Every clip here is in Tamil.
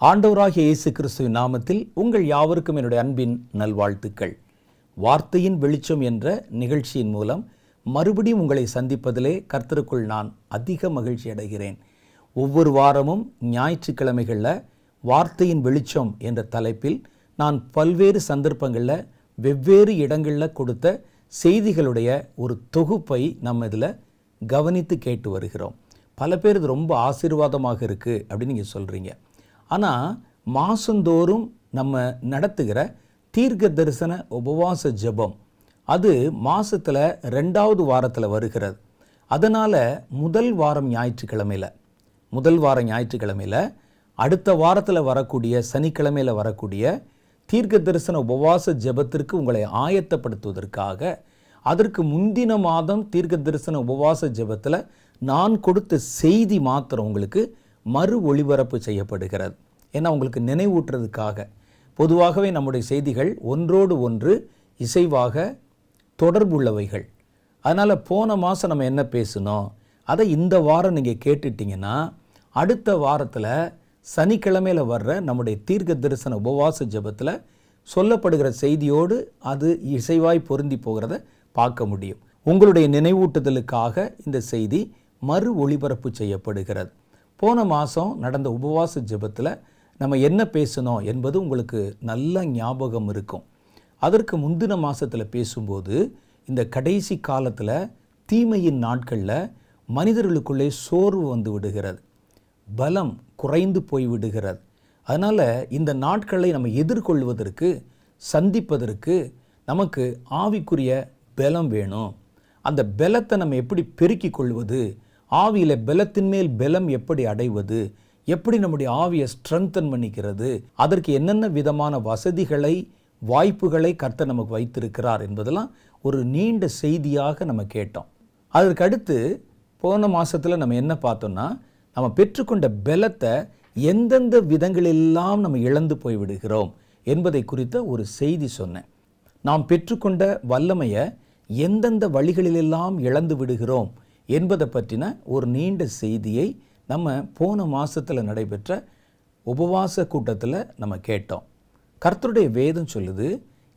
ஆண்டவராகிய இயேசு கிறிஸ்துவின் நாமத்தில் உங்கள் யாவருக்கும் என்னுடைய அன்பின் நல்வாழ்த்துக்கள். வார்த்தையின் வெளிச்சம் என்ற நிகழ்ச்சியின் மூலம் மறுபடியும் உங்களை சந்திப்பதிலே கர்த்தருக்குள் நான் அதிக மகிழ்ச்சி அடைகிறேன். ஒவ்வொரு வாரமும் ஞாயிற்றுக்கிழமைகளில் வார்த்தையின் வெளிச்சம் என்ற தலைப்பில் நான் பல்வேறு சந்தர்ப்பங்களில் வெவ்வேறு இடங்களில் கொடுத்த செய்திகளுடைய ஒரு தொகுப்பை நம்ம இதில் கவனித்து கேட்டு வருகிறோம். பல பேர் இது ரொம்ப ஆசீர்வாதமாக இருக்குது அப்படின்னு நீங்கள் சொல்கிறீங்க ஆனால் மாதந்தோறும் நம்ம நடத்துகிற தீர்க்க தரிசன உபவாச ஜெபம் அது மாதத்தில் ரெண்டாவது வாரத்தில் வருகிறது. அதனால் முதல் வாரம் ஞாயிற்றுக்கிழமையில் முதல் வாரம் ஞாயிற்றுக்கிழமையில் அடுத்த வாரத்தில் வரக்கூடிய சனிக்கிழமையில் வரக்கூடிய தீர்க்க தரிசன உபவாச ஜெபத்திற்கு உங்களை ஆயத்தப்படுத்துவதற்காக அதற்கு முந்தின மாதம் தீர்க்க தரிசன உபவாச ஜெபத்தில் நான் கொடுத்த செய்தி மாத்திரம் உங்களுக்கு மறு ஒளிபரப்பு செய்யப்படுகிறது. ஏன்னா உங்களுக்கு நினைவூட்டுறதுக்காக. பொதுவாகவே நம்முடைய செய்திகள் ஒன்றோடு ஒன்று இசைவாக தொடர்புள்ளவைகள். அதனால் போன மாதம் நம்ம என்ன பேசினோம்? அதை இந்த வாரம் நீங்கள் கேட்டுட்டிங்கன்னா அடுத்த வாரத்தில் சனிக்கிழமையில் வர்ற நம்முடைய தீர்க்க தரிசன உபவாச ஜெபத்தில் சொல்லப்படுகிற செய்தியோடு அது இசைவாய் பொருந்தி போகிறத பார்க்க முடியும். உங்களுடைய நினைவூட்டுதலுக்காக இந்த செய்தி மறு ஒளிபரப்பு செய்யப்படுகிறது. போன மாதம் நடந்த உபவாச ஜெபத்தில் நம்ம என்ன பேசணும் என்பது உங்களுக்கு நல்ல ஞாபகம் இருக்கும். அதற்கு முந்தின மாதத்தில் பேசும்போது இந்த கடைசி காலத்தில் தீமையின் நாட்களில் மனிதர்களுக்குள்ளே சோர்வு வந்து விடுகிறது. பலம் குறைந்து போய் விடுகிறது. அதனால் இந்த நாட்களை நம்ம எதிர்கொள்வதற்கு சந்திப்பதற்கு நமக்கு ஆவிக்குரிய பலம் வேணும். அந்த பலத்தை நம்ம எப்படி பெருக்கிக் கொள்வது ஆவியில் பலத்தின் மேல் பலம் எப்படி அடைவது? எப்படி நம்முடைய ஆவியை ஸ்ட்ரென்தன் பண்ணிக்கிறது? அதற்கு என்னென்ன விதமான வசதிகளை வாய்ப்புகளை கர்த்தர் நமக்கு வைத்திருக்கிறார் என்பதெல்லாம் ஒரு நீண்ட செய்தியாக நம்ம கேட்டோம். அதற்கு அடுத்து போன மாதத்தில் நம்ம என்ன பார்த்தோம்னா நம்ம பெற்றுக்கொண்ட பலத்தை எந்தெந்த விதங்களெல்லாம் நம்ம இழந்து போய் விடுகிறோம் என்பதை குறித்த ஒரு செய்தி சொன்னேன். நாம் பெற்றுக்கொண்ட வல்லமையை எந்தெந்த வழிகளிலெல்லாம் இழந்து விடுகிறோம் என்பதை பற்றின ஒரு நீண்ட செய்தியை நம்ம போன மாதத்தில் நடைபெற்ற உபவாச கூட்டத்தில் நம்ம கேட்டோம். கர்த்தருடைய வேதம் சொல்லுது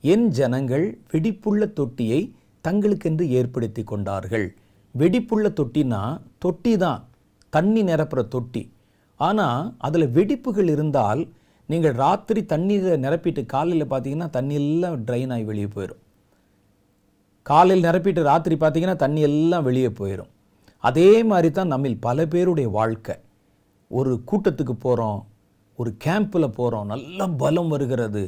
என் ஜனங்கள் வெடிப்புள்ள தொட்டியை தங்களுக்கென்று ஏற்படுத்தி கொண்டார்கள். வெடிப்புள்ள தொட்டினா தொட்டி தான் தண்ணி நிரப்புற தொட்டி. ஆனால் அதில் வெடிப்புகள் இருந்தால் நீங்கள் ராத்திரி தண்ணீரை நிரப்பிட்டு காலையில் பார்த்தீங்கன்னா தண்ணி எல்லாம் ட்ரைன் ஆகி வெளியே போயிடும் காலையில் நிரப்பிட்டு ராத்திரி பார்த்தீங்கன்னா தண்ணி எல்லாம் வெளியே போயிடும் அதே மாதிரி தான் நம்மில் பல பேருடைய வாழ்க்கை. ஒரு கூட்டத்துக்கு போகிறோம் ஒரு கேம்பில் போகிறோம் நல்ல பலம் வருகிறது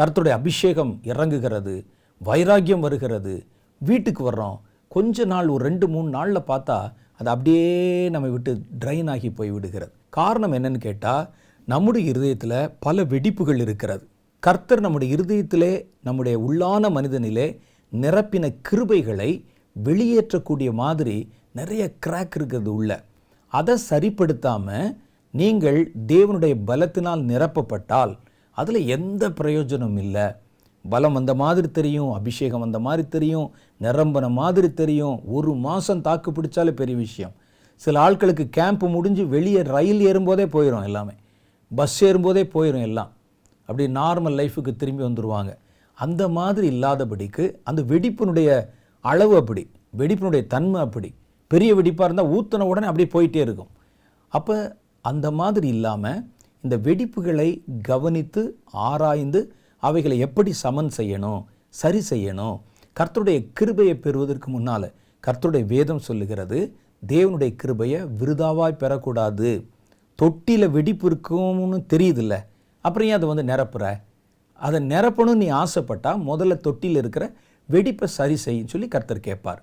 கருத்துடைய அபிஷேகம் இறங்குகிறது வைராக்கியம் வருகிறது வீட்டுக்கு வர்றோம். கொஞ்ச நாள் ஒரு ரெண்டு மூணு நாளில் பார்த்தா அது அப்படியே நம்ம விட்டு ட்ரைன் ஆகி போய் விடுகிறது. காரணம் என்னன்னு கேட்டால் நம்முடைய இருதயத்தில் பல வெடிப்புகள் இருக்கிறது. கர்த்தர் நம்முடைய இருதயத்திலே நம்முடைய உள்ளான மனிதனிலே நிரப்பின கிருபைகளை வெளியேற்றக்கூடிய மாதிரி நிறைய கிராக் இருக்கிறது உள்ள. அதை சரிப்படுத்தாமல் நீங்கள் தேவனுடைய பலத்தினால் நிரப்பப்பட்டால் அதில் எந்த பிரயோஜனம் இல்லை. பலம் வந்த மாதிரி தெரியும் அபிஷேகம் வந்த மாதிரி தெரியும் நிரம்பின மாதிரி தெரியும். ஒரு மாதம் தாக்கு பிடிச்சாலே பெரிய விஷயம். சில ஆட்களுக்கு கேம்ப் முடிஞ்சு வெளியே ரயில் ஏறும்போதே போயிடும் எல்லாமே. பஸ் ஏறும்போதே போயிடும் எல்லாம். அப்படி நார்மல் லைஃபுக்கு திரும்பி வந்துடுவாங்க அந்த மாதிரி இல்லாதபடிக்கு அந்த வெடிப்பினுடைய அளவு அப்படி வெடிப்பினுடைய தன்மை அப்படி. பெரிய வெடிப்பாக இருந்தால் ஊற்றின உடனே அப்படியே போயிட்டே இருக்கும். அப்போ அந்த மாதிரி இல்லாமல் இந்த வெடிப்புகளை கவனித்து ஆராய்ந்து அவைகளை எப்படி சமன் செய்யணும் சரி செய்யணும் கர்த்தருடைய கிருபையை பெறுவதற்கு முன்னால் கர்த்தருடைய வேதம் சொல்லுகிறது தேவனுடைய கிருபையை விருதாவாய் பெறக்கூடாது. தொட்டியில் வெடிப்பு இருக்கும்னு தெரியுதில்ல. அப்புறம் ஏன் அதை வந்து நிரப்புற? அதை நிரப்பணும்னு நீ ஆசைப்பட்டால் முதல்ல தொட்டியில் இருக்கிற வெடிப்பை சரி செய்யும் சொல்லி கர்த்தர் கேட்பார்.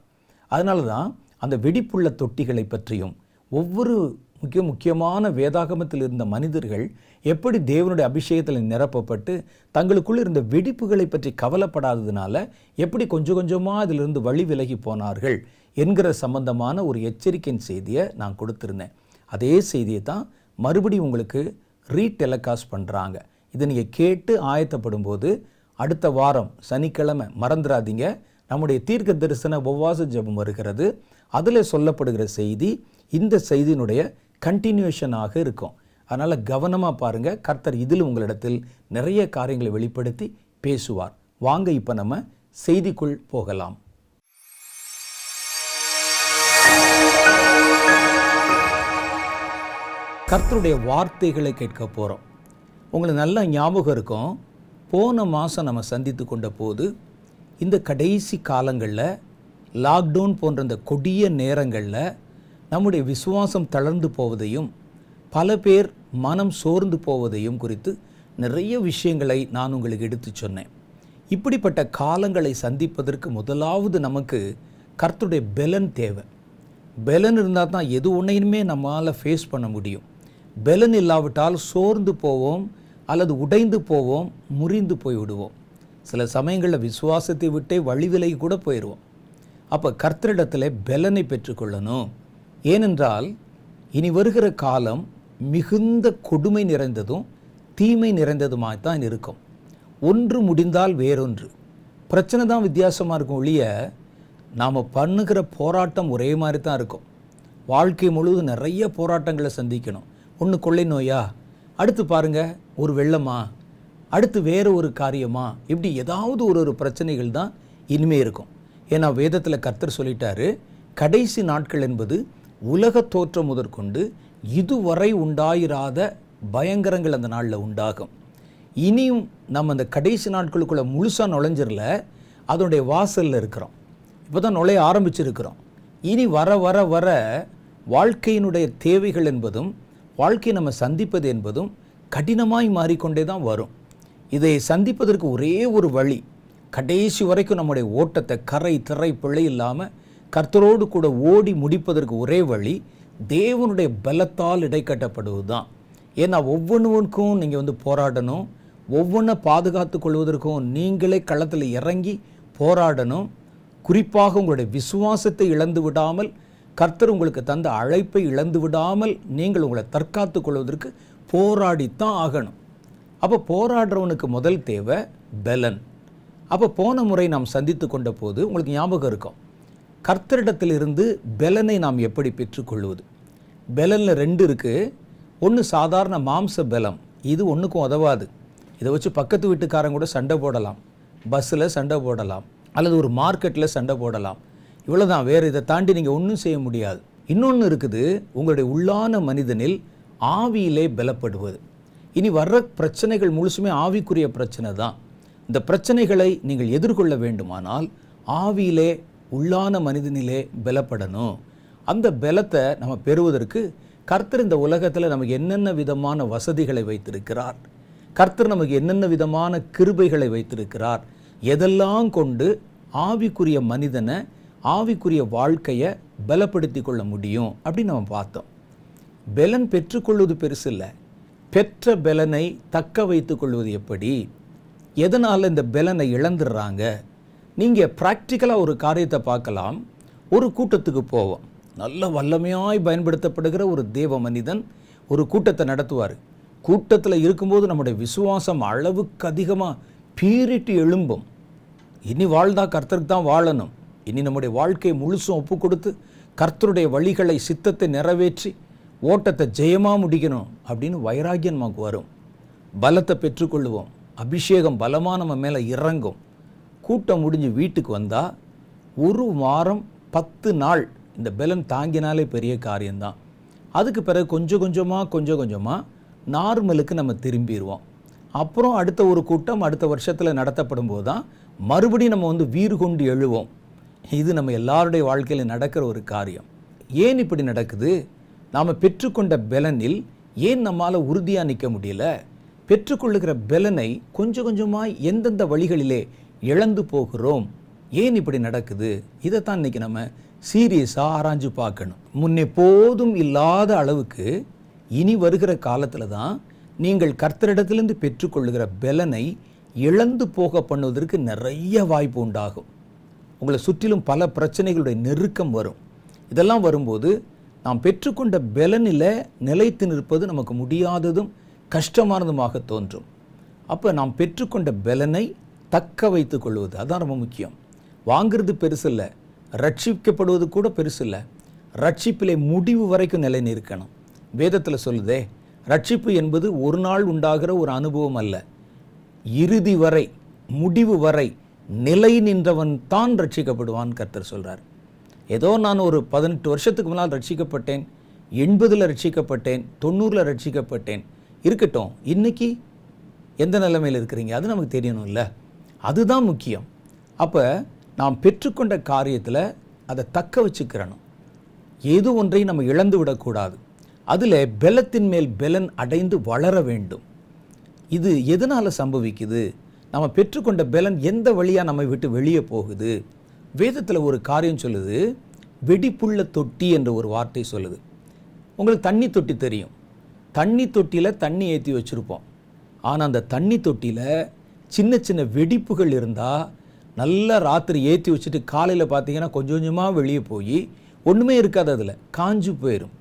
அதனால தான் அந்த வெடிப்புள்ள தொட்டிகளை பற்றியும் ஒவ்வொரு முக்கிய முக்கியமான வேதாகமத்தில் இருந்த மனிதர்கள் எப்படி தேவனுடைய அபிஷேகத்தில் நிரப்பப்பட்டு தங்களுக்குள் இருந்த வெடிப்புகளை பற்றி கவலைப்படாததுனால எப்படி கொஞ்சம் கொஞ்சமாக அதிலிருந்து வழி விலகி போனார்கள் என்கிற சம்பந்தமான ஒரு எச்சரிக்கையின் செய்தியை நான் கொடுத்துருந்தேன். அதே செய்தியை தான் மறுபடியும் உங்களுக்கு ரீடெலகாஸ்ட் பண்ணுறாங்க இதை நீங்கள் கேட்டு ஆயத்தப்படும் போது அடுத்த வாரம் சனிக்கிழமை மறந்துடாதீங்க. நம்முடைய தீர்க்க தரிசன உபவாச ஜெபம் வருகிறது. அதில் சொல்லப்படுகிற செய்தி இந்த செய்தியினுடைய கண்டினியூஷனாக இருக்கும். அதனால் கவனமாக பாருங்கள் கர்த்தர் இதில் உங்களிடத்தில் நிறைய காரியங்களை வெளிப்படுத்தி பேசுவார். வாங்க இப்போ நம்ம செய்திக்குள் போகலாம். கர்த்தருடைய வார்த்தைகளை கேட்க போகிறோம் உங்களுக்கு நல்ல ஞாபகம் இருக்கும். போன மாதம் நம்ம சந்தித்து கொண்ட போது இந்த கடைசி காலங்களில் லாக்டவுன் போன்ற இந்த கொடிய நேரங்களில் நம்முடைய விசுவாசம் தளர்ந்து போவதையும் பல பேர் மனம் சோர்ந்து போவதையும் குறித்து நிறைய விஷயங்களை நான் உங்களுக்கு எடுத்து சொன்னேன். இப்படிப்பட்ட காலங்களை சந்திப்பதற்கு முதலாவது நமக்கு கர்த்துடைய பெலன் தேவை. பெலன் இருந்தால் தான் எது ஒன்றையுமே நம்மளால் ஃபேஸ் பண்ண முடியும். பெலன் இல்லாவிட்டால் சோர்ந்து போவோம் அல்லது உடைந்து போவோம் முறிந்து போய் விடுவோம் சில சமயங்களில் விசுவாசத்தை விட்டே வழிவிலை கூட போயிடுவோம் அப்போ கர்த்தரிடத்தில் பெலனை பெற்றுக்கொள்ளணும். ஏனென்றால் இனி வருகிற காலம் மிகுந்த கொடுமை நிறைந்ததும் தீமை நிறைந்ததுமாய் தான் இருக்கும். ஒன்று முடிந்தால் வேறொன்று. பிரச்சனை தான் வித்தியாசமாக இருக்கும் ஒழிய நாம் பண்ணுகிற போராட்டம் ஒரே மாதிரி தான் இருக்கும். வாழ்க்கை முழுவதும் நிறைய போராட்டங்களை சந்திக்கணும். ஒன்று கொள்ளை நோயா? அடுத்து பாருங்க ஒரு வெள்ளமா? அடுத்து வேறு ஒரு காரியமா? இப்படி ஏதாவது ஒரு ஒரு பிரச்சனைகள் தான் இனிமே இருக்கும். ஏன்னா வேதத்தில் கர்த்தர் சொல்லிட்டாரு கடைசி நாட்கள் என்பது உலக தோற்றம் முதற்கொண்டு இதுவரை உண்டாயிராத பயங்கரங்கள் அந்த நாளில் உண்டாகும். இனியும் நம்ம அந்த கடைசி நாட்களுக்குள்ளே முழுசாக நுழைஞ்சிரல அதனுடைய வாசலில் இருக்கிறோம். இப்போ தான் நுழைய ஆரம்பிச்சிருக்கிறோம். இனி வர வர வர வாழ்க்கையினுடைய தேவைகள் என்பதும் வாழ்க்கையை நம்ம சந்திப்பது என்பதும் கடினமாய் மாறிக்கொண்டே தான் வரும். இதை சந்திப்பதற்கு ஒரே ஒரு வழி கடைசி வரைக்கும் நம்முடைய ஓட்டத்தை கரை திரை பிழை இல்லாமல் கர்த்தரோடு கூட ஓடி முடிப்பதற்கு ஒரே வழி தேவனுடைய பலத்தால் இடைக்கட்டப்படுவது தான் ஏன்னா ஒவ்வொன்றுவனுக்கும் நீங்கள் வந்து போராடணும். ஒவ்வொன்றை பாதுகாத்து கொள்வதற்கும் நீங்களே களத்தில் இறங்கி போராடணும். குறிப்பாக உங்களுடைய விசுவாசத்தை இழந்து விடாமல் கர்த்தர் உங்களுக்கு தந்த அழைப்பை இழந்து விடாமல் நீங்கள் உங்களை தற்காத்து கொள்வதற்கு போராடித்தான் ஆகணும். அப்போ போராடுறவனுக்கு முதல் தேவை பெலன். அப்போ போன முறை நாம் சந்தித்து கொண்ட போது உங்களுக்கு ஞாபகம் இருக்கும். கர்த்தரிடத்திலிருந்து பெலனை நாம் எப்படி பெற்றுக்கொள்வது? பெலனில் ரெண்டு இருக்குது ஒன்று சாதாரண மாம்ச பலம். இது ஒன்றுக்கும் உதவாது. இதை வச்சு பக்கத்து வீட்டுக்காரங்க கூட சண்டை போடலாம். பஸ்ஸில் சண்டை போடலாம். அல்லது ஒரு மார்க்கெட்டில் சண்டை போடலாம். இவ்வளோதான் வேறு இதை தாண்டி நீங்கள் ஒன்றும் செய்ய முடியாது. இன்னொன்று இருக்குது. உங்களுடைய உள்ளான மனிதனில் ஆவியிலே பலப்படுவது. இனி வர்ற பிரச்சனைகள் முழுசுமே ஆவிக்குரிய பிரச்சனை தான். இந்த பிரச்சனைகளை நீங்கள் எதிர்கொள்ள வேண்டுமானால் ஆவியிலே உள்ளான மனிதனிலே பலப்படணும். அந்த பலத்தை நம்ம பெறுவதற்கு கர்த்தர் இந்த உலகத்தில் நமக்கு என்னென்ன விதமான வசதிகளை வைத்திருக்கிறார்? கர்த்தர் நமக்கு என்னென்ன விதமான கிருபைகளை வைத்திருக்கிறார்? எதெல்லாம் கொண்டு ஆவிக்குரிய மனிதனை ஆவிக்குரிய வாழ்க்கையை பலப்படுத்தி கொள்ள முடியும் அப்படின்னு நம்ம பார்த்தோம். பெலன் பெற்றுக்கொள்வது பெருசு இல்லை. பெற்ற பெலனை தக்க வைத்துக்கொள்வது எப்படி? எதனால் இந்த பெலனை இழந்துடுறாங்க? நீங்கள் ப்ராக்டிக்கலாக ஒரு காரியத்தை பார்க்கலாம். ஒரு கூட்டத்துக்கு போவோம். நல்ல வல்லமையாய் பயன்படுத்தப்படுகிற ஒரு தேவ மனிதன் ஒரு கூட்டத்தை நடத்துவார். கூட்டத்தில் இருக்கும்போது நம்முடைய விசுவாசம் அளவுக்கு அதிகமாக பீரிட்டு எழும்பும். இனி வாழ்ந்தா கர்த்தருக்கு தான் வாழணும். இனி நம்முடைய வாழ்க்கையை முழுசும் ஒப்பு கொடுத்து கர்த்தருடைய வழிகளை சித்தத்தை நிறைவேற்றி ஓட்டத்தை ஜெயமாக முடிக்கணும் அப்படின்னு வைராகியம் நமக்கு வரும். பலத்தை பெற்றுக்கொள்வோம் அபிஷேகம் பலமாக நம்ம மேலே இறங்கும். கூட்டம் முடிஞ்சு வீட்டுக்கு வந்தால் ஒரு வாரம் பத்து நாள் இந்த பலன் தாங்கினாலே பெரிய காரியம்தான். அதுக்கு பிறகு கொஞ்சம் கொஞ்சமாக கொஞ்சம் கொஞ்சமாக நார்மலுக்கு நம்ம திரும்பிடுவோம். அப்புறம் அடுத்த ஒரு கூட்டம் அடுத்த வருஷத்தில் நடத்தப்படும் போது தான் மறுபடியும் நம்ம வந்து வீறு கொண்டு எழுவோம். இது நம்ம எல்லாருடைய வாழ்க்கையில் நடக்கிற ஒரு காரியம். ஏன் இப்படி நடக்குது? நாம் பெற்றுக்கொண்ட பலனில் ஏன் நம்மால் உறுதியாக நிற்க முடியல? பெற்றுக்கொள்ளுகிற பலனை கொஞ்சம் கொஞ்சமாய் எந்தெந்த வழிகளிலே இழந்து போகிறோம்? ஏன் இப்படி நடக்குது? இதைத்தான் இன்னைக்கு நம்ம சீரியஸாக ஆராய்ஞ்சு பார்க்கணும். முன்னே போதும் இல்லாத அளவுக்கு இனி வருகிற காலத்தில் தான் நீங்கள் கர்த்தரிடத்திலிருந்து பெற்றுக்கொள்ளுகிற பலனை இழந்து போக பண்ணுவதற்கு நிறைய வாய்ப்பு உண்டாகும். உங்களை சுற்றிலும் பல பிரச்சனைகளுடைய நெருக்கம் வரும். இதெல்லாம் வரும்போது நாம் பெற்றுக்கொண்ட பலனில் நிலைத்து நிற்பது நமக்கு முடியாததும் கஷ்டமானதுமாக தோன்றும். அப்போ நாம் பெற்றுக்கொண்ட பலனை தக்க வைத்து கொள்வது அதுதான் ரொம்ப முக்கியம். வாங்கிறது பெருசு இல்லை. ரட்சிக்கப்படுவது கூட பெருசு இல்லை. ரட்சிப்பிலே முடிவு வரைக்கும் நிலை நிற்கணும் வேதத்தில் சொல்லுதே ரட்சிப்பு என்பது ஒரு நாள் உண்டாகிற ஒரு அனுபவம் அல்ல. இறுதி வரை முடிவு வரை நிலை நின்றவன் தான் ரட்சிக்கப்படுவான் கர்த்தர் சொல்கிறார் ஏதோ நான் ஒரு பதினெட்டு வருஷத்துக்கு முன்னால் ரட்சிக்கப்பட்டேன் எண்பதில் ரட்சிக்கப்பட்டேன் தொண்ணூறில் ரட்சிக்கப்பட்டேன். இருக்கட்டும். இன்றைக்கி எந்த நிலைமையில் இருக்கிறீங்க? அது நமக்கு தெரியணும் இல்லை அதுதான் முக்கியம். அப்போ நாம் பெற்றுக்கொண்ட காரியத்தில் அதை தக்க வச்சுக்கிறணும். எது ஒன்றை நம்ம இழந்து விடக்கூடாது. அதில் பெலத்தின் மேல் பெலன் அடைந்து வளர வேண்டும். இது எதனால் சம்பவிக்குது? நம்ம பெற்றுக்கொண்ட பெலன் எந்த வழியாக நம்மை விட்டு வெளியே போகுது? வேதத்தில் ஒரு காரியம் சொல்லுது. வெடிப்புள்ள தொட்டி என்ற ஒரு வார்த்தை சொல்லுது. உங்களுக்கு தண்ணி தொட்டி தெரியும். தண்ணி தொட்டியில் தண்ணி ஏற்றி வச்சுருப்போம். ஆனால் அந்த தண்ணி தொட்டியில் சின்ன சின்ன வெடிப்புகள் இருந்தால் நல்லா ராத்திரி ஏற்றி வச்சுட்டு காலையில் பார்த்தீங்கன்னா கொஞ்சம் கொஞ்சமாக வெளியே போய் ஒன்றுமே இருக்காது அதில். காஞ்சு போயிடும்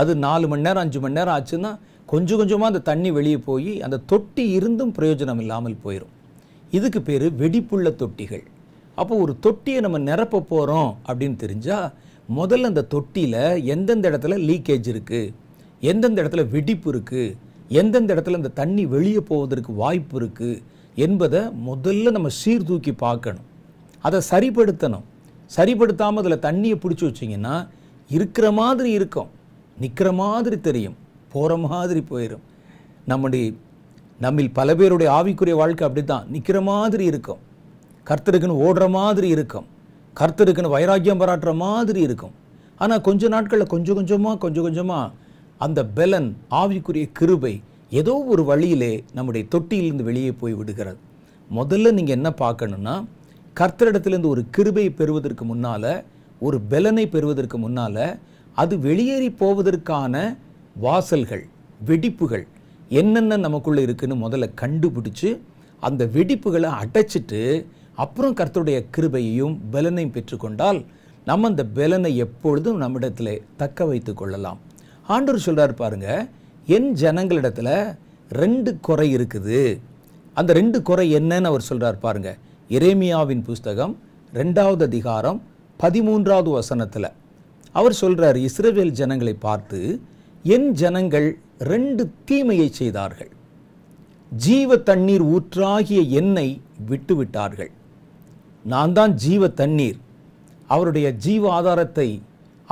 அது நாலு மணி நேரம் அஞ்சு மணி நேரம் ஆச்சுன்னா கொஞ்சம் கொஞ்சமாக அந்த தண்ணி வெளியே போய் அந்த தொட்டி இருந்தும் பிரயோஜனம் இல்லாமல் போயிடும் இதுக்கு பேர் வெடிப்புள்ள தொட்டிகள். அப்போ ஒரு தொட்டியை நம்ம நிரப்ப போகிறோம் அப்படின்னு தெரிஞ்சால் முதல்ல அந்த தொட்டியில் எந்தெந்த இடத்துல லீக்கேஜ் இருக்குது எந்தெந்த இடத்துல வெடிப்பு இருக்குது எந்தெந்த இடத்துல அந்த தண்ணி வெளியே போவதற்கு வாய்ப்பு இருக்குது என்பதை முதல்ல நம்ம சீர்தூக்கி பார்க்கணும். அதை சரிப்படுத்தணும். சரிப்படுத்தாமல் அதில் தண்ணியை பிடிச்சி வச்சிங்கன்னா இருக்கிற மாதிரி இருக்கும். நிற்கிற மாதிரி தெரியும். போகிற மாதிரி போயிடும் நம்முடைய நம்மில் பல பேருடைய ஆவிக்குரிய வாழ்க்கை அப்படி தான் நிற்கிற மாதிரி இருக்கும். கர்த்தருக்குன்னு ஓடுற மாதிரி இருக்கும். கர்த்தருக்குன்னு வைராக்கியம் பாராட்டுற மாதிரி இருக்கும். ஆனால் கொஞ்ச நாட்களில் கொஞ்சம் கொஞ்சமாக கொஞ்சம் கொஞ்சமாக அந்த பெலன் ஆவிக்குரிய கிருபை ஏதோ ஒரு வழியிலே நம்முடைய தொட்டியிலிருந்து வெளியே போய் விடுகிறது. முதல்ல நீங்கள் என்ன பார்க்கணுன்னா கர்த்தரிடத்திலிருந்து ஒரு கிருபையை பெறுவதற்கு முன்னால் ஒரு பெலனை பெறுவதற்கு முன்னால் அது வெளியேறி போவதற்கான வாசல்கள் வெடிப்புகள் என்னென்ன நமக்குள்ளே இருக்குன்னு முதல்ல கண்டுபிடிச்சு அந்த வெடிப்புகளை அடைச்சிட்டு அப்புறம் கர்த்தருடைய கிருபையையும் பலனையும் பெற்றுக்கொண்டால் நம்ம அந்த பலனை எப்பொழுதும் நம்மிடத்தில் தக்க வைத்து கொள்ளலாம். ஆண்டவர் சொல்கிறார் பாருங்க என் ஜனங்களிடத்தில் ரெண்டு குறை இருக்குது. அந்த ரெண்டு குறை என்னன்னு அவர் சொல்கிறார் பாருங்க. எரேமியாவின் புஸ்தகம் ரெண்டாவது அதிகாரம் பதிமூன்றாவது வசனத்தில் அவர் சொல்கிறார் இஸ்ரேவேல் ஜனங்களை பார்த்து என் ஜனங்கள் ரெண்டு தீமையை செய்தார்கள். ஜீவ தண்ணீர் ஊற்றாகிய எண்ணெய் விட்டு விட்டார்கள் நான் தான் ஜீவ தண்ணீர். அவருடைய ஜீவ ஆதாரத்தை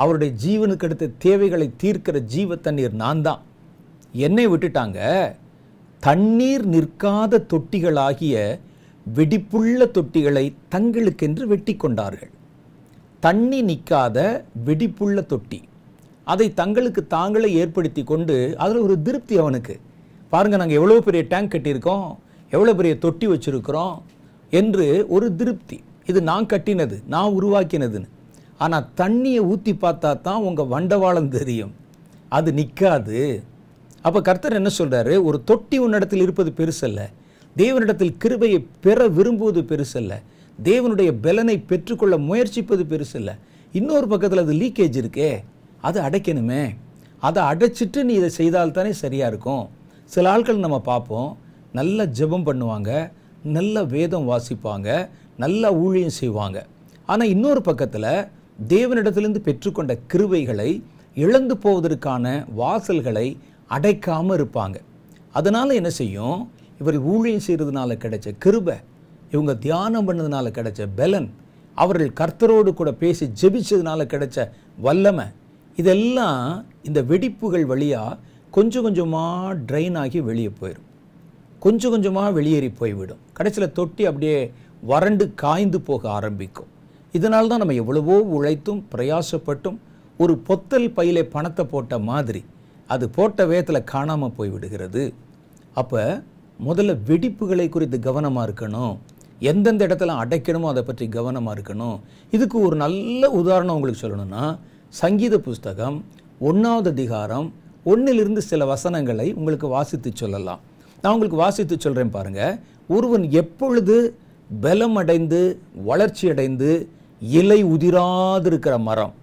அவருடைய ஜீவனுக்கு அடுத்த தேவைகளை தீர்க்கிற ஜீவ தண்ணீர் நான் தான் என்னை விட்டுட்டாங்க. தண்ணீர் நிற்காத தொட்டிகளாகிய வெடிப்புள்ள தொட்டிகளை தங்களுக்கென்று வெட்டி கொண்டார்கள். தண்ணி நிற்காத வெடிப்புள்ள தொட்டி. அதை தங்களுக்கு தாங்களே ஏற்படுத்தி கொண்டு அதில் ஒரு திருப்தி அவனுக்கு. பாருங்கள் நாங்கள் எவ்வளோ பெரிய டேங்க் கட்டியிருக்கோம் எவ்வளோ பெரிய தொட்டி வச்சுருக்கிறோம் என்று ஒரு திருப்தி. இது நான் கட்டினது நான் உருவாக்கினதுன்னு. ஆனால் தண்ணியை ஊற்றி பார்த்தா தான் உங்கள் வண்டவாளம் தெரியும். அது நிற்காது அப்போ கர்த்தர் என்ன சொல்கிறாரு ஒரு தொட்டி உன்னிடத்தில் இருப்பது பெருசல்ல. தேவனிடத்தில் கிருபையை பெற விரும்புவது பெருசல்ல. தேவனுடைய பலனை பெற்றுக்கொள்ள முயற்சிப்பது பெருசல்ல. இன்னொரு பக்கத்தில் அது லீக்கேஜ் இருக்கே. அதை அடைக்கணுமே. அதை அடைச்சிட்டு நீ இதை செய்தால் தானே சரியாக இருக்கும். சில ஆட்கள் நம்ம பார்ப்போம். நல்ல ஜெபம் பண்ணுவாங்க. நல்ல வேதம் வாசிப்பாங்க. நல்ல ஊழியம் செய்வாங்க. ஆனால் இன்னொரு பக்கத்தில் தேவனிடத்திலிருந்து பெற்றுக்கொண்ட கிருவைகளை இழந்து போவதற்கான வாசல்களை அடைக்காமல் இருப்பாங்க. அதனால் என்ன செய்யும்? இவர் ஊழியம் செய்கிறதுனால கிடைச்ச கிருபை இவங்க தியானம் பண்ணதுனால கிடைச்ச பலன் அவர்கள் கர்த்தரோடு கூட பேசி ஜெபிச்சதுனால கிடைச்ச வல்லமை இதெல்லாம் இந்த வெடிப்புகள் வழியாக கொஞ்சம் கொஞ்சமாக ட்ரைன் ஆகி வெளியே போயிடும் கொஞ்சம் கொஞ்சமாக வெளியேறி போய்விடும். கடைசியில் தொட்டி அப்படியே வறண்டு காய்ந்து போக ஆரம்பிக்கும். இதனால் தான் நம்ம எவ்வளவோ உழைத்தும் பிரயாசப்பட்டும் ஒரு பொத்தல் பையிலே பணத்தை போட்ட மாதிரி அது போட்ட வேத்தில் காணாமல் போய் விடுகிறது. அப்போ முதல்ல வெடிப்புகளை குறித்து கவனமாக இருக்கணும். எந்தெந்த இடத்துல அடைக்கணுமோ அதை பற்றி கவனமாக இருக்கணும். இதுக்கு ஒரு நல்ல உதாரணம் உங்களுக்கு சொல்லணும்னா சங்கீத புஸ்தகம் ஒன்றாவது அதிகாரம் ஒன்றிலிருந்து சில வசனங்களை உங்களுக்கு வாசித்து சொல்லலாம். நான் உங்களுக்கு வாசித்து சொல்கிறேன் பாருங்கள் ஒருவன் எப்பொழுது பலமடைந்து வளர்ச்சி அடைந்து இலை உதிராதிருக்கிற மரம்.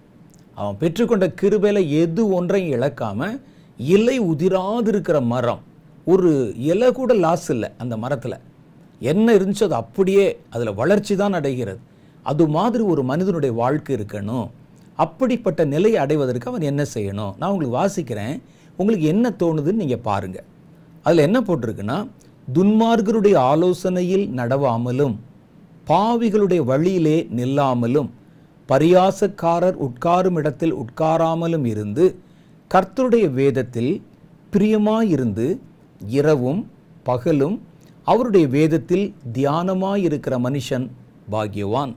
அவன் பெற்றுக்கொண்ட கிருபையில் எது ஒன்றையும் இழக்காம இலை உதிராதிருக்கிற மரம். ஒரு இலை கூட லாஸ் இல்லை அந்த மரத்தில். என்ன இருந்துச்சோ அது அப்படியே அதில் வளர்ச்சி தான் அடைகிறது. அது மாதிரி ஒரு மனிதனுடைய வாழ்க்கை இருக்கணும். அப்படிப்பட்ட நிலையை அடைவதற்கு அவன் என்ன செய்யணும்? நான் உங்களுக்கு வாசிக்கிறேன். உங்களுக்கு என்ன தோணுதுன்னு நீங்கள் பாருங்கள் அதில் என்ன போட்டிருக்குன்னா துன்மார்கருடைய ஆலோசனையில் நடவாமலும் பாவிகளுடைய வழியிலே நில்லாமலும் பரியாசக்காரர் உட்காரும் இடத்தில் உட்காராமலும் இருந்து கர்த்தருடைய வேதத்தில் பிரியமாயிருந்து இரவும் பகலும் அவருடைய வேதத்தில் தியானமாயிருக்கிற மனுஷன் பாகியவான்.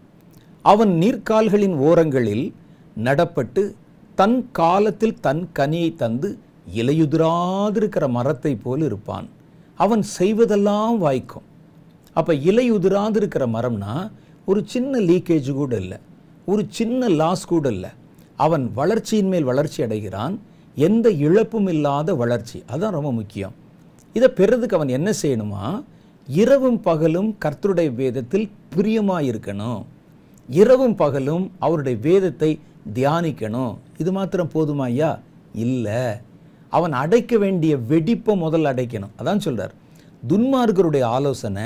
அவன் நீர்க்கால்களின் ஓரங்களில் நடப்பட்டு தன் காலத்தில் தன் கனியை தந்து இலையுதிராதிருக்கிற மரத்தை போல் இருப்பான். அவன் செய்வதெல்லாம் வாய்க்கும். அப்போ இலையுதிராதிருக்கிற மரம்னா ஒரு சின்ன லீக்கேஜ் கூட இல்லை. ஒரு சின்ன லாஸ் கூட இல்லை. அவன் வளர்ச்சியின் மேல் வளர்ச்சி அடைகிறான். எந்த இழப்பும் இல்லாத வளர்ச்சி. அதுதான் ரொம்ப முக்கியம். இதை பெறதுக்கு அவன் என்ன செய்யணுமா? இரவும் பகலும் கர்த்தருடைய வேதத்தில் பிரியமாயிருக்கணும். இரவும் பகலும் அவருடைய வேதத்தை தியானிக்கணும். இது மாத்திரம் போதுமா ஐயா? இல்லை. அவன் அடைக்க வேண்டிய வெடிப்பை முதல்ல அடைக்கணும். அதான் சொல்கிறார் துன்மார்கருடைய ஆலோசனை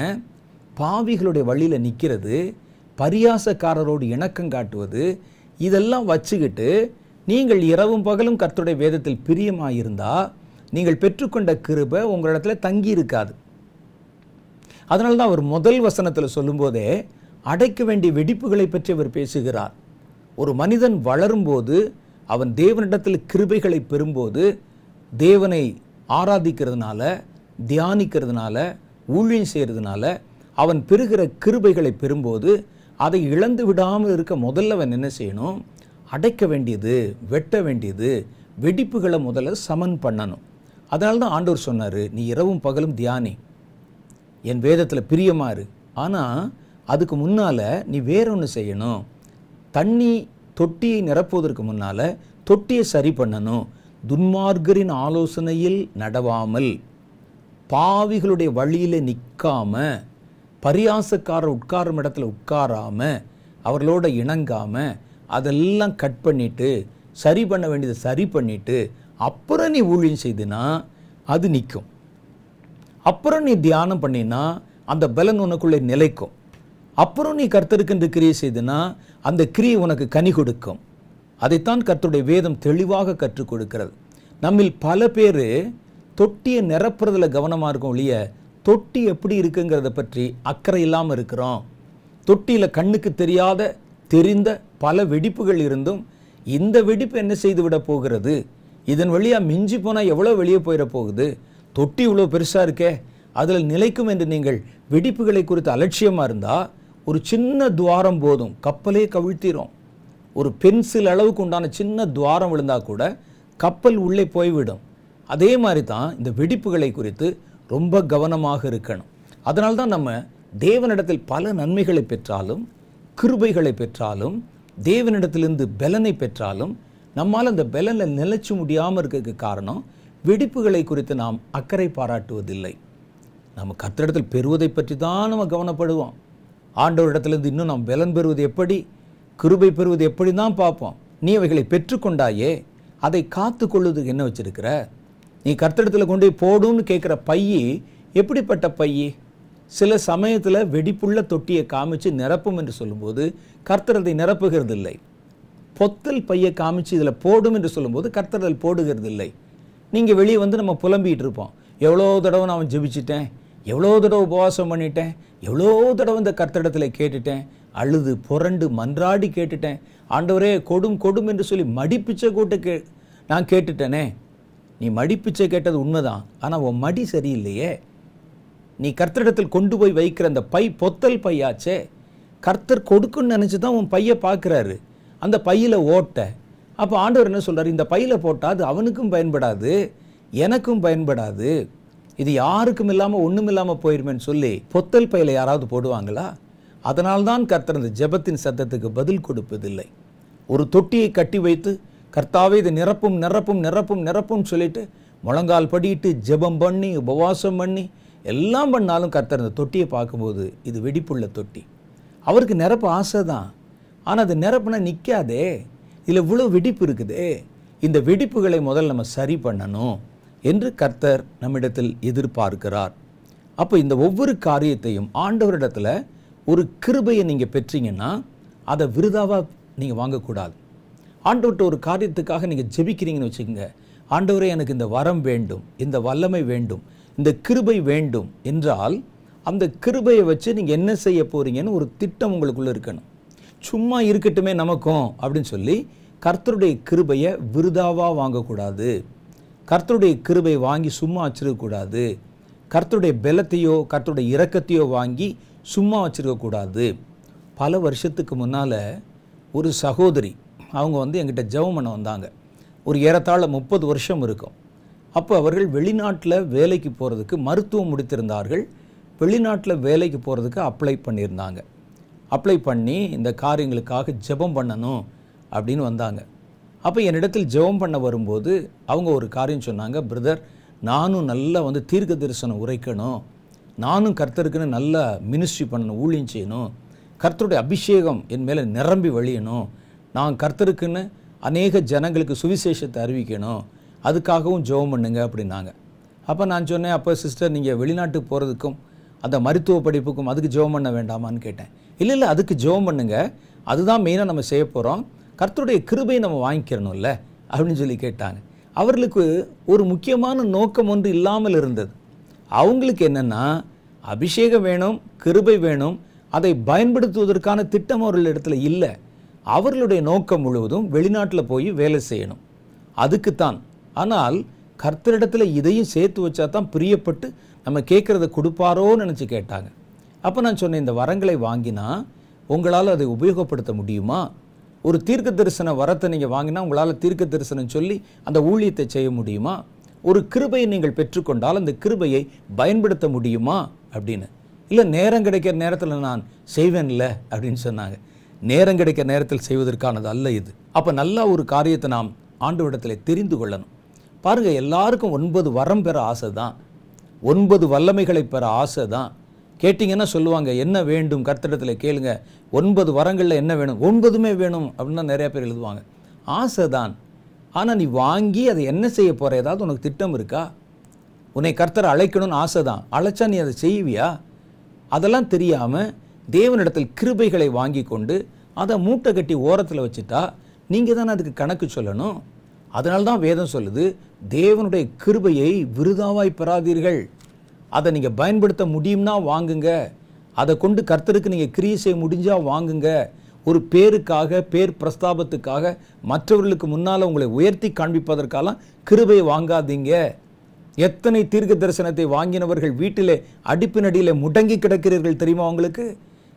பாவிகளுடைய வழியில் நிற்கிறது பரியாசக்காரரோடு இணக்கம் காட்டுவது இதெல்லாம் வச்சுக்கிட்டு நீங்கள் இரவும் பகலும் கர்த்தருடைய வேதத்தில் பிரியமாயிருந்தா நீங்கள் பெற்றுக்கொண்ட கிருபை உங்களிடத்தில் தங்கி இருக்காது அதனால தான் அவர் முதல் வசனத்தில் சொல்லும்போதே அடைக்க வேண்டிய வெடிப்புகளை பற்றி அவர் பேசுகிறார். ஒரு மனிதன் வளரும்போது அவன் தேவனிடத்தில் கிருபைகளை பெறும்போது தேவனை ஆராதிக்கிறதுனால தியானிக்கிறதுனால ஊழியம் செய்கிறதுனால அவன் பெறுகிற கிருபைகளை பெறும்போது அதை இழந்து விடாமல் இருக்க முதல்ல அவன் என்ன செய்யணும்? அடைக்க வேண்டியது வெட்ட வேண்டியது வெடிப்புகளை முதல்ல சமன் பண்ணணும். அதனால தான் ஆண்டவர் சொன்னார் நீ இரவும் பகலும் தியானி. என் வேதத்தில் பிரியமாறு ஆனால் அதுக்கு முன்னால் நீ வேற ஒன்று செய்யணும். தண்ணி தொட்டியை நிரப்புவதற்கு முன்னால் தொட்டியை சரி பண்ணணும். துன்மார்கரின் ஆலோசனையில் நடவாமல் பாவிகளுடைய வழியில் நிற்காமல் பரியாசக்காரர் உட்காரும் இடத்துல உட்காராமல் அவர்களோட இணங்காமல் அதெல்லாம் கட் பண்ணிவிட்டு சரி பண்ண வேண்டியதை சரி பண்ணிவிட்டு அப்புறம் நீ ஊழியம் செய்தினா அது நிற்கும் அப்புறம் நீ தியானம் பண்ணினா அந்த பலன் உனக்குள்ளே நிலைக்கும். அப்புறம் நீ கர்த்தருக்கென்று கிரியை செய்தினா அந்த கிரியை உனக்கு கனி கொடுக்கும். அதைத்தான் கர்த்தருடைய வேதம் தெளிவாக கற்றுக் கொடுக்கிறது. நம்மில் பல பேர் தொட்டியை நிரப்புறதில் கவனமாக இருக்கும் ஒழிய தொட்டி எப்படி இருக்குங்கிறத பற்றி அக்கறை இல்லாமல் இருக்கிறோம். தொட்டியில் கண்ணுக்கு தெரியாத தெரிந்த பல வெடிப்புகள் இருந்தும் இந்த வெடிப்பு என்ன செய்து விட போகிறது? இதன் வழியாக மிஞ்சி போனால் எவ்வளோ வெளியே போயிட போகுது? தொட்டி இவ்வளோ பெருசாக இருக்கே அதில் நிலைக்கும் என்று நீங்கள் வெடிப்புகளை குறித்து அலட்சியமாக இருந்தால் ஒரு சின்ன துவாரம் போதும் கப்பலே கவிழ்த்திரும். ஒரு பென்சில் அளவுக்கு உண்டான சின்ன துவாரம் விழுந்தால் கூட கப்பல் உள்ளே போய்விடும். அதே மாதிரி தான் இந்த வெடிப்புகளை குறித்து ரொம்ப கவனமாக இருக்கணும். அதனால் தான் நம்ம தேவனிடத்தில் பல நன்மைகளை பெற்றாலும் கிருபைகளை பெற்றாலும் தேவனிடத்திலிருந்து பலனை பெற்றாலும் நம்மால் அந்த பலனில் நிலைச்சு முடியாமல் இருக்கிறதுக்கு காரணம் வெடிப்புகளை குறித்து நாம் அக்கறை பாராட்டுவதில்லை. நம்ம கத்திரிடத்தில் பெறுவதை பற்றி தான் நம்ம கவனப்படுவோம். ஆண்டவரிடத்திலிருந்து இன்னும் நாம் பலன் பெறுவது எப்படி கிருபை பெறுவது எப்படி தான் பார்ப்போம். நீ அவைகளை பெற்றுக்கொண்டாயே அதை காத்து கொள்வதுக்கு என்ன வச்சிருக்கிற? நீ கர்த்தடத்தில் கொண்டு போய் போடுன்னு கேட்குற பையி எப்படிப்பட்ட பையி? சில சமயத்தில் வெடிப்புள்ள தொட்டியை காமிச்சு நிரப்பும் என்று சொல்லும்போது கர்த்தர் அதை நிரப்புகிறது இல்லை பொத்தல் பையை காமிச்சு இதில் போடும் என்று சொல்லும்போது கர்த்தர் அதில் போடுகிறது இல்லை நீங்கள் வெளியே வந்து நம்ம புலம்பிகிட்டு இருப்போம். எவ்வளோ தடவை நான் ஜெபிச்சிட்டேன்? எவ்வளோ தடவை உபவாசம் பண்ணிட்டேன்? எவ்வளோ தடவை இந்த கர்த்தடத்தில் கேட்டுட்டேன்? அழுது புரண்டு மன்றாடி கேட்டுட்டேன். ஆண்டவரே கொடும் கொடும் என்று சொல்லி மடிப்பிச்சை கூட்ட கே நான் கேட்டுட்டேனே. நீ மடிப்பிச்சை கேட்டது உண்மைதான் ஆனால் உன் மடி சரியில்லையே. நீ கர்த்தரிடத்தில் கொண்டு போய் வைக்கிற அந்த பை பொத்தல் பையாச்சே கர்த்தர் கொடுக்குன்னு நினச்சி தான் உன் பையை பார்க்குறாரு. அந்த பையில் ஓட்ட. அப்போ ஆண்டவர் என்ன சொல்கிறார் இந்த பையில் போட்டால் அது அவனுக்கும் பயன்படாது எனக்கும் பயன்படாது. இது யாருக்கும் இல்லாமல் ஒன்றும் இல்லாமல் போயிருமேன்னு சொல்லி பொத்தல் பையில் யாராவது போடுவாங்களா? அதனால்தான் கர்த்தர் அந்த ஜெபத்தின் சத்தத்துக்கு பதில் கொடுப்பதில்லை. ஒரு தொட்டியை கட்டி வைத்து கர்த்தாவே இது நிரப்பும் நிரப்பும் நிரப்பும் நிரப்பும் சொல்லிட்டு முழங்கால் படிட்டு ஜெபம் பண்ணி உபவாசம் பண்ணி எல்லாம் பண்ணாலும் கர்த்தர் அந்த தொட்டியை பார்க்கும்போது இது வெடிப்புள்ள தொட்டி. அவருக்கு நிரப்பு ஆசை தான் ஆனால் அது நிரப்புனா நிற்காதே இதில் இவ்வளோ வெடிப்பு இருக்குதே. இந்த வெடிப்புகளை முதல்ல நம்ம சரி பண்ணணும் என்று கர்த்தர் நம்மிடத்தில் எதிர்பார்க்கிறார். அப்போ இந்த ஒவ்வொரு காரியத்தையும் ஆண்டவரிடத்தில் ஒரு கிருபையை நீங்கள் பெற்றீங்கன்னா அதை விருதாவாக நீங்கள் வாங்கக்கூடாது. ஆண்டவர்கிட்ட ஒரு காரியத்துக்காக நீங்கள் ஜெபிக்கிறீங்கன்னு வச்சுக்கோங்க. ஆண்டவரே எனக்கு இந்த வரம் வேண்டும் இந்த வல்லமை வேண்டும் இந்த கிருபை வேண்டும் என்றால் அந்த கிருபையை வச்சு நீங்கள் என்ன செய்ய போறீங்கன்னு ஒரு திட்டம் உங்களுக்குள்ளே இருக்கணும். சும்மா இருக்கட்டுமே நமக்கும் அப்படின்னு சொல்லி கர்த்தருடைய கிருபையை விருதாவாக வாங்கக்கூடாது. கர்த்தருடைய கிருபை வாங்கி சும்மா வச்சிருக்கக்கூடாது. கர்த்தருடைய பலத்தையோ கர்த்தருடைய இரக்கத்தையோ வாங்கி சும்மா வச்சிருக்கக்கூடாது. பல வருஷத்துக்கு முன்னால் ஒரு சகோதரி அவங்க வந்து எங்கிட்ட ஜெபம் பண்ண வந்தாங்க. ஒரு ஏறத்தாழ முப்பது வருஷம் இருக்கும். அப்போ அவர்கள் வெளிநாட்டில் வேலைக்கு போகிறதுக்கு மருத்துவம் முடித்திருந்தார்கள். வெளிநாட்டில் வேலைக்கு போகிறதுக்கு அப்ளை பண்ணியிருந்தாங்க. அப்ளை பண்ணி இந்த காரியங்களுக்காக ஜெபம் பண்ணணும் அப்படின்னு வந்தாங்க. அப்போ என்னிடத்தில் ஜெபம் பண்ண வரும்போது அவங்க ஒரு காரியம் சொன்னாங்க பிரதர் நானும் நல்லா வந்து தீர்க்க தரிசனம் உரைக்கணும். நானும் கர்த்தருக்குன்னு நல்லா மினிஸ்ட்ரி பண்ணணும் ஊழியம் செய்யணும். கர்த்தருடைய அபிஷேகம் என் மேலே நிரம்பி வழியணும். நான் கர்த்தருக்குன்னு அநேக ஜனங்களுக்கு சுவிசேஷத்தை அறிவிக்கணும். அதுக்காகவும் ஜெபம் பண்ணுங்க அப்படின்னாங்க. அப்போ நான் சொன்னேன் அப்போ சிஸ்டர் நீங்கள் வெளிநாட்டுக்கு போகிறதுக்கும் அந்த மருத்துவ படிப்புக்கும் அதுக்கு ஜெபம் பண்ண வேண்டாமான்னு கேட்டேன். இல்லை இல்லை அதுக்கு ஜெபம் பண்ணுங்க. அதுதான் மெயினாக நம்ம செய்ய போகிறோம் கர்த்தருடைய கிருபையை நம்ம வாங்கிக்கிறணும்ல அப்படின்னு சொல்லி கேட்டாங்க. அவர்களுக்கு ஒரு முக்கியமான நோக்கம் ஒன்று இல்லாமல் இருந்தது. அவங்களுக்கு என்னென்னா அபிஷேகம் வேணும் கிருபை வேணும். அதை பயன்படுத்துவதற்கான திட்டம் அவர்கள் இடத்துல இல்லை. அவர்களுடைய நோக்கம் முழுவதும் வெளிநாட்டில் போய் வேலை செய்யணும். அதுக்குத்தான். ஆனால் கர்த்தரிடத்தில் இதையும் சேர்த்து வச்சா தான் பிரியப்பட்டு நம்ம கேட்குறத கொடுப்பாரோன்னு நினச்சி கேட்டாங்க. அப்போ நான் சொன்னேன் இந்த வரங்களை வாங்கினா உங்களால் அதை உபயோகப்படுத்த முடியுமா? ஒரு தீர்க்க தரிசன வரத்தை நீங்கள் வாங்கினா உங்களால் தீர்க்க தரிசனம் சொல்லி அந்த ஊழியத்தை செய்ய முடியுமா? ஒரு கிருபையை நீங்கள் பெற்றுக்கொண்டால் அந்த கிருபையை பயன்படுத்த முடியுமா? அப்படின்னு. இல்லை நேரம் கிடைக்கிற நேரத்தில் நான் செய்வேன்ல அப்படின்னு சொன்னாங்க. நேரம் கிடைக்கிற நேரத்தில் செய்வதற்கானது அல்ல இது. அப்போ நல்லா ஒரு காரியத்தை நாம் ஆண்டவரிடத்தில் தெரிந்து கொள்ளணும். பாருங்கள் எல்லாருக்கும் ஒன்பது வரம் பெற ஆசை தான் ஒன்பது வல்லமைகளை பெற ஆசை தான் கேட்டிங்கன்னா சொல்லுவாங்க என்ன வேண்டும்? கர்த்தடத்தில் கேளுங்க ஒன்பது வரங்களில் என்ன வேணும்? ஒன்பதுமே வேணும் அப்படின்னு நிறையா நிறைய பேர் எழுதுவாங்க. ஆசை தான் ஆனால் நீ வாங்கி அதை என்ன செய்ய போகிற ஏதாவது உனக்கு திட்டம் இருக்கா? உன்னை கர்த்தரை அழைக்கணும்னு ஆசை தான் அழைச்சா நீ அதை செய்வியா? அதெல்லாம் தெரியாமல் தேவனிடத்தில் கிருபைகளை வாங்கி கொண்டு அதை மூட்டை கட்டி ஓரத்தில் வச்சுட்டா நீங்கள் தானே அதுக்கு கணக்கு சொல்லணும்? அதனால தான் வேதம் சொல்லுது தேவனுடைய கிருபையை விருதாவாய் பெறாதீர்கள். அதை நீங்கள் பயன்படுத்த முடியும்னா வாங்குங்க. அதை கொண்டு கர்த்தருக்கு நீங்கள் கிரியை செய்ய முடிஞ்சால் வாங்குங்க. ஒரு பேருக்காக பேர் பிரஸ்தாபத்துக்காக மற்றவர்களுக்கு முன்னால் உங்களை உயர்த்தி காண்பிப்பதற்காலாம் கிருபையை வாங்காதீங்க. எத்தனை தீர்க்க தரிசனத்தை வாங்கினவர்கள் வீட்டிலே அடிப்பினடியில் முடங்கி கிடக்கிறீர்கள் தெரியுமா உங்களுக்கு?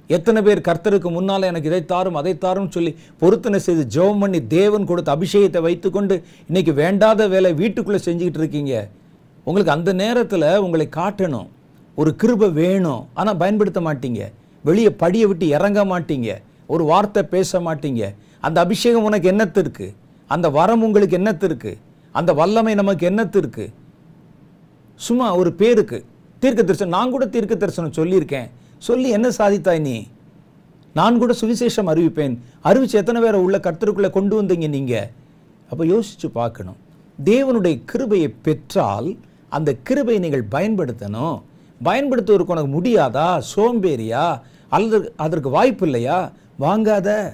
எத்தனை பேர் கர்த்தருக்கு முன்னால் எனக்கு இதை தாரும் அதை தாரும் சொல்லி பொருத்தனை செய்து ஜெபம் பண்ணி தேவன் கொடுத்த அபிஷேகத்தை வைத்துக்கொண்டு இன்றைக்கி வேண்டாத வேலை வீட்டுக்குள்ளே செஞ்சுக்கிட்டு இருக்கீங்க. உங்களுக்கு அந்த நேரத்தில் உங்களை காட்டணும். ஒரு கிருபை வேணும். ஆனால் பயன்படுத்த மாட்டீங்க. வெளியே படியை விட்டு இறங்க மாட்டீங்க. ஒரு வார்த்தை பேச மாட்டீங்க. அந்த அபிஷேகம் உனக்கு என்னத்திற்கு அந்த வரம் உங்களுக்கு என்னத்திற்கு அந்த வல்லமை நமக்கு என்னத்திற்கு சும்மா ஒரு பேருக்கு தீர்க்க தரிசனம் நான் கூட தீர்க்க தரிசனம் சொல்லியிருக்கேன். சொல்லி என்ன சாதித்தாய் நீ? நான் கூட சுவிசேஷம் அறிவிப்பேன். அறிவிச்சு எத்தனை பேரை உள்ள கர்த்தருக்குள்ளே கொண்டு வந்தீங்க நீங்கள் அப்போ யோசித்து பார்க்கணும். தேவனுடைய கிருபையை பெற்றால் அந்த கிருபையை நீங்கள் பயன்படுத்தணும். பயன்படுத்துவதற்கு உனக்கு முடியாதா? சோம்பேறியா? அல்லது அதற்கு வாய்ப்பு இல்லையா? வாங்காத.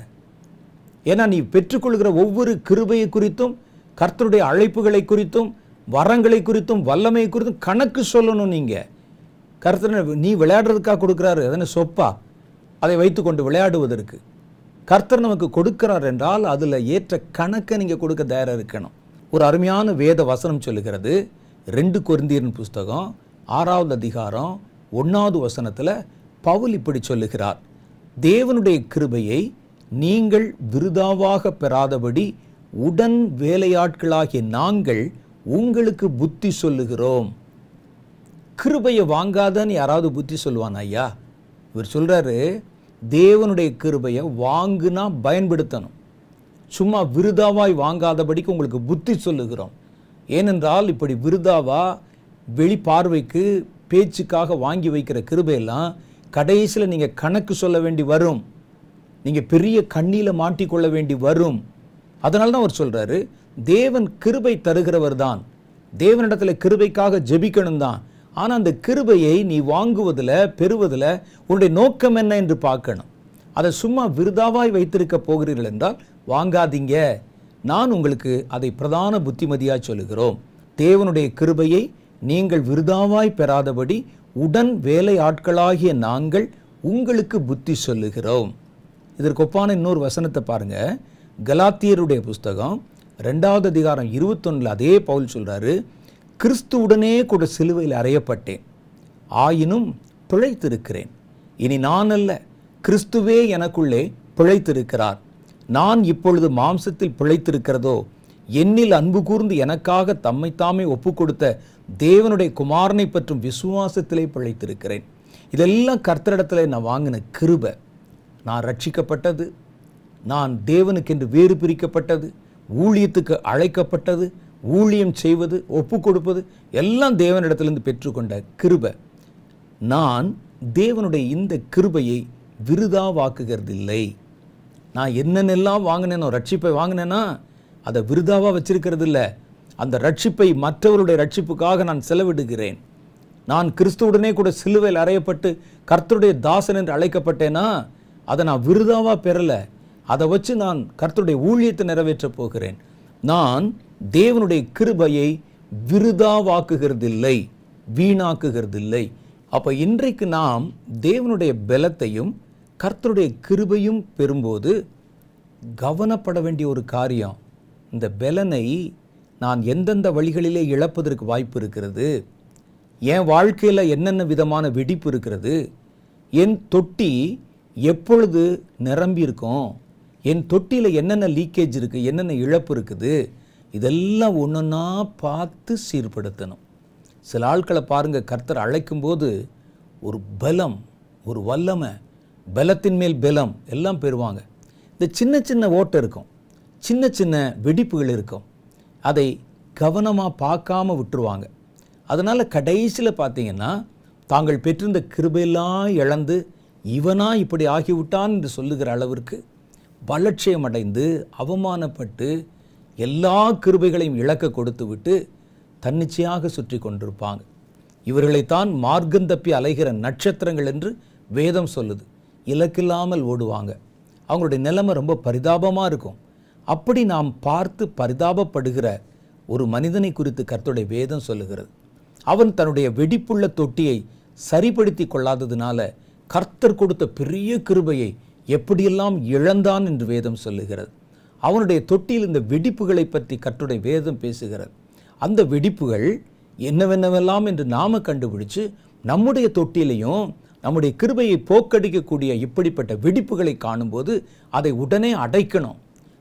ஏன்னா நீ பெற்றுக்கொள்கிற ஒவ்வொரு கிருபையை குறித்தும் கர்த்தருடைய அழைப்புகளை குறித்தும் வரங்களை குறித்தும் வல்லமை குறித்தும் கணக்கு சொல்லணும் நீங்கள் கர்த்தர் நீ விளையாடுறதுக்காக கொடுக்குறாரு அதனை சொப்பா? அதை வைத்துக்கொண்டு விளையாடுவதற்கு. கர்த்தர் நமக்கு கொடுக்கிறார் என்றால் அதில் ஏற்ற கணக்கை நீங்கள் கொடுக்க தயாராக இருக்கணும். ஒரு அருமையான வேத வசனம் சொல்லுகிறது ரெண்டு கொருந்தீரன் புஸ்தகம் ஆறாவது அதிகாரம் ஒன்றாவது வசனத்தில் பவுல் இப்படி சொல்லுகிறார் தேவனுடைய கிருபையை நீங்கள் விருதாவாக பெறாதபடி உடன் வேலையாட்களாகிய நாங்கள் உங்களுக்கு புத்தி சொல்லுகிறோம். கிருபையை வாங்காதன்னு யாராவது புத்தி சொல்லுவான் ஐயா? இவர் சொல்கிறாரு தேவனுடைய கிருபையை வாங்குனா பயன்படுத்தணும். சும்மா விருதாவாய் வாங்காதபடிக்கு உங்களுக்கு புத்தி சொல்லுகிறோம். ஏனென்றால் இப்படி விருதாவா வெளி பார்வைக்கு பேச்சுக்காக வாங்கி வைக்கிற கிருபையெல்லாம் கடைசியில் நீங்கள் கணக்கு சொல்ல வேண்டி வரும். நீங்கள் பெரிய கண்ணியில் மாட்டிக்கொள்ள வேண்டி வரும். அதனால தான் அவர் சொல்கிறாரு தேவன் கிருபை தருகிறவர் தான் தேவனிடத்தில் கிருபைக்காக ஜெபிக்கணும் தான் ஆனால் அந்த கிருபையை நீ வாங்குவதில் பெறுவதில் உன்னுடைய நோக்கம் என்ன என்று பார்க்கணும். அதை சும்மா விருதாவாய் வைத்திருக்க போகிறீர்கள் என்றால் வாங்காதீங்க. நான் உங்களுக்கு அதை பிரதான புத்திமதியாக சொல்லுகிறோம். தேவனுடைய கிருபையை நீங்கள் விருதாவாய் பெறாதபடி உடன் வேலை ஆட்களாகிய நாங்கள் உங்களுக்கு புத்தி சொல்லுகிறோம். இதற்கு ஒப்பான இன்னொரு வசனத்தை பாருங்க. கலாத்தியருடைய புஸ்தகம் ரெண்டாவது அதிகாரம் இருபத்தொன்னில் அதே பவுல் சொல்கிறாரு கிறிஸ்துவுடனே கூட சிலுவையில் அறையப்பட்டேன். ஆயினும் பிழைத்திருக்கிறேன். இனி நான் அல்ல கிறிஸ்துவே எனக்குள்ளே பிழைத்திருக்கிறார். நான் இப்பொழுது மாம்சத்தில் பிழைத்திருக்கிறதோ என்னில் அன்பு கூர்ந்து எனக்காக தம்மைத்தாமே ஒப்பு கொடுத்த தேவனுடைய குமாரனை பற்றும் விசுவாசத்திலே பிழைத்திருக்கிறேன். இதெல்லாம் கர்த்தரிடத்தில் நான் வாங்கின கிருப. நான் ரட்சிக்கப்பட்டது. நான் தேவனுக்கென்று வேறு பிரிக்கப்பட்டது. ஊழியத்துக்கு அழைக்கப்பட்டது. ஊழியம் செய்வது ஒப்பு கொடுப்பது எல்லாம் தேவனிடத்திலிருந்து பெற்றுக்கொண்ட கிருபை. நான் தேவனுடைய இந்த கிருபையை விருதாவாக்குகிறதில்லை. நான் என்னென்னெல்லாம் வாங்கினேனோ ரட்சிப்பை வாங்கினேன்னா அதை விருதாவாக வச்சிருக்கிறது இல்லை அந்த ரட்சிப்பை மற்றவருடைய ரட்சிப்புக்காக நான் செலவிடுகிறேன். நான் கிறிஸ்துவுடனே கூட சிலுவையில் அறையப்பட்டு கர்த்தருடைய தாசன் என்று அழைக்கப்பட்டேன்னா அதை நான் விருதாவாக பெறலை. அதை வச்சு நான் கர்த்தருடைய ஊழியத்தை நிறைவேற்றப் போகிறேன். நான் தேவனுடைய கிருபையை விருதாவாக்குகிறதில்லை வீணாக்குகிறதில்லை. அப்போ இன்றைக்கு நாம் தேவனுடைய பலத்தையும் கர்த்தருடைய கிருபையும் பெறும்போது கவனப்பட வேண்டிய ஒரு காரியம் இந்த பலனை நான் எந்தெந்த வழிகளிலே இழப்பதற்கு வாய்ப்பு இருக்கிறது என் வாழ்க்கையில் என்னென்ன விதமான வெடிப்பு இருக்கிறது என் தொட்டி எப்பொழுது நிரம்பி இருக்கும் என் தொட்டியில் என்னென்ன லீக்கேஜ் இருக்குது என்னென்ன இழப்பு இருக்குது இதெல்லாம் ஒன்றுன்னா பார்த்து சீர்படுத்தணும். சில ஆட்களை பாருங்கள் கர்த்தர் அழைக்கும்போது ஒரு பலம் ஒரு வல்லமை பலத்தின் மேல் பலம் எல்லாம் பெறுவாங்க. இந்த சின்ன சின்ன ஓட்டை இருக்கும். சின்ன சின்ன வெடிப்புகள் இருக்கும். அதை கவனமாக பார்க்காம விட்டுருவாங்க. அதனால் கடைசியில் பார்த்தீங்கன்னா தாங்கள் பெற்றிருந்த கிருபையெல்லாம் இழந்து இவனா இப்படி ஆகிவிட்டான் என்று சொல்லுகிற அளவிற்கு பலட்சியம் அடைந்து அவமானப்பட்டு எல்லா கிருபைகளையும் இழக்க கொடுத்து விட்டு தன்னிச்சையாக சுற்றி கொண்டிருப்பாங்க. இவர்களைத்தான் மார்க்கம் தப்பி அலைகிற நட்சத்திரங்கள் என்று வேதம் சொல்லுது. இலக்கில்லாமல் ஓடுவாங்க. அவங்களுடைய நிலைமை ரொம்ப பரிதாபமாக இருக்கும். அப்படி நாம் பார்த்து பரிதாபப்படுகிற ஒரு மனிதனை குறித்து கர்த்தருடைய வேதம் சொல்லுகிறது. அவன் தன்னுடைய வெடிப்புள்ள தொட்டியை சரிப்படுத்தி கொள்ளாததுனால கர்த்தர் கொடுத்த பெரிய கிருபையை எப்படியெல்லாம் இழந்தான் என்று வேதம் சொல்லுகிறது. அவனுடைய தொட்டியில் இந்த வெடிப்புகளை பற்றி கற்றுடை வேதம் பேசுகிறது. அந்த வெடிப்புகள் என்னவென்னவெல்லாம் என்று நாம கண்டுபிடிச்சு நம்முடைய தொட்டிலையும் நம்முடைய கிருபையை போக்கடிக்கக்கூடிய இப்படிப்பட்ட வெடிப்புகளை காணும்போது அதை உடனே அடைக்கணும்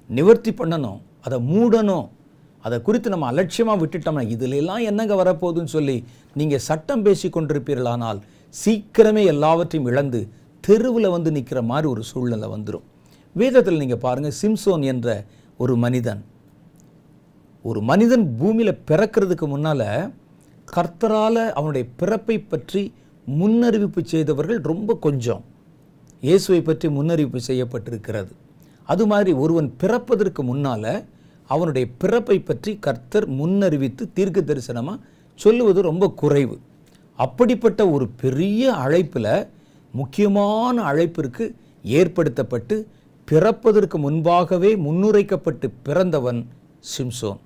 நிவர்த்தி பண்ணணும் அதை மூடணும். அதை குறித்து நம்ம அலட்சியமாக விட்டுட்டோம்னா இதிலெல்லாம் என்னங்க வரப்போகுதுன்னு சொல்லி நீங்கள் சட்டம் பேசி கொண்டிருப்பீர்களானால் சீக்கிரமே எல்லாவற்றையும் இழந்து தெருவில் வந்து நிற்கிற மாதிரி ஒரு சூழ்நிலை வந்துடும் வேதத்தில் நீங்கள் பாருங்கள் சிம்சோன் என்ற ஒரு மனிதன். ஒரு மனிதன் பூமியில் பிறக்கிறதுக்கு முன்னால் கர்த்தரால் அவனுடைய பிறப்பை பற்றி முன்னறிவிப்பு செய்தவர்கள் ரொம்ப கொஞ்சம். இயேசுவை பற்றி முன்னறிவிப்பு செய்யப்பட்டிருக்கிறது. அது மாதிரி ஒருவன் பிறப்பதற்கு முன்னால் அவனுடைய பிறப்பை பற்றி கர்த்தர் முன்னறிவித்து தீர்க்க தரிசனமாக சொல்லுவது ரொம்ப குறைவு. அப்படிப்பட்ட ஒரு பெரிய அழைப்பில் முக்கியமான அழைப்பிற்கு ஏற்படுத்தப்பட்டு பிறப்பதற்கு முன்பாகவே முன்னுரைக்கப்பட்டு பிறந்தவன் சிம்சோன்.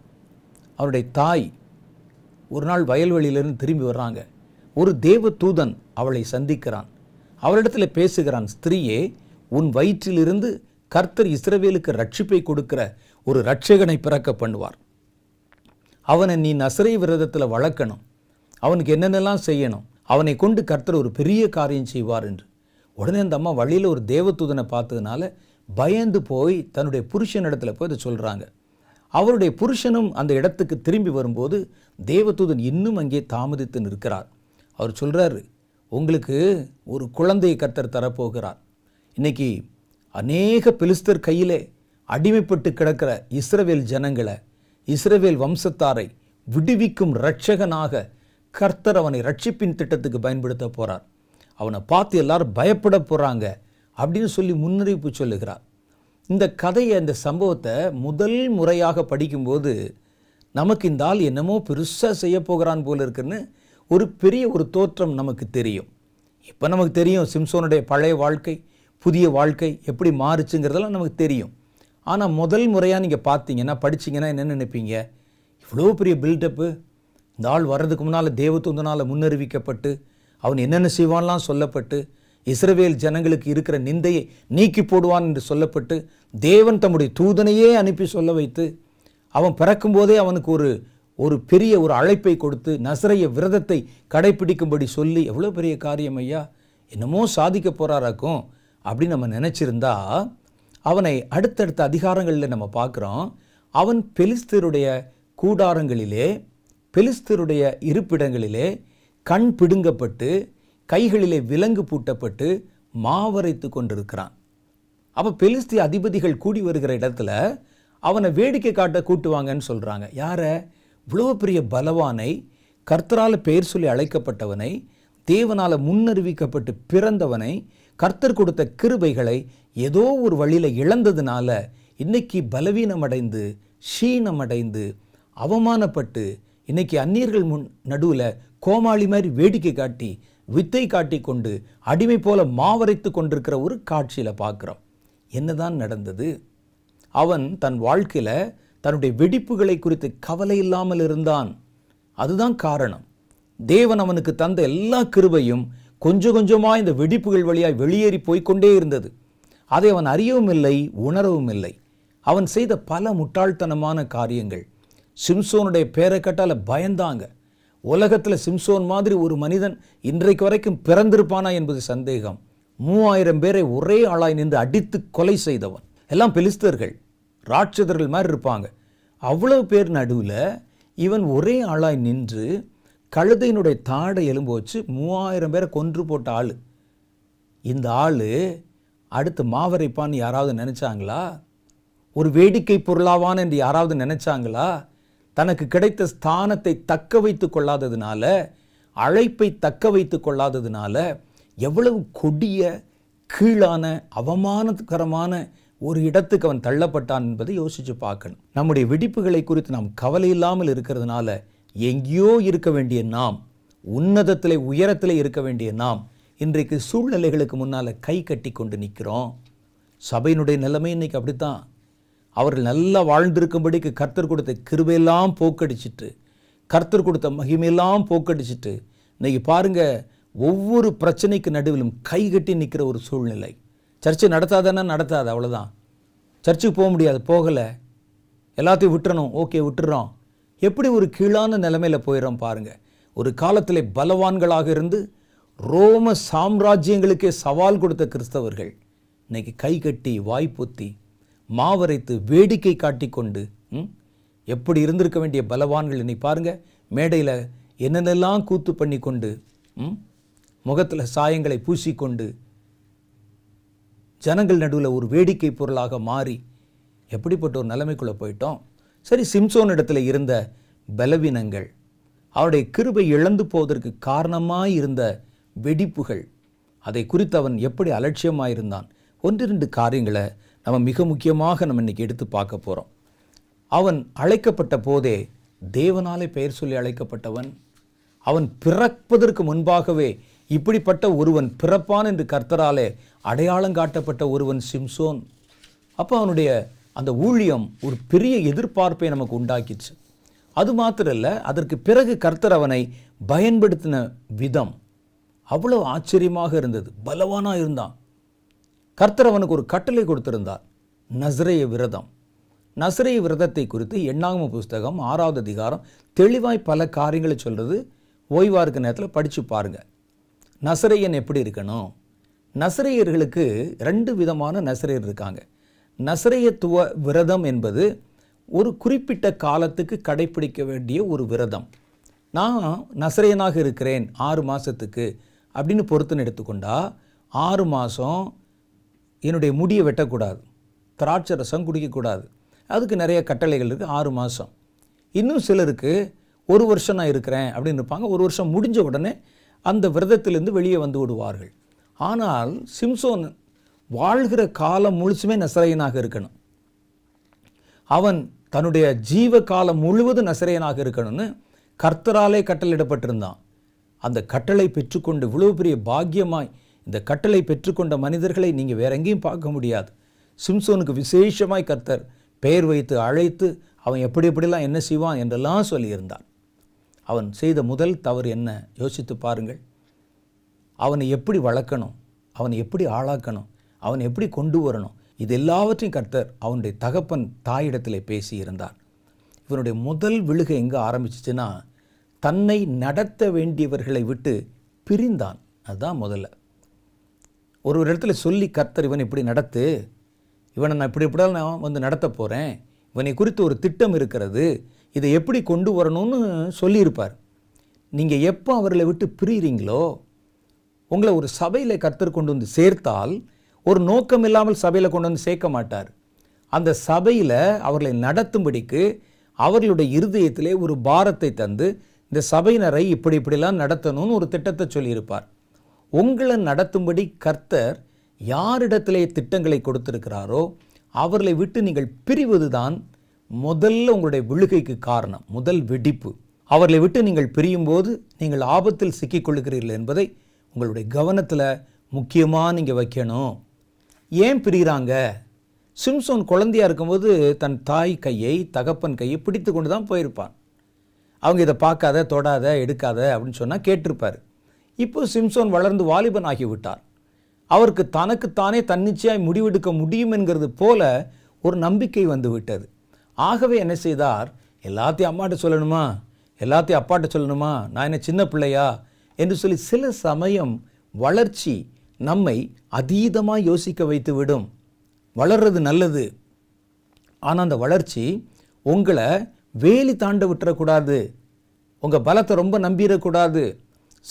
அவருடைய தாய் ஒரு நாள் வயல்வெளியிலிருந்து திரும்பி வர்றாங்க. ஒரு தேவ தூதன் அவளை சந்திக்கிறான். அவளிடத்தில் பேசுகிறான் ஸ்திரீயே உன் வயிற்றிலிருந்து கர்த்தர் இஸ்ரவேலுக்கு ரட்சிப்பை கொடுக்கிற ஒரு ரட்சகனை பிறக்க பண்ணுவார். அவனை நீ நசரை விரதத்தில் வளர்க்கணும். அவனுக்கு என்னென்னலாம் செய்யணும்? அவனை கொண்டு கர்த்தர் ஒரு பெரிய காரியம் செய்வார் என்று. உடனே அந்த அம்மா வழியில் ஒரு தேவதூதனை பார்த்ததுனால பயந்து போய் தன்னுடைய புருஷனிடத்துல போய் அதை சொல்கிறாங்க அவருடைய புருஷனும் அந்த இடத்துக்கு திரும்பி வரும்போது தேவதூதன் இன்னும் அங்கே தாமதித்து நிற்கிறார். அவர் சொல்கிறாரு உங்களுக்கு ஒரு குழந்தையை கர்த்தர் தரப்போகிறார். இன்னைக்கு அநேக பெலிஸ்தர் கையிலே அடிமைப்பட்டு கிடக்கிற இஸ்ரவேல் ஜனங்களை இஸ்ரவேல் வம்சத்தாரை விடுவிக்கும் இரட்சகனாக கர்த்தர் அவனை ரட்சிப்பின் திட்டத்துக்கு பயன்படுத்த போகிறார் அவனை பார்த்து எல்லாரும் பயப்பட போகிறாங்க அப்படின்னு சொல்லி முன்னறிவிப்பு சொல்லுகிறார். இந்த கதையை இந்த சம்பவத்தை முதல் முறையாக படிக்கும்போது நமக்கு இந்த ஆள் என்னமோ பெருசாக செய்ய போகிறான் போல இருக்குன்னு ஒரு பெரிய ஒரு தோற்றம் நமக்கு தெரியும். இப்போ நமக்கு தெரியும் சிம்சோனுடைய பழைய வாழ்க்கை புதிய வாழ்க்கை எப்படி மாறுச்சுங்கிறதெல்லாம் நமக்கு தெரியும். ஆனால் முதல் முறையாக நீங்கள் பார்த்தீங்கன்னா படிச்சீங்கன்னா என்ன நினைப்பீங்க? இவ்வளோ பெரிய பில்டப்பு இந்த ஆள் வர்றதுக்கு முன்னால் தேவத்துந்தனால் முன்னறிவிக்கப்பட்டு அவன் என்னென்ன செய்வான்லாம் சொல்லப்பட்டு இஸ்ரவேல் ஜனங்களுக்கு இருக்கிற நிந்தையை நீக்கி போடுவான் என்று சொல்லப்பட்டு தேவன் தம்முடைய தூதனையே அனுப்பி சொல்ல வைத்து அவன் பிறக்கும்போதே அவனுக்கு ஒரு ஒரு பெரிய ஒரு அழைப்பை கொடுத்து நசரைய விரதத்தை கடைப்பிடிக்கும்படி சொல்லி எவ்வளோ பெரிய காரியம் ஐயா? என்னமோ சாதிக்க போகிறாராக்கும் அப்படின்னு நம்ம நினச்சிருந்தா அவனை அடுத்தடுத்த அதிகாரங்களில் நம்ம பார்க்குறோம். அவன் பெலிஸ்தருடைய கூடாரங்களிலே பெலிஸ்தருடைய இருப்பிடங்களிலே கண் பிடுங்கப்பட்டு கைகளிலே விலங்கு பூட்டப்பட்டு மாவரைத்து கொண்டிருக்கிறான். அப்போ பெலிஸ்தி அதிபதிகள் கூடி வருகிற இடத்துல அவனை வேடிக்கை காட்ட கூட்டுவாங்கன்னு சொல்கிறாங்க யாரை? இவ்வளோ பெரிய பலவானை கர்த்தரால் பெயர் சொல்லி அழைக்கப்பட்டவனை தேவனால் முன்னறிவிக்கப்பட்டு பிறந்தவனை கர்த்தர் கொடுத்த கிருபைகளை ஏதோ ஒரு வழியில் இழந்ததுனால இன்னைக்கு பலவீனமடைந்து ஷீனமடைந்து அவமானப்பட்டு இன்னைக்கு அந்நியர்கள் முன் நடுவில் கோமாளி மாதிரி வேடிக்கை காட்டி வித்தை காட்டி கொண்டு அடிமை போல மாவரைத்து கொண்டிருக்கிற ஒரு காட்சியில் பார்க்குறோம். என்னதான் நடந்தது? அவன் தன் வாழ்க்கையில் தன்னுடைய வெடிப்புகளை குறித்து கவலை இல்லாமல் இருந்தான். அதுதான் காரணம். தேவன் அவனுக்கு தந்த எல்லா கிருபையும் கொஞ்சம் கொஞ்சமாக இந்த வெடிப்புகள் வழியாய் வெளியேறி போய்க்கொண்டே இருந்தது. அதை அவன் அறியவும் இல்லை உணரவும் இல்லை. அவன் செய்த பல முட்டாள்தனமான காரியங்கள். சிம்சோனுடைய பேரை கட்டால பயந்தாங்க. உலகத்தில் சிம்சோன் மாதிரி ஒரு மனிதன் இன்றைக்கு வரைக்கும் பிறந்திருப்பானா என்பது சந்தேகம். மூவாயிரம் பேரை ஒரே ஆளாய் நின்று அடித்து கொலை செய்தவன். எல்லாம் பெலிஸ்தர்கள் ராட்சதர்கள் மாதிரி இருப்பாங்க. அவ்வளவு பேர் நடுவில் இவன் ஒரே ஆளாய் நின்று கழுதையினுடைய தாடை எலும்பு வச்சு மூவாயிரம் பேரை கொன்று போட்ட ஆள். இந்த ஆள் அடுத்து மாவரைப்பான்னு யாராவது நினச்சாங்களா? ஒரு வேடிக்கை பொருளாவான் என்று யாராவது நினச்சாங்களா? தனக்கு கிடைத்த ஸ்தானத்தை தக்க வைத்து கொள்ளாததுனால அழைப்பை தக்க வைத்து கொள்ளாததுனால எவ்வளவு கொடிய கீழான அவமானகரமான ஒரு இடத்துக்கு அவன் தள்ளப்பட்டான் என்பதை யோசித்து பார்க்கணும். நம்முடைய வெடிப்புகளை குறித்து நாம் கவலை இல்லாமல் இருக்கிறதுனால எங்கேயோ இருக்க வேண்டிய நாம் உன்னதத்தில் உயரத்தில் இருக்க வேண்டிய நாம் இன்றைக்கு சூழ்நிலைகளுக்கு முன்னால் கை கட்டி கொண்டு நிற்கிறோம் சபையினுடைய நிலைமை இன்றைக்கி அப்படித்தான். அவர்கள் நல்லா வாழ்ந்திருக்கும்படிக்கு கர்த்தர் கொடுத்த கிருபையெல்லாம் போக்கடிச்சிட்டு கர்த்தர் கொடுத்த மகிமையெல்லாம் போக்கடிச்சிட்டு இன்றைக்கி பாருங்க ஒவ்வொரு பிரச்சனைக்கு நடுவிலும் கை கட்டி நிற்கிற ஒரு சூழ்நிலை. சர்ச்சை நடத்தாதானே? நடத்தாது அவ்வளோதான் சர்ச்சுக்கு போக முடியாது போகலை. எல்லாத்தையும் விட்டுறணும் ஓகே விட்டுறோம். எப்படி ஒரு கீழான நிலைமையில் போயிடும் பாருங்கள் ஒரு காலத்தில் பலவான்களாக இருந்து ரோம சாம்ராஜ்யங்களுக்கே சவால் கொடுத்த கிறிஸ்தவர்கள். இன்றைக்கி கை கட்டி வாய்ப்புத்தி மாவரைத்து வேடிக்கை காட்டிக்கொண்டு ம், எப்படி இருந்திருக்க வேண்டிய பலவான்கள் இன்னைக்கு பாருங்கள் மேடையில் என்னென்னலாம் கூத்து பண்ணி கொண்டு ம், முகத்தில் சாயங்களை பூசிக்கொண்டு ஜனங்கள் நடுவில் ஒரு வேடிக்கை பொருளாக மாறி எப்படிப்பட்ட ஒரு நிலைமைக்குள்ளே போயிட்டோம்? சரி சிம்சோன் இடத்துல இருந்த பலவீனங்கள் அவருடைய கிருபை இழந்து போவதற்கு காரணமாக இருந்த வெடிப்புகள் அதை குறித்து அவன் எப்படி அலட்சியமாக இருந்தான் ஒன்றிரண்டு காரியங்களை நம்ம மிக முக்கியமாக நம்ம இன்றைக்கி எடுத்து பார்க்க போகிறோம் அவன் அழைக்கப்பட்ட போதே தேவனாலே பெயர் சொல்லி அழைக்கப்பட்டவன் அவன் பிறப்பதற்கு முன்பாகவே இப்படிப்பட்ட ஒருவன் பிறப்பான் என்று கர்த்தராலே அடையாளம் காட்டப்பட்ட ஒருவன் சிம்சோன். அப்போ அவனுடைய அந்த ஊழியம் ஒரு பெரிய எதிர்பார்ப்பை நமக்கு உண்டாக்கிச்சு. அது மாத்திரம் இல்லை அதற்கு பிறகு கர்த்தர் அவனை பயன்படுத்தின விதம் அவ்வளோ ஆச்சரியமாக இருந்தது பலவானாக இருந்தான். கர்த்தர் அவனுக்கு ஒரு கட்டளை கொடுத்திருந்தார். நஸ்ரேய விரதம். நஸ்ரைய விரதத்தை குறித்து எண்ணாகம புஸ்தகம் ஆறாவது அதிகாரம் தெளிவாய் பல காரியங்களை சொல்கிறது ஓய்வாக இருக்க நேரத்தில் படித்து பாருங்கள் நசரேயன் எப்படி இருக்கணும்? நசரேயர்களுக்கு ரெண்டு விதமான நசரேயர் இருக்காங்க. நசரேயத்துவ விரதம் என்பது ஒரு குறிப்பிட்ட காலத்துக்கு கடைப்பிடிக்க வேண்டிய ஒரு விரதம். நான் நசரேயனாக இருக்கிறேன் ஆறு மாதத்துக்கு அப்படின்னு பொறுத்துன்னு எடுத்துக்கொண்டா ஆறு மாதம் என்னுடைய முடியை வெட்டக்கூடாது. திராட்சை ரசம் குடிக்கக்கூடாது. அதுக்கு நிறைய கட்டளைகள் இருக்குது ஆறு மாதம் இன்னும் சிலருக்கு ஒரு வருஷம் நான் இருக்கிறேன் அப்படின்னு இருப்பாங்க. ஒரு வருஷம் முடிஞ்ச உடனே அந்த விரதத்திலேருந்து வெளியே வந்து விடுவார்கள். ஆனால் சிம்சோன் வாழ்கிற காலம் முழுசுமே நசரையனாக இருக்கணும். அவன் தன்னுடைய ஜீவ காலம் முழுவதும் நசரையனாக இருக்கணும்னு கர்த்தராலே கட்டளையிடப்பட்டிருந்தான். அந்த கட்டளை பெற்றுக்கொண்டு இவ்வளவு பெரிய பாக்கியமாய் இந்த கட்டளை பெற்றுக்கொண்ட மனிதர்களை நீங்கள் வேற எங்கேயும் பார்க்க முடியாது. சிம்சோனுக்கு விசேஷமாய் கர்த்தர் பெயர் வைத்து அழைத்து அவன் எப்படி எப்படிலாம் என்ன செய்வான் என்றெல்லாம் சொல்லியிருந்தான் அவன் செய்த முதல் தவறு என்ன? யோசித்து பாருங்கள். அவனை எப்படி வளர்க்கணும்? அவனை எப்படி ஆளாக்கணும்? அவனை எப்படி கொண்டு வரணும்? இது எல்லாவற்றையும் கர்த்தர் அவனுடைய தகப்பன் தாயிடத்தில் பேசியிருந்தார். இவனுடைய முதல் விழுகை எங்கே ஆரம்பிச்சிச்சுன்னா தன்னை நடத்த வேண்டியவர்களை விட்டு பிரிந்தான். அதுதான் முதல்ல. ஒரு ஒரு இடத்துல சொல்லி கர்த்தர் இவன் இப்படி நடத்து இவனை நான் இப்படி இப்படியால் நான் வந்து நடத்த போகிறேன் இவனை குறித்து ஒரு திட்டம் இருக்கிறது இதை எப்படி கொண்டு வரணும்னு சொல்லியிருப்பார். நீங்கள் எப்போ அவர்களை விட்டு பிரிகிறீங்களோ உங்களை ஒரு சபையில் கர்த்தர் கொண்டு வந்து சேர்த்தால் ஒரு நோக்கம் இல்லாமல் சபையில் கொண்டு வந்து சேர்க்க மாட்டார். அந்த சபையில் அவர்களை நடத்தும்படிக்கு அவர்களுடைய இருதயத்திலே ஒரு பாரத்தை தந்து இந்த சபையினரை இப்படி இப்படிலாம் நடத்தணும்னு ஒரு திட்டத்தை சொல்லியிருப்பார். உங்களை நடத்தும்படி கர்த்தர் யாரிடத்திலே திட்டங்களை கொடுத்திருக்கிறாரோ அவர்களை விட்டு நீங்கள் பிரிவதுதான் முதல்ல உங்களுடைய விழுகைக்கு காரணம் முதல் வெடிப்பு. அவர்களை விட்டு நீங்கள் பிரியும்போது நீங்கள் ஆபத்தில் சிக்கிக்கொள்ளுகிறீர்கள் என்பதை உங்களுடைய கவனத்தில் முக்கியமாக நீங்கள் வைக்கணும். ஏன் பிரிகிறாங்க சிம்சோன் குழந்தையாக இருக்கும்போது தன் தாய் கையை தகப்பன் கையை பிடித்து கொண்டு தான் போயிருப்பான். அவங்க இதை பார்க்காத தொடாத எடுக்காத அப்படின்னு சொன்னால் கேட்டிருப்பார். இப்போ சிம்சோன் வளர்ந்து வாலிபன் ஆகிவிட்டார். அவருக்கு தனக்குத்தானே தன்னிச்சையாய் முடிவெடுக்க முடியும் என்கிறது போல ஒரு நம்பிக்கை வந்து விட்டது ஆகவே என்ன செய்தார்? எல்லாத்தையும் அம்மாட்ட சொல்லணுமா? எல்லாத்தையும் அப்பாட்ட சொல்லணுமா? நான் என்ன சின்ன பிள்ளையா? என்று சொல்லி சில சமயம் வளர்ச்சி நம்மை அதீதமாக யோசிக்க வைத்து விடும் வளர்றது நல்லது. ஆனால் அந்த வளர்ச்சி உங்களை வேலி தாண்ட விட்டுறக்கூடாது. உங்கள் பலத்தை ரொம்ப நம்பிடக்கூடாது.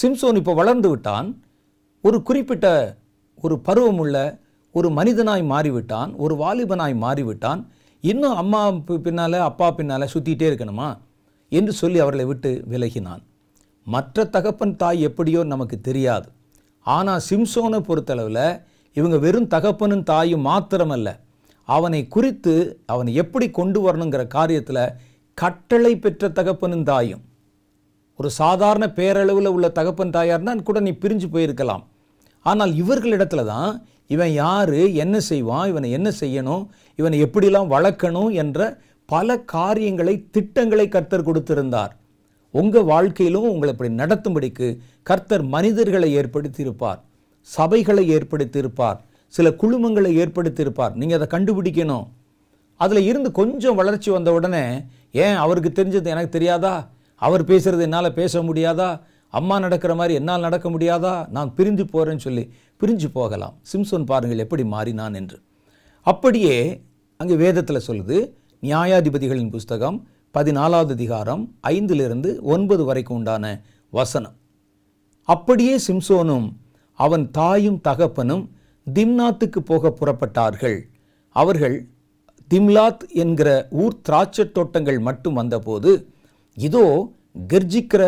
சிம்சோன் இப்போ வளர்ந்து விட்டான். ஒரு குறிப்பிட்ட ஒரு பருவம் உள்ள ஒரு மனிதனாய் மாறிவிட்டான். ஒரு வாலிபனாய் மாறிவிட்டான். இன்னும் அம்மா பின்னால் அப்பா பின்னால் சுற்றிட்டே இருக்கணுமா? என்று சொல்லி அவர்களை விட்டு விலகினான். மற்ற தகப்பன் தாய் எப்படியோ நமக்கு தெரியாது. ஆனால் சிம்சோனை பொறுத்தளவில் இவங்க வெறும் தகப்பனும் தாயும் மாத்திரமல்ல. அவனை குறித்து அவனை எப்படி கொண்டு வரணுங்கிற காரியத்தில் கட்டளை பெற்ற தகப்பனும் தாயும். ஒரு சாதாரண பேரளவில் உள்ள தகப்பன் தாயார்னா கூட நீ பிரிஞ்சு போயிருக்கலாம். ஆனால் இவர்களிடத்துல தான் இவன் யார் என்ன செய்வான் இவனை என்ன செய்யணும் இவனை எப்படிலாம் வளர்க்கணும் என்ற பல காரியங்களை திட்டங்களை கர்த்தர் கொடுத்திருந்தார். உங்கள் வாழ்க்கையிலும் உங்களை இப்படி நடத்தும்படிக்கு கர்த்தர் மனிதர்களை ஏற்படுத்தியிருப்பார். சபைகளை ஏற்படுத்தியிருப்பார். சில குழுமங்களை ஏற்படுத்தியிருப்பார். நீங்கள் அதை கண்டுபிடிக்கணும். அதில் இருந்து கொஞ்சம் வளர்ச்சி வந்த உடனே ஏன் அவருக்கு தெரிஞ்சது எனக்கு தெரியாதா? அவர் பேசுகிறது என்னால் பேச முடியாதா? அம்மா நடக்கிற மாதிரி என்னால் நடக்க முடியாதா? நான் பிரிஞ்சு போகிறேன்னு சொல்லி பிரிஞ்சு போகலாம். சிம்சோன் பாருங்கள் எப்படி மாறினான் என்று. அப்படியே அங்கே வேதத்தில் சொல்லுது நியாயாதிபதிகளின் புஸ்தகம் பதினாலாவது அதிகாரம் ஐந்திலிருந்து ஒன்பது வரைக்கும் உண்டான வசனம். அப்படியே சிம்சோனும் அவன் தாயும் தகப்பனும் திம்னாத்துக்கு போக புறப்பட்டார்கள். அவர்கள் திம்லாத் என்கிற ஊர் திராட்சைத் தோட்டங்கள் மட்டும் வந்தபோது இதோ கர்ஜிக்கிற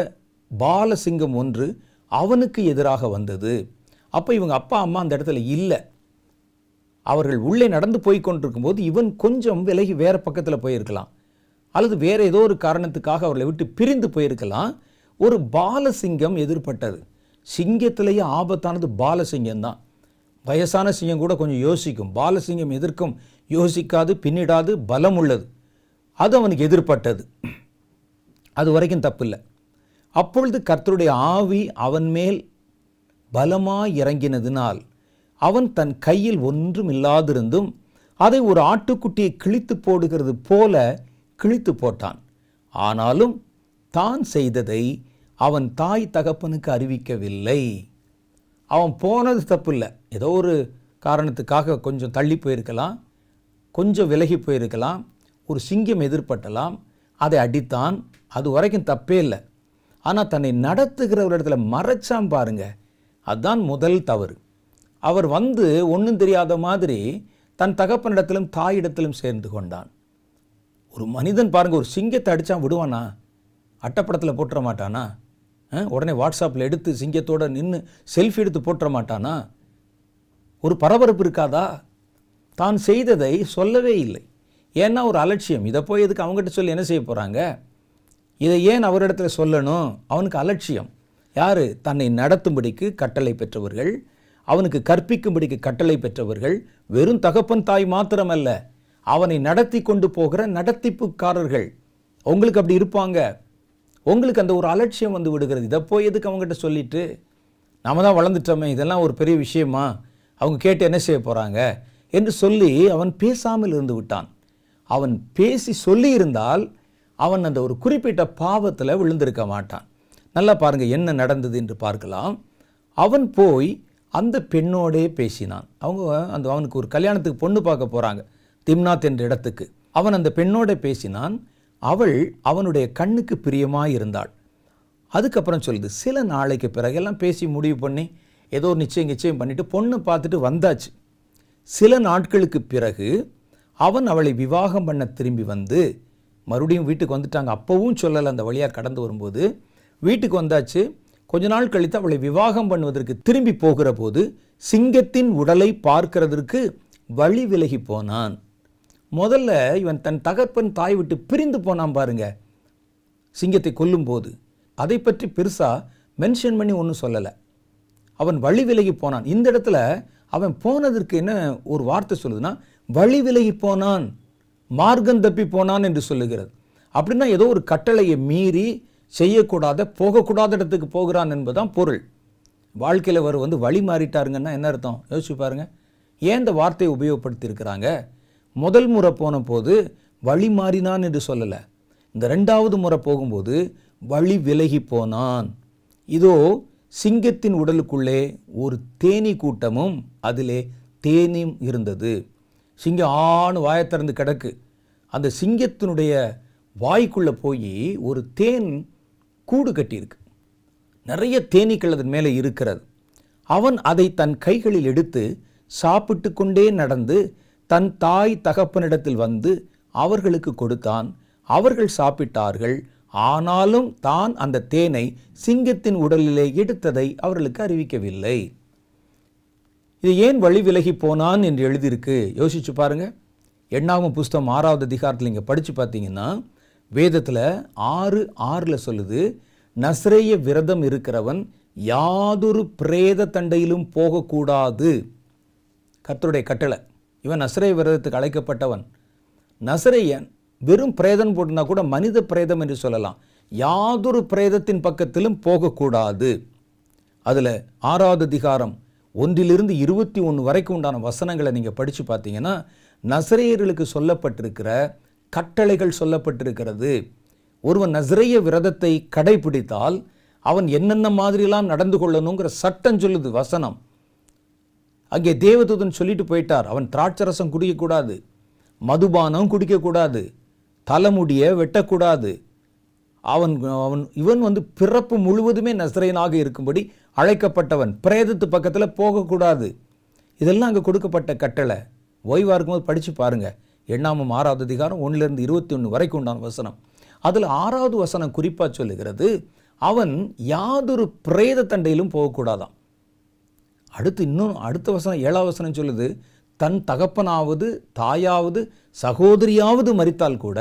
பாலசிங்கம் ஒன்று அவனுக்கு எதிராக வந்தது. அப்போ இவங்க அப்பா அம்மா அந்த இடத்துல இல்லை. அவர்கள் உள்ளே நடந்து போய் கொண்டிருக்கும்போது இவன் கொஞ்சம் விலகி வேறு பக்கத்தில் போயிருக்கலாம். அல்லது வேறு ஏதோ ஒரு காரணத்துக்காக அவர்களை விட்டு பிரிந்து போயிருக்கலாம். ஒரு பாலசிங்கம் எதிர்பட்டது. சிங்கத்திலேயே ஆபத்தானது பாலசிங்கம் தான் வயசான சிங்கம் கூட கொஞ்சம் யோசிக்கும். பாலசிங்கம் எதிர்க்கும் யோசிக்காது பின்னிடாது பலம் உள்ளது. அது அவனுக்கு எதிர்பட்டது. அது வரைக்கும் தப்பில்லை. அப்பொழுது கர்த்தருடைய ஆவி அவன் மேல் பலமாய் இறங்கினதினால் அவன் தன் கையில் ஒன்றும் இல்லாதிருந்தும் அதை ஒரு ஆட்டுக்குட்டியை கிழித்து போடுகிறது போல கிழித்து போட்டான். ஆனாலும் தான் செய்ததை அவன் தாய் தகப்பனுக்கு அறிவிக்கவில்லை. அவன் போனது தப்பு இல்லை ஏதோ ஒரு காரணத்துக்காக கொஞ்சம் தள்ளி போயிருக்கலாம் கொஞ்சம் விலகி போயிருக்கலாம் ஒரு சிங்கம் எதிர்பட்டலாம் அதை அடித்தான். அது வரைக்கும் தப்பே இல்லை. ஆனால் தன்னை நடத்துகிற ஒரு இடத்துல மறைச்சான் பாருங்க. அதுதான் முதல் தவறு. அவர் வந்து ஒன்றும் தெரியாத மாதிரி தன் தகப்பனிடத்திலும் தாயிடத்திலும் சேர்ந்து கொண்டான். ஒரு மனிதன் பாருங்கள் ஒரு சிங்கத்தை அடித்தான் விடுவானா? அட்டப்படத்தில் போட்டுற மாட்டானா? உடனே வாட்ஸ்அப்பில் எடுத்து சிங்கத்தோட நின்று செல்ஃபி எடுத்து போட்டுற மாட்டானா? ஒரு பரபரப்பு இருக்காதா? தான் செய்ததை சொல்லவே இல்லை. ஏன்னா ஒரு அலட்சியம். இதை போய் எதுக்கு அவங்ககிட்ட சொல்லி என்ன செய்ய போகிறாங்க இதை ஏன் அவரிடத்துல சொல்லணும்? அவனுக்கு அலட்சியம். யார்? தன்னை நடத்தும்படிக்கு கட்டளை பெற்றவர்கள். அவனுக்கு கற்பிக்கும்படிக்கு கட்டளை பெற்றவர்கள். வெறும் தகப்பன் தாய் மாத்திரமல்ல. அவனை நடத்தி கொண்டு போகிற நடத்திப்புக்காரர்கள். உங்களுக்கு அப்படி இருப்பாங்க. உங்களுக்கு அந்த ஒரு அலட்சியம் வந்து விடுகிறது. இதை போய் எதுக்கு அவங்ககிட்ட சொல்லிட்டு? நம்ம தான் வளர்ந்துட்டோமே. இதெல்லாம் ஒரு பெரிய விஷயமா? அவங்க கேட்டு என்ன செய்ய போகிறாங்க என்று சொல்லி அவன் பேசாமல் இருந்து விட்டான். அவன் பேசி சொல்லியிருந்தால் அவன் அந்த ஒரு குறிப்பிட்ட பாவத்தில் விழுந்திருக்க மாட்டான். நல்லா பாருங்கள் என்ன நடந்தது என்று பார்க்கலாம். அவன் போய் அந்த பெண்ணோடே பேசினான். அவங்க அந்த அவனுக்கு ஒரு கல்யாணத்துக்கு பொண்ணு பார்க்க போகிறாங்க திம்னாத் என்ற இடத்துக்கு. அவன் அந்த பெண்ணோட பேசினான். அவள் அவனுடைய கண்ணுக்கு பிரியமாக இருந்தாள். அதுக்கப்புறம் சொல்லுது சில நாளைக்கு பிறகு எல்லாம் பேசி முடிவு பண்ணி ஏதோ ஒரு நிச்சயம் நிச்சயம் பண்ணிவிட்டு பொண்ணு பார்த்துட்டு வந்தாச்சு. சில நாட்களுக்கு பிறகு அவன் அவளை விவாகம் பண்ண திரும்பி வந்து மறுபடியும் வீட்டுக்கு வந்துட்டாங்க. அப்போவும் சொல்லலை அந்த வழியாக கடந்து வரும்போது. வீட்டுக்கு வந்தாச்சு. கொஞ்ச நாள் கழித்து அவளை விவாகம் பண்ணுவதற்கு திரும்பி போகிற போது சிங்கத்தின் உடலை பார்க்கிறதற்கு வழி விலகி போனான். முதல்ல இவன் தன் தகப்பன் தாய் விட்டு பிரிந்து போனான் பாருங்க. சிங்கத்தை கொல்லும்போது அதை பற்றி பெருசாக மென்ஷன் பண்ணி ஒன்றும் சொல்லலை. அவன் வழி விலகி போனான். இந்த இடத்துல அவன் போனதற்கு என்ன ஒரு வார்த்தை சொல்லுதுன்னா வழி விலகி போனான் மார்க்கம் தப்பி போனான் என்று சொல்லுகிறது. அப்படின்னா ஏதோ ஒரு கட்டளையை மீறி செய்யக்கூடாத போகக்கூடாத இடத்துக்கு போகிறான் என்பதுதான் பொருள். வாழ்க்கையில் அவர் வந்து வழி மாறிட்டாருங்கன்னா என்ன அர்த்தம்? யோசிச்சு பாருங்கள் ஏன் இந்த வார்த்தையை உபயோகப்படுத்தியிருக்கிறாங்க? முதல் முறை போன போது வழி மாறினான் என்று சொல்லலை. இந்த ரெண்டாவது முறை போகும்போது வழி விலகி போனான். இதோ சிங்கத்தின் உடலுக்குள்ளே ஒரு தேனி கூட்டமும் அதிலே தேனியும் இருந்தது. சிங்கம் ஆணு வாயை திறந்து கிடக்கு. அந்த சிங்கத்தினுடைய வாய்க்குள்ளே போய் ஒரு தேன் கூடு கட்டியிருக்கு. நிறைய தேனீக்கள் அதன் மேலே இருக்கிறது. அவன் அதை தன் கைகளில் எடுத்து சாப்பிட்டு கொண்டே நடந்து தன் தாய் தகப்பனிடத்தில் வந்து அவர்களுக்கு கொடுத்தான். அவர்கள் சாப்பிட்டார்கள். ஆனாலும் தான் அந்த தேனை சிங்கத்தின் உடலிலே எடுத்ததை அவர்களுக்கு அறிவிக்கவில்லை. இது ஏன் வழி விலகி போனான் என்று எழுதியிருக்கு? யோசிச்சு பாருங்கள் எண்ணாவும் புஸ்தகம் ஆறாவது அதிகாரத்தில் இங்கே படித்து பார்த்தீங்கன்னா வேதத்தில் ஆறு ஆறில் சொல்லுது நஸ்ரேய விரதம் இருக்கிறவன் யாதொரு பிரேத தண்டையிலும் போகக்கூடாது. கர்த்தருடைய கட்டளை. இவன் நஸ்ரேய விரதத்துக்கு அழைக்கப்பட்டவன். நசரேயன் வெறும் பிரேதம் போட்டுனா கூட மனித பிரேதம் என்று சொல்லலாம். யாதொரு பிரேதத்தின் பக்கத்திலும் போகக்கூடாது. அதில் ஆறாவது அதிகாரம் ஒன்றிலிருந்து இருபத்தி ஒன்று வரைக்கும் உண்டான வசனங்களை நீங்கள் படித்து பார்த்தீங்கன்னா நசரேயர்களுக்கு சொல்லப்பட்டிருக்கிற கட்டளைகள் சொல்லப்பட்டிருக்கிறது. ஒருவன் நசரேய விரதத்தை கடைபிடித்தால் அவன் என்னென்ன மாதிரிலாம் நடந்து கொள்ளணுங்கிற சட்டம் சொல்லுது வசனம். அங்கே தேவதூதன் சொல்லிட்டு போயிட்டார் அவன் திராட்சரசம் குடிக்கக்கூடாது மதுபானம் குடிக்கக்கூடாது தலைமுடியை வெட்டக்கூடாது அவன் அவன் இவன் வந்து பிறப்பு முழுவதுமே நசரேனாக இருக்கும்படி அழைக்கப்பட்டவன். பிரேதத்து பக்கத்தில் போகக்கூடாது. இதெல்லாம் அங்கே கொடுக்கப்பட்ட கட்டளை. ஓய்வாக இருக்கும்போது படித்து பாருங்கள் எண்ணாமம் ஆறாவது அதிகாரம் ஒன்றிலிருந்து இருபத்தி ஒன்று வரைக்கும் உண்டான வசனம். அதில் ஆறாவது வசனம் குறிப்பாக சொல்லுகிறது அவன் யாதொரு பிரேத தண்டையிலும் போகக்கூடாதாம். அடுத்து இன்னும் அடுத்த வசனம் ஏழாவது வசனம் சொல்லுது தன் தகப்பனாவது தாயாவது சகோதரியாவது மறித்தால் கூட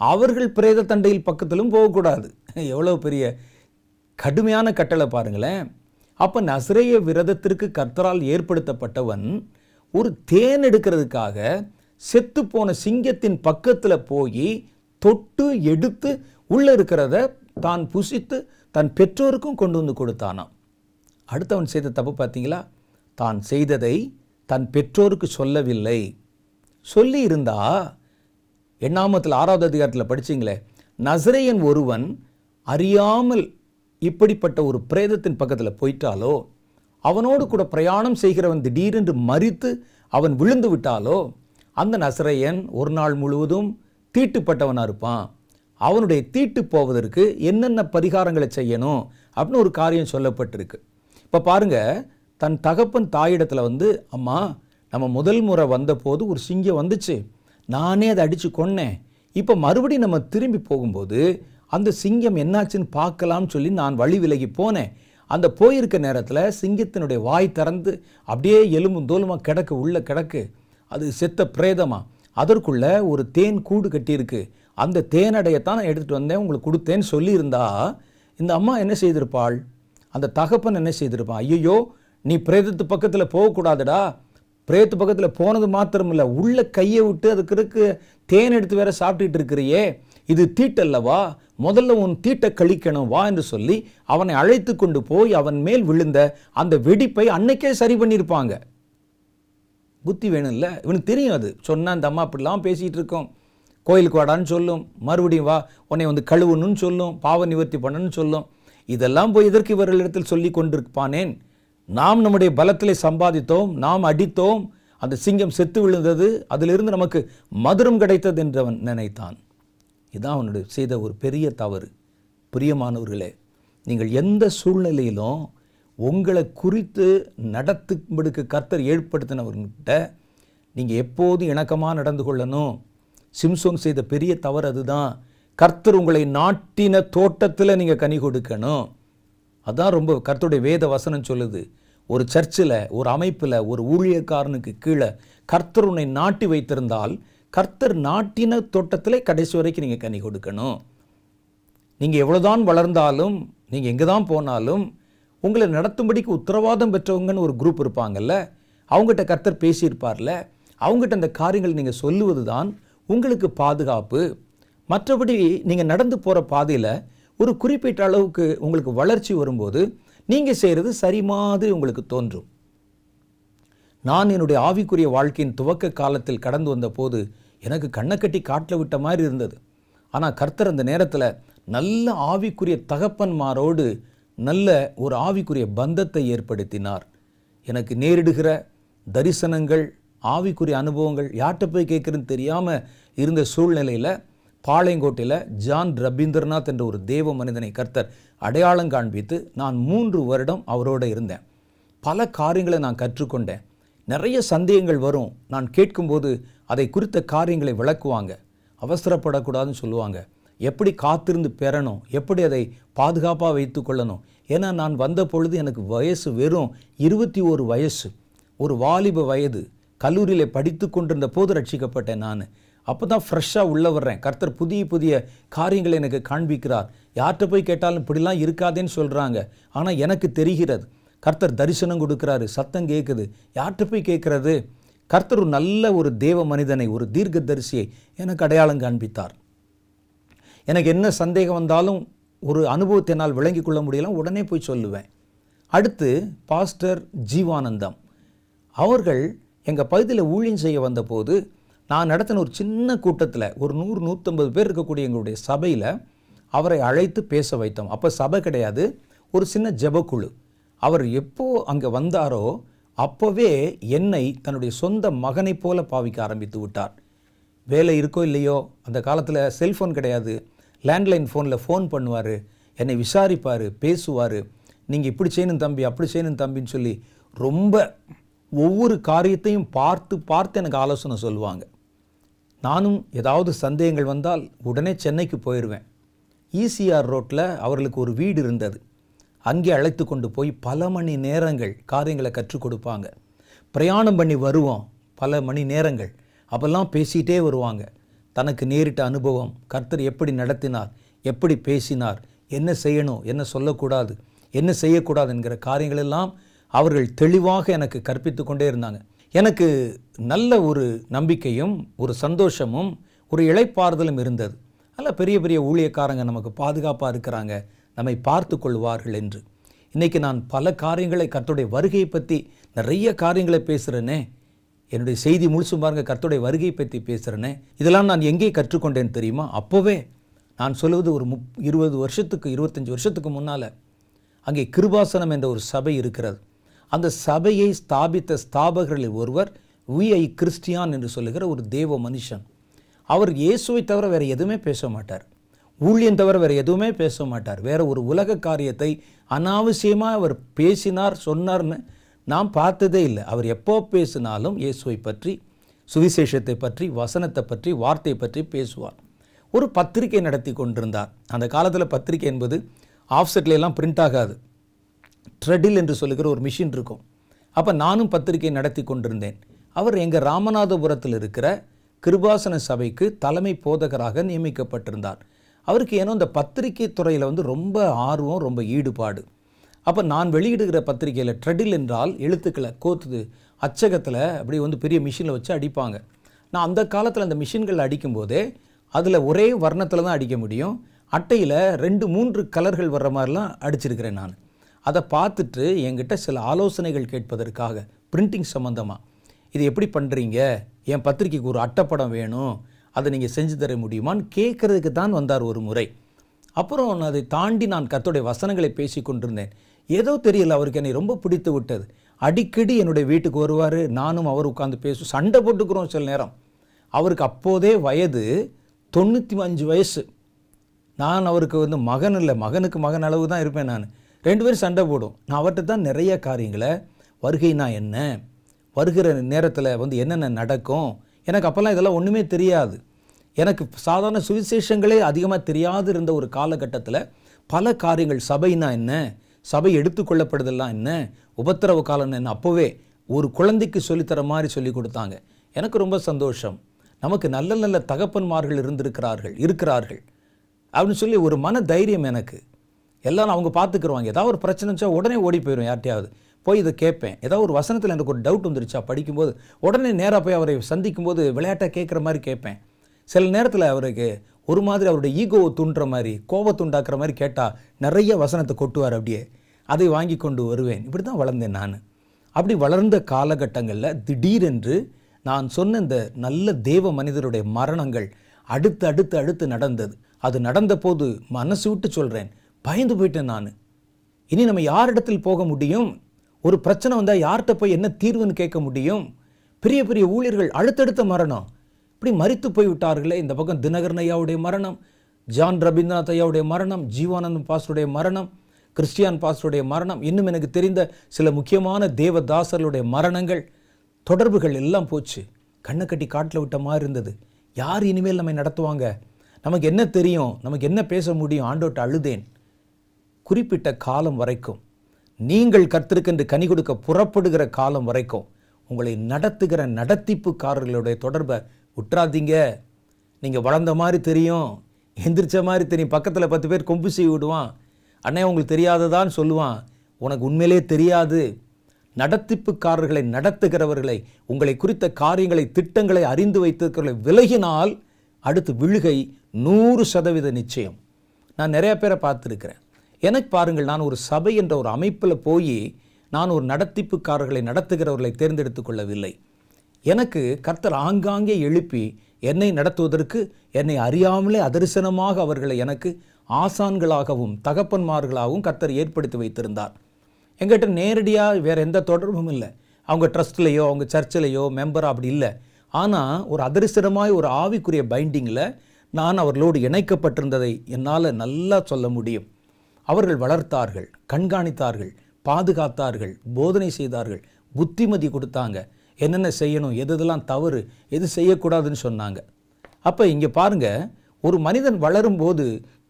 அவர்கள் பிரேத தண்டையில் பக்கத்திலும் போகக்கூடாது. எவ்வளோ பெரிய கடுமையான கட்டளை பாருங்களேன். அப்போ நசிரேய விரதத்திற்கு கர்த்தரால் ஏற்படுத்தப்பட்டவன் ஒரு தேன் எடுக்கிறதுக்காக செத்துப்போன சிங்கத்தின் பக்கத்தில் போய் தொட்டு எடுத்து உள்ளே இருக்கிறத தான் புசித்து தன் பெற்றோருக்கும் கொண்டு வந்து கொடுத்தானாம். அடுத்தவன் செய்த தப்பு பார்த்தீங்களா? தான் செய்ததை தன் பெற்றோருக்கு சொல்லவில்லை. சொல்லி இருந்தால் எண்ணாமத்தில் ஆறாவது அதிகாரத்தில் படிச்சிங்களே நசரேயன் ஒருவன் அறியாமல் இப்படிப்பட்ட ஒரு பிரேதத்தின் பக்கத்தில் போயிட்டாலோ அவனோடு கூட பிரயாணம் செய்கிறவன் திடீரென்று மறித்து அவன் விழுந்து விட்டாலோ அந்த நசரேயன் ஒரு நாள் முழுவதும் தீட்டுப்பட்டவனாக இருப்பான். அவனுடைய தீட்டு போவதற்கு என்னென்ன பரிகாரங்களை செய்யணும் அப்படின்னு ஒரு காரியம் சொல்லப்பட்டிருக்கு. இப்போ பாருங்க தன் தகப்பன் தாயிடத்தில் வந்து அம்மா நம்ம முதல் முறை வந்தபோது ஒரு சிங்கம் வந்துச்சு. நானே அதை அடித்து கொன்னேன். இப்போ மறுபடியும் நம்ம திரும்பி போகும்போது அந்த சிங்கம் என்னாச்சுன்னு பார்க்கலாம்னு சொல்லி நான் வழி விலகி போனேன். அந்த போயிருக்க நேரத்தில் சிங்கத்தினுடைய வாய் திறந்து அப்படியே எலும்பும் தோலுமாக கிடக்கு உள்ள கிடக்கு. அது செத்த பிரேதமாக அதற்குள்ளே ஒரு தேன் கூடு கட்டியிருக்கு. அந்த தேனடையத்தான் நான் எடுத்துகிட்டு வந்தேன். உங்களுக்கு கொடுத்தேன்னு சொல்லியிருந்தா இந்த அம்மா என்ன செய்திருப்பாள்? அந்த தகப்பன் என்ன செய்திருப்பான்? ஐயோ நீ பிரேதத்து பக்கத்தில் போகக்கூடாதுடா. பிரேத்து பக்கத்தில் போனது மாத்திரம் இல்லை உள்ள கையை விட்டு அதுக்கு இருக்கு தேன் எடுத்து வேற சாப்பிட்டுட்டு இருக்கிறியே. இது தீட்டல்லவா? முதல்ல உன் தீட்டை கழிக்கணும் வா என்று சொல்லி அவனை அழைத்து கொண்டு போய் அவன் மேல் விழுந்த அந்த வெடிப்பை அன்னைக்கே சரி பண்ணியிருப்பாங்க. புத்தி வேணும்ல? இவனுக்கு தெரியும் அது. சொன்னால் அந்த அம்மா அப்படிலாம் பேசிகிட்டு இருக்கோம். கோயிலுக்கு வாடான்னு சொல்லும். மறுபடியும் வா உன்னை வந்து கழுவணும்னு சொல்லும். பாவ நிவர்த்தி பண்ணணும்னு சொல்லும். இதெல்லாம் போய் எதற்கு இவர்களிடத்தில் சொல்லி கொண்டிருப்பானேன்? நாம் நம்முடைய பலத்திலே சம்பாதித்தோம் நாம் அடித்தோம் அந்த சிங்கம் செத்து விழுந்தது அதிலிருந்து நமக்கு மதுரம் கிடைத்தது என்று அவன் நினைத்தான். இதான் அவனுடைய செய்த ஒரு பெரிய தவறு. பிரியமானவர்களே நீங்கள் எந்த சூழ்நிலையிலும் உங்களை குறித்து நடத்தும்படுக்கு கர்த்தர் ஏற்படுத்தினவர்கிட்ட நீங்கள் எப்போது இணக்கமாக நடந்து கொள்ளணும். சிம்சோன் செய்த பெரிய தவறு அதுதான். கர்த்தர் உங்களை நாட்டின தோட்டத்தில் நீங்கள் கனி கொடுக்கணும். அதான் ரொம்ப கர்த்தருடைய வேத வசனம் சொல்லுது. ஒரு சர்ச்சில் ஒரு அமைப்பில் ஒரு ஊழியக்காரனுக்கு கீழே கர்த்தர் உன்னை நாட்டி வைத்திருந்தால் கர்த்தர் நாட்டின தோட்டத்திலே கடைசி வரைக்கும் நீங்கள் கனி கொடுக்கணும். நீங்கள் எவ்வளோதான் வளர்ந்தாலும் நீங்கள் எங்கே தான் போனாலும் உங்களை நடத்தும்படிக்கு உத்தரவாதம் பெற்றவங்கன்னு ஒரு குரூப் இருப்பாங்கல்ல அவங்ககிட்ட கர்த்தர் பேசியிருப்பார்ல அவங்ககிட்ட அந்த காரியங்கள் நீங்கள் சொல்லுவது தான் உங்களுக்கு பாதுகாப்பு. மற்றபடி நீங்கள் நடந்து போகிற பாதையில் ஒரு குறிப்பிட்ட அளவுக்கு உங்களுக்கு வளர்ச்சி வரும்போது நீங்கள் செய்கிறது சரி மாதிரி உங்களுக்கு தோன்றும். நான் என்னுடைய ஆவிக்குரிய வாழ்க்கையின் துவக்க காலத்தில் கடந்து வந்த போது எனக்கு கண்ணை கட்டி காட்டில் விட்ட மாதிரி இருந்தது. ஆனால் கர்த்தர் அந்த நேரத்தில் நல்ல ஆவிக்குரிய தகப்பன்மாரோடு நல்ல ஒரு ஆவிக்குரிய பந்தத்தை ஏற்படுத்தினார். எனக்கு நேரிடுகிற தரிசனங்கள் ஆவிக்குரிய அனுபவங்கள் யார்கிட்ட போய் கேட்குறதுன்னு தெரியாமல் இருந்த சூழ்நிலையில் பாளையங்கோட்டையில் ஜான் ரபீந்திரநாத் என்ற ஒரு தேவ மனிதனை கர்த்தர் அடையாளம் காண்பித்து நான் மூன்று வருடம் அவரோட இருந்தேன். பல காரியங்களை நான் கற்றுக்கொண்டேன். நிறைய சந்தேகங்கள் வரும். நான் கேட்கும்போது அதை குறித்த காரியங்களை விளக்குவாங்க. அவசரப்படக்கூடாதுன்னு சொல்லுவாங்க. எப்படி காத்திருந்து பெறணும்? எப்படி அதை பாதுகாப்பாக வைத்து கொள்ளணும்? ஏன்னா நான் வந்த பொழுது எனக்கு வயசு வெறும் இருபத்தி ஒரு வயசு. ஒரு வாலிப வயது. கல்லூரியில் படித்து கொண்டிருந்த போது ரட்சிக்கப்பட்டேன் நான். அப்போ தான் ஃப்ரெஷ்ஷாக உள்ளே வர்றேன். கர்த்தர் புதிய புதிய காரியங்களை எனக்கு காண்பிக்கிறார். யார்கிட்ட போய் கேட்டாலும் இப்படிலாம் இருக்காதேன்னு சொல்கிறாங்க ஆனால் எனக்கு தெரிகிறது கர்த்தர் தரிசனம் கொடுக்குறாரு சத்தம் கேட்குது யார்கிட்ட போய் கேட்குறது கர்த்தர் ஒரு நல்ல ஒரு தேவ மனிதனை ஒரு தீர்க்க தரிசியை எனக்கு அடையாளம் காண்பித்தார். எனக்கு என்ன சந்தேகம் வந்தாலும் ஒரு அனுபவத்தை என்னால் விளங்கி கொள்ள முடியலாம் உடனே போய் சொல்லுவேன். அடுத்து பாஸ்டர் ஜீவானந்தம். அவர்கள் எங்கள் பகுதியில் ஊழியம் செய்ய வந்தபோது நான் நடத்தின ஒரு சின்ன கூட்டத்தில் ஒரு நூறு நூற்றம்பது பேர் இருக்கக்கூடிய எங்களுடைய சபையில் அவரை அழைத்து பேச வைத்தோம். அப்போ சபை கிடையாது ஒரு சின்ன ஜபக்குழு அவர் எப்போ அங்கே வந்தாரோ அப்போவே என்னை தன்னுடைய சொந்த மகனைப் போல பாவிக்க ஆரம்பித்து விட்டார். வேலை இருக்கோ இல்லையோ அந்த காலத்தில் செல்ஃபோன் கிடையாது. லேண்ட்லைன் ஃபோனில் ஃபோன் பண்ணுவார். என்னை விசாரிப்பார் பேசுவார். நீங்கள் இப்படி செய்யணும் தம்பி அப்படி செய்யணும் தம்பின்னு சொல்லி ரொம்ப ஒவ்வொரு காரியத்தையும் பார்த்து பார்த்து எனக்கு ஆலோசனை சொல்லுவாங்க. நானும் ஏதாவது சந்தேகங்கள் வந்தால் உடனே சென்னைக்கு போயிடுவேன் ஈசிஆர் ரோட்டில் அவர்களுக்கு ஒரு வீடு இருந்தது. அங்கே அழைத்து கொண்டு போய் பல மணி நேரங்கள் காரியங்களை கற்றுக் கொடுப்பாங்க. பிரயாணம் பண்ணி வருவோம் பல மணி நேரங்கள். அப்போல்லாம் பேசிகிட்டே வருவாங்க. தனக்கு நேரிட்ட அனுபவம் கர்த்தர் எப்படி நடத்தினார் எப்படி பேசினார் என்ன செய்யணும் என்ன சொல்லக்கூடாது என்ன செய்யக்கூடாது என்கிற காரியங்களெல்லாம் அவர்கள் தெளிவாக எனக்கு கற்பித்து கொண்டே இருந்தாங்க. எனக்கு நல்ல ஒரு நம்பிக்கையும் ஒரு சந்தோஷமும் ஒரு இழைப்பாறுதலும் இருந்தது. நல்ல பெரிய பெரிய ஊழியக்காரங்க நமக்கு பாதுகாப்பாக இருக்கிறாங்க. நம்மை பார்த்து கொள்வார்கள் என்று. இன்றைக்கி நான் பல காரியங்களை கர்த்தருடைய வருகையை பற்றி நிறைய காரியங்களை பேசுகிறேனே என்னுடைய செய்தி முழுசும் பாருங்க கர்த்தருடைய வருகையை பற்றி பேசுகிறேனே இதெல்லாம் நான் எங்கே கற்றுக்கொண்டேன் தெரியுமா? அப்போவே நான் சொல்வது ஒரு முப் இருபது வருஷத்துக்கு இருபத்தஞ்சி வருஷத்துக்கு முன்னால் அங்கே கிருபாசனம் என்ற ஒரு சபை இருக்கிறது. அந்த சபையை ஸ்தாபித்த ஸ்தாபகர்களில் ஒருவர் விஐ கிறிஸ்டியான் என்று சொல்லுகிற ஒரு தேவ மனுஷன். அவர் இயேசுவை தவிர வேறு எதுவுமே பேச மாட்டார். ஊழியன் தவிர வேறு எதுவுமே பேச மாட்டார். வேறு ஒரு உலக காரியத்தை அனாவசியமாக அவர் பேசினார் சொன்னார்னு நாம் பார்த்ததே இல்லை. அவர் எப்போ பேசினாலும் இயேசுவை பற்றி சுவிசேஷத்தை பற்றி வசனத்தை பற்றி வார்த்தை பற்றி பேசுவார். ஒரு பத்திரிகை நடத்தி கொண்டிருந்தார். அந்த காலத்தில் பத்திரிகை என்பது ஆஃப்செட்ல எல்லாம் பிரிண்ட் ஆகாது. ட்ரெடில் என்று சொல்லுகிற ஒரு மிஷின் இருக்கும். அப்போ நானும் பத்திரிகை நடத்தி கொண்டிருந்தேன். அவர் எங்கள் ராமநாதபுரத்தில் இருக்கிற கிருபாசன சபைக்கு தலைமை போதகராக நியமிக்கப்பட்டிருந்தார். அவருக்கு ஏனோ இந்த பத்திரிகை துறையில் வந்து ரொம்ப ஆர்வம் ரொம்ப ஈடுபாடு. அப்போ நான் வெளியிடுகிற பத்திரிக்கையில் ட்ரெடில் என்றால் எழுத்துக்களை கோத்துது அச்சகத்தில் அப்படி வந்து பெரிய மிஷினில் வச்சு அடிப்பாங்க. நான் அந்த காலத்தில் அந்த மிஷின்கள் அடிக்கும்போதே அதில் ஒரே வர்ணத்தில் தான் அடிக்க முடியும். அட்டையில் ரெண்டு மூன்று கலர்கள் வர்ற மாதிரிலாம் அடிச்சிருக்கிறேன் நான். அதை பார்த்துட்டு என்கிட்ட சில ஆலோசனைகள் கேட்பதற்காக பிரிண்டிங் சம்மந்தமாக இது எப்படி பண்ணுறீங்க என் பத்திரிக்கைக்கு ஒரு அட்டைப்படம் வேணும். அதை நீங்கள் செஞ்சு தர முடியுமான்னு கேட்குறதுக்கு தான் வந்தார் ஒரு முறை. அப்புறம் நான் அதை தாண்டி நான் கத்தோடைய வசனங்களை பேசி கொண்டிருந்தேன். ஏதோ தெரியல அவருக்கு என்னை ரொம்ப பிடித்து விட்டது. அடிக்கடி என்னுடைய வீட்டுக்கு வருவார் நானும் அவர் உட்காந்து பேசும் சண்டை போட்டுக்கிறோம் சில நேரம். அவருக்கு அப்போதே வயது தொண்ணூற்றி அஞ்சு வயசு. நான் அவருக்கு வந்து மகன் இல்லை மகனுக்கு மகன் அளவு தான் இருப்பேன் நான். ரெண்டு பேரும் சண்டை போடும். நான் அவர்கிட்ட தான் நிறைய காரியங்களை வருகைனா என்ன? வருகிற நேரத்தில் வந்து என்னென்ன நடக்கும்? எனக்கு அப்போல்லாம் இதெல்லாம் ஒன்றுமே தெரியாது. எனக்கு சாதாரண சுவிசேஷங்களே அதிகமாக தெரியாது இருந்த ஒரு காலகட்டத்தில் பல காரியங்கள் சபைனா என்ன? சபை எடுத்துக்கொள்ளப்படுதெல்லாம் என்ன? உபத்திரவ காலம் என்ன? அப்போவே ஒரு குழந்தைக்கு சொல்லித்தர மாதிரி சொல்லி கொடுத்தாங்க. எனக்கு ரொம்ப சந்தோஷம். நமக்கு நல்ல நல்ல தகப்பன்மார்கள் இருந்திருக்கிறார்கள் இருக்கிறார்கள். அப்படின்னு சொல்லி ஒரு மன தைரியம் எனக்கு. எல்லாரும் அவங்க பார்த்துக்குருவாங்க. ஏதாவது ஒரு பிரச்சனை வச்சா உடனே ஓடி போயிடும் யார்ட்டையாவது. போய் இதை கேட்பேன். ஏதாவது ஒரு வசனத்தில் எனக்கு ஒரு டவுட் வந்துருச்சா? படிக்கும்போது உடனே நேராக போய் அவரை சந்திக்கும்போது விளையாட்டாக கேட்குற மாதிரி கேட்பேன். சில நேரத்தில் அவருக்கு ஒரு மாதிரி அவருடைய ஈகோவை தூண்டுற மாதிரி கோபத்தை உண்டாக்குற மாதிரி கேட்டால் நிறைய வசனத்தை கொட்டுவார் அப்படியே. அதை வாங்கி கொண்டு வருவேன். இப்படி தான் வளர்ந்தேன் நான். அப்படி வளர்ந்த காலகட்டங்களில் திடீரென்று நான் சொன்ன இந்த நல்ல தேவ மனிதருடைய மரணங்கள் அடுத்து அடுத்து அடுத்து நடந்தது. அது நடந்தபோது மனசு விட்டு சொல்கிறேன் பயந்து போயிட்டேன் நான். இனி நம்ம யாரிடத்தில் போக முடியும்? ஒரு பிரச்சனை வந்தால் யார்கிட்ட போய் என்ன தீர்வுன்னு கேட்க முடியும்? பெரிய பெரிய ஊழியர்கள் அடுத்தடுத்த மரணம். இப்படி மறித்து போய் விட்டார்களே இந்த பக்கம் தினகரன் ஐயாவுடைய மரணம் ஜான் ரபீந்திரநாத் ஐயாவுடைய மரணம் ஜீவானந்தம் பாஸ்டருடைய மரணம் கிறிஸ்டியான் பாஸ்டருடைய மரணம் இன்னும் எனக்கு தெரிந்த சில முக்கியமான தேவதாசர்களுடைய மரணங்கள் தொடர்புகள் எல்லாம் போச்சு. கண்ணை கட்டி காட்டில் விட்ட மாதிரி இருந்தது. யார் இனிமேல் நம்மை நடத்துவாங்க? நமக்கு என்ன தெரியும்? நமக்கு என்ன பேச முடியும்? ஆண்டோட்ட அழுதேன். குறிப்பிட்ட காலம் வரைக்கும் நீங்கள் கர்த்தருக்கென்று கனி கொடுக்க புறப்படுகிற காலம் வரைக்கும் உங்களை நடத்துகிற நடத்திப்புக்காரர்களுடைய தொடர்பை விட்டுறாதீங்க நீங்கள் வளர்ந்த மாதிரி தெரியும் எந்திரிச்ச மாதிரி தெரியும். பக்கத்தில் பத்து பேர் கொம்பு செய்ய விடுவான். அண்ணே உங்களுக்கு தெரியாததான்னு சொல்லுவான். உனக்கு உண்மையிலே தெரியாது. நடத்திப்புக்காரர்களை நடத்துகிறவர்களை உங்களை குறித்த காரியங்களை திட்டங்களை அறிந்து வைத்திருக்கிறவர்களை விலகினால் அடுத்து விழுகை நூறு சதவீத நிச்சயம். நான் நிறைய பேரை பார்த்துருக்கிறேன். எனக்கு பாருங்கள் நான் ஒரு சபை என்ற ஒரு அமைப்பில் போய் நான் ஒரு நடத்திப்புக்காரர்களை நடத்துகிறவர்களை தேர்ந்தெடுத்து கொள்ளவில்லை. எனக்கு கர்த்தர் ஆங்காங்கே எழுப்பி என்னை நடத்துவதற்கு என்னை அறியாமலே அதரிசனமாக அவர்களை எனக்கு ஆசான்களாகவும் தகப்பன்மார்களாகவும் கர்த்தர் ஏற்படுத்தி வைத்திருந்தார். எங்கிட்ட நேரடியாக வேறு எந்த தொடர்பும் இல்லை. அவங்க ட்ரஸ்ட்லேயோ அவங்க சர்ச்சிலேயோ மெம்பரா அப்படி இல்லை. ஆனால் ஒரு அதரிசனமாய் ஒரு ஆவிக்குரிய பைண்டிங்கில் நான் அவர்களோடு இணைக்கப்பட்டிருந்ததை என்னால் நல்லா சொல்ல முடியும். அவர்கள் வளர்த்தார்கள் கண்காணித்தார்கள் பாதுகாத்தார்கள் போதனை செய்தார்கள் புத்திமதி கொடுத்தாங்க. என்னென்ன செய்யணும் எது எதெல்லாம் தவறு எது செய்யக்கூடாதுன்னு சொன்னாங்க. அப்போ இங்கே பாருங்கள் ஒரு மனிதன் வளரும்போது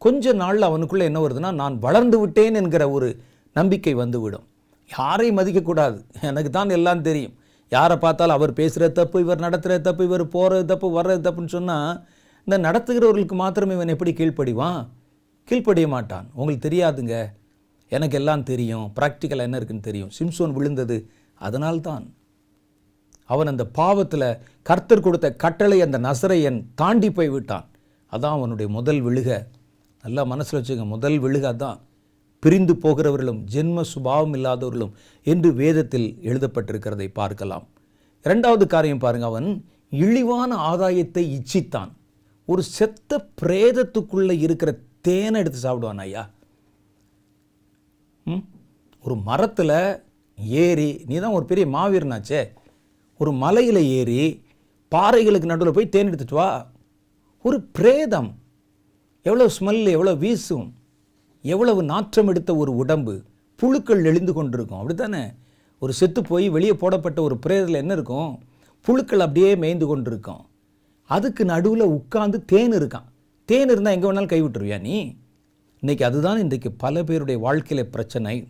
கொஞ்ச நாளில் அவனுக்குள்ளே என்ன வருதுன்னா நான் வளர்ந்து விட்டேன் என்கிற ஒரு நம்பிக்கை வந்துவிடும். யாரையும் மதிக்கக்கூடாது. எனக்கு தான் எல்லாம் தெரியும். யாரை பார்த்தாலும் அவர் பேசுகிற தப்பு இவர் நடத்துகிற தப்பு இவர் போகிறது தப்பு வர்றது தப்புன்னு சொன்னால் இந்த நடத்துகிறவர்களுக்கு மாத்திரம் இவன் எப்படி கீழ்ப்படிவான்? கீழ்ப்படிய மாட்டான் உங்களுக்கு தெரியாதுங்க. எனக்கு எல்லாம் தெரியும். ப்ராக்டிக்கலாக என்ன இருக்குன்னு தெரியும். சிம்சோன் விழுந்தது. அதனால்தான் அவன் அந்த பாவத்தில் கர்த்தர் கொடுத்த கட்டளை அந்த நசரையன் தாண்டி போய் விட்டான். அதான் அவனுடைய முதல் விழுக. நல்லா மனசில் வச்சுங்க. முதல் விழுக அதான். பிரிந்து போகிறவர்களும் ஜென்ம சுபாவம் இல்லாதவர்களும் என்று வேதத்தில் எழுதப்பட்டிருக்கிறதை பார்க்கலாம். இரண்டாவது காரியம் பாருங்கள் அவன் இழிவான ஆதாயத்தை இச்சித்தான். ஒரு செத்த பிரேதத்துக்குள்ளே இருக்கிற தேனை எடுத்து சாப்பிடுவான் ஐயா. ம்? ஒரு மரத்தில் ஏறி நீ தான் ஒரு பெரிய மாவீரனாச்சே. ஒரு மலையில் ஏறி பாறைகளுக்கு நடுவில் போய் தேன் எடுத்துட்டு வா. ஒரு பிரேதம். எவ்வளோ ஸ்மெல் எவ்வளோ வீசும். எவ்வளவு நாற்றம் எடுத்த ஒரு உடம்பு. புழுக்கள் எழுந்து கொண்டிருக்கும். அப்படித்தானே? ஒரு செத்து போய் வெளியே போடப்பட்ட ஒரு பிரேதத்தில் என்ன இருக்கும்? புழுக்கள் அப்படியே மேய்ந்து கொண்டிருக்கும். அதுக்கு நடுவில் உட்காந்து தேன் இருக்கான். தேன் இருந்தால் எங்கே வேணாலும் கைவிட்டுருவியா நீ? இன்னைக்கு அதுதான் இன்றைக்கு பல பேருடைய வாழ்க்கையில் பிரச்சனை.